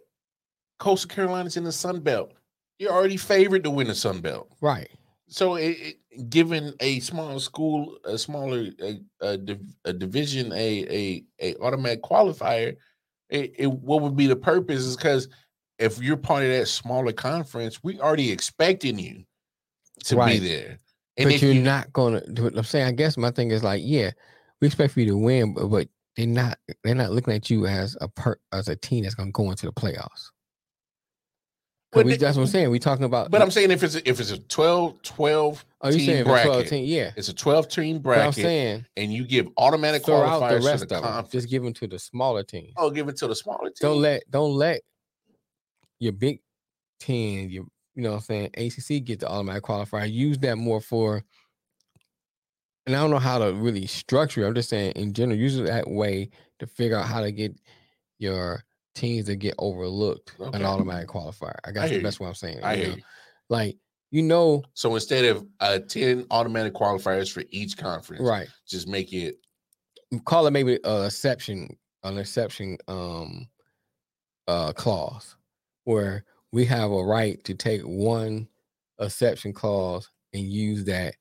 Coastal Carolina's in the Sun Belt. You're already favored to win the Sun Belt. right. So, it, it, given a small school, a smaller a, a, div- a division, a, a a automatic qualifier, it, it what would be the purpose? Is because if you're part of that smaller conference, we already expecting you to be there. And but if you're you, not gonna. I'm saying, I guess my thing is like, yeah, we expect for you to win, but, but they're not they're not looking at you as a per as a team that's gonna go into the playoffs. But we, that's what I'm saying. We're talking about but I'm saying if it's a, if it's a 12, 12 oh, team if 12 bracket, team, yeah. it's a 12 team But I'm saying and you give automatic qualifiers the rest to of the them. Just give them to the smaller teams. oh, give it to the smaller team. Don't let don't let your big ten, your you know what I'm saying, ACC get the automatic qualifier. Use that more for and I don't know how to really structure it. I'm just saying in general, use it that way to figure out how to get your teams that get overlooked Okay. an automatic qualifier. I guess hear you. that's what I'm saying. I you hear know? you. Like, you know, So instead of uh, 10 automatic qualifiers for each conference, right. just make it call it maybe a exception, an exception um uh clause where we have a right to take one exception clause and use that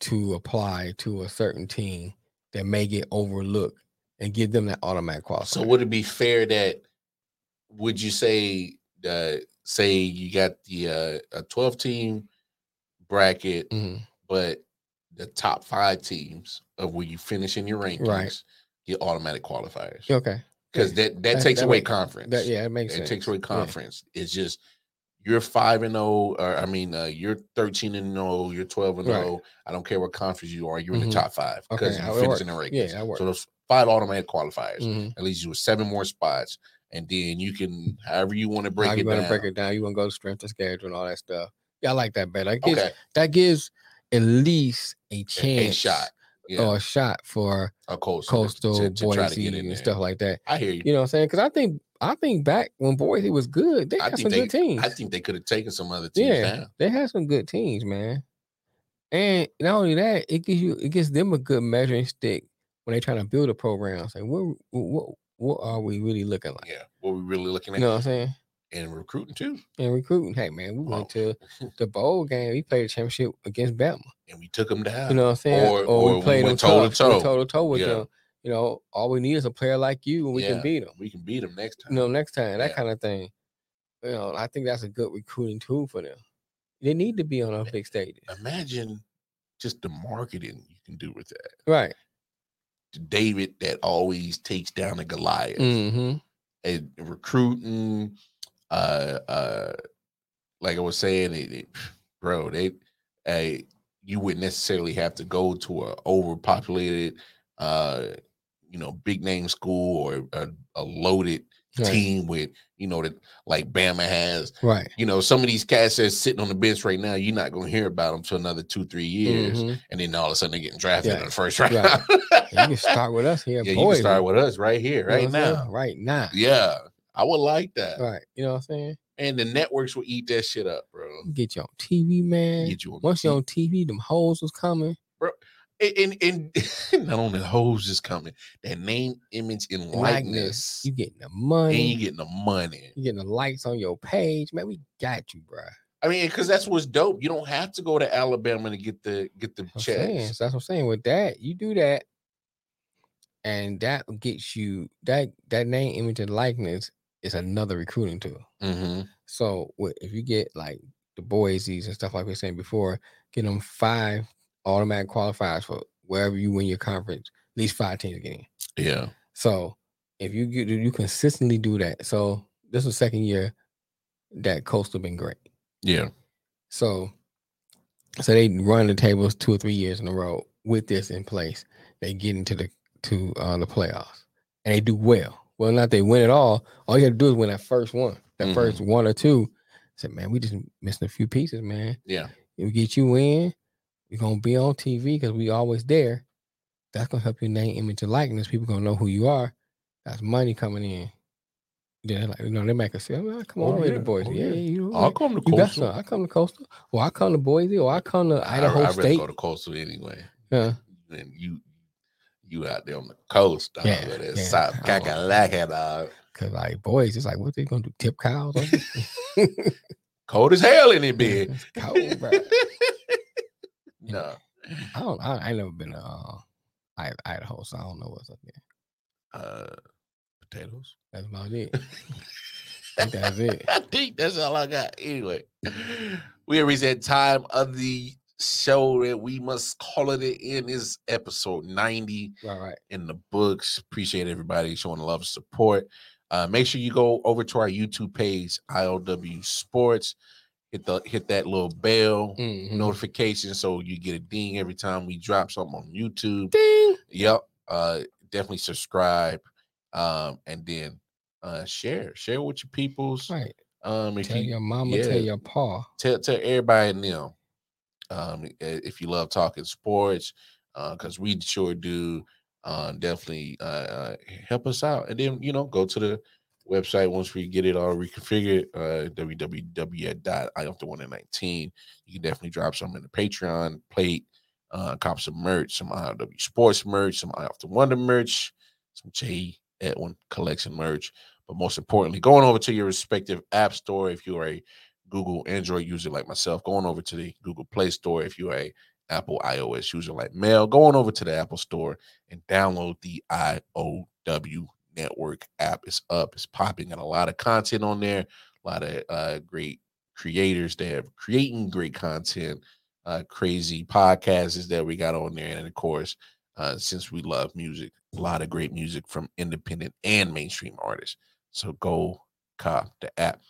to apply to a certain team that may get overlooked and give them that automatic qualifier. So would it be fair that would you say uh say you got the uh a 12 team bracket, Mhm. but the top five teams of where you finish in your rankings Right. get automatic qualifiers. okay. Because that, that That- takes that away conference. That yeah, it makes it sense. takes away Yeah. conference. It's just you're five and zero, or I mean, uh, you're thirteen and zero, you're twelve and Right. zero. I don't care what conference you are, you're in Mhm. the top five because Okay, you how it finish in the rankings. Yeah, that works. So those five automatic qualifiers. Mhm. At least you with seven more spots, and then you can, however you want to break How it you gonna down. break it down? You want to go to strength of schedule and all that stuff. Yeah, I like that better. That gives, Okay, that gives at least a chance a shot, yeah, or a shot for a coastal, to- coastal to, to try to get in and stuff like that. I hear you. You know what I'm saying? Because I think I think back when Boise was good, they I had think some they, good teams. I think they could have taken some other teams yeah, down. they had some good teams, man. And not only that, it gives you it gives them a good measuring stick when they trying to build a program. Say, what what what are we really looking like? Yeah, what we really looking at, You know what I'm saying? and recruiting too, And recruiting. Hey man, we Oh. went to the bowl game. We played a championship against Bama. and we took them down. You know what I'm saying? Or- or we them went toe to toe. Toe to toe with Yeah. them. You know, all we need is a player like you, and we Yeah. can beat them. we can beat them next time. You know, next time that Yeah. kind of thing. You know, I think that's a good recruiting tool for them. They need to be on a eh, big stage. Imagine just the marketing you can do with that. right? David that always takes down a Goliath Mm-hmm. and recruiting, uh, uh, like I was saying, it, it, bro, they, uh, you wouldn't necessarily have to go to a overpopulated, uh, you know, big name school or a, a loaded Right. team with, you know, that like Bama has. Right. You know, some of these cats that's sitting on the bench right now, you're not going to hear about them for another two, three years, Mhm. and then all of a sudden they're getting drafted Yeah. in the first round. Right. You can start with us here, yeah, you boys. can start with us right here, you know right I'm saying? now. Right now. Yeah, I would like that. Right. You know what I'm saying? And the networks will eat that shit up, bro. Get you on TV, man. Get you on Once you're on TV, them hoes was coming. And, and, and not only the hoes is coming, that name, image, and likeness, You getting the and money. you getting the money. You getting the likes on your page, man. We got you, bro. I mean, because that's what's dope. You don't have to go to Alabama to get the get the saying, checks. so that's what I'm saying. With that, you do that, and that gets you that that name, image, and likeness is another recruiting tool. hmm So what if you get like the Boise's and stuff like we were saying before, get them five automatic qualifiers for wherever you win your conference, at least five teams get in. Yeah. So if you get you consistently do that, so this was second year that Coastal been great. Yeah. So so they run the tables two or three years in a row with this in place. They get into the to uh, the playoffs and they do well. Well, not they win it all. All you have to do is win that first one, that Mhm. first one or two. I Said, man, we just missing a few pieces, man. Yeah. We get you in, we're gonna be on TV because we always there. That's gonna help your name, image, and likeness. People gonna know who you are. That's money coming in. Yeah, like you know they make us say, "Well, come Oh, on, with yeah. the boys. Oh, yeah, yeah. you, I'll come to you got Coastal. some. I come to Coastal, or I come to Boise, or I come to I, Idaho I'd rather State. go to Coastal anyway. yeah, And you you out there on the coast, dog. Yeah, that yeah. South Oh. Kakalaka, dog. cause like boys, it's like what they gonna do? Tip cows? Cold as hell in it, big. It's cold, bro. no. I don't. I, I ain't never been to uh, I- Idaho, so I don't know what's up there. Uh potatoes. That's about it. I think that's it. I think that's all I got. Anyway, we reached that time of the show that we must call it in this episode 90 Right, right. in the books. Appreciate everybody showing love and support. Uh, make sure you go over to our YouTube page, IOW Sports. Hit the hit that little bell Mhm. notification so you get a ding every time we drop something on YouTube. Ding. Yep. Uh definitely subscribe. Um and then uh share. Share with your peoples. Right. Um if Tell you your mama, yeah. tell your pa. tell tell everybody in them. Um if you love talking sports, uh, because we sure do. Uh definitely uh, uh help us out. And then you know, go to the website once we get it all reconfigured, uh www.iafter119. You can definitely drop some in the Patreon plate, uh cop some merch, some IW sports merch, some I After Wonder merch, some J Edwin collection merch. But most importantly, going over to your respective app store if you are a Google Android user like myself, going over to the Google Play Store if you're a Apple iOS user like Mel, going over to the Apple Store and download the IOW Network app. It's up, it's popping, got a lot of content on there, a lot of uh, great creators that are creating great content, uh, crazy podcasts that we got on there, and of course, uh, since we love music, a lot of great music from independent and mainstream artists. So go cop the app.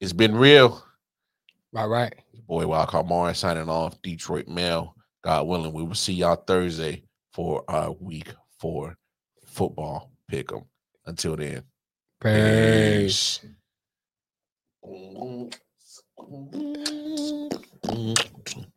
It's been real. All right. boy Wildcard Morris signing off. Detroit Mail. God willing, we will see y'all Thursday for our week four football pick 'em. Until then. Peace. Peace.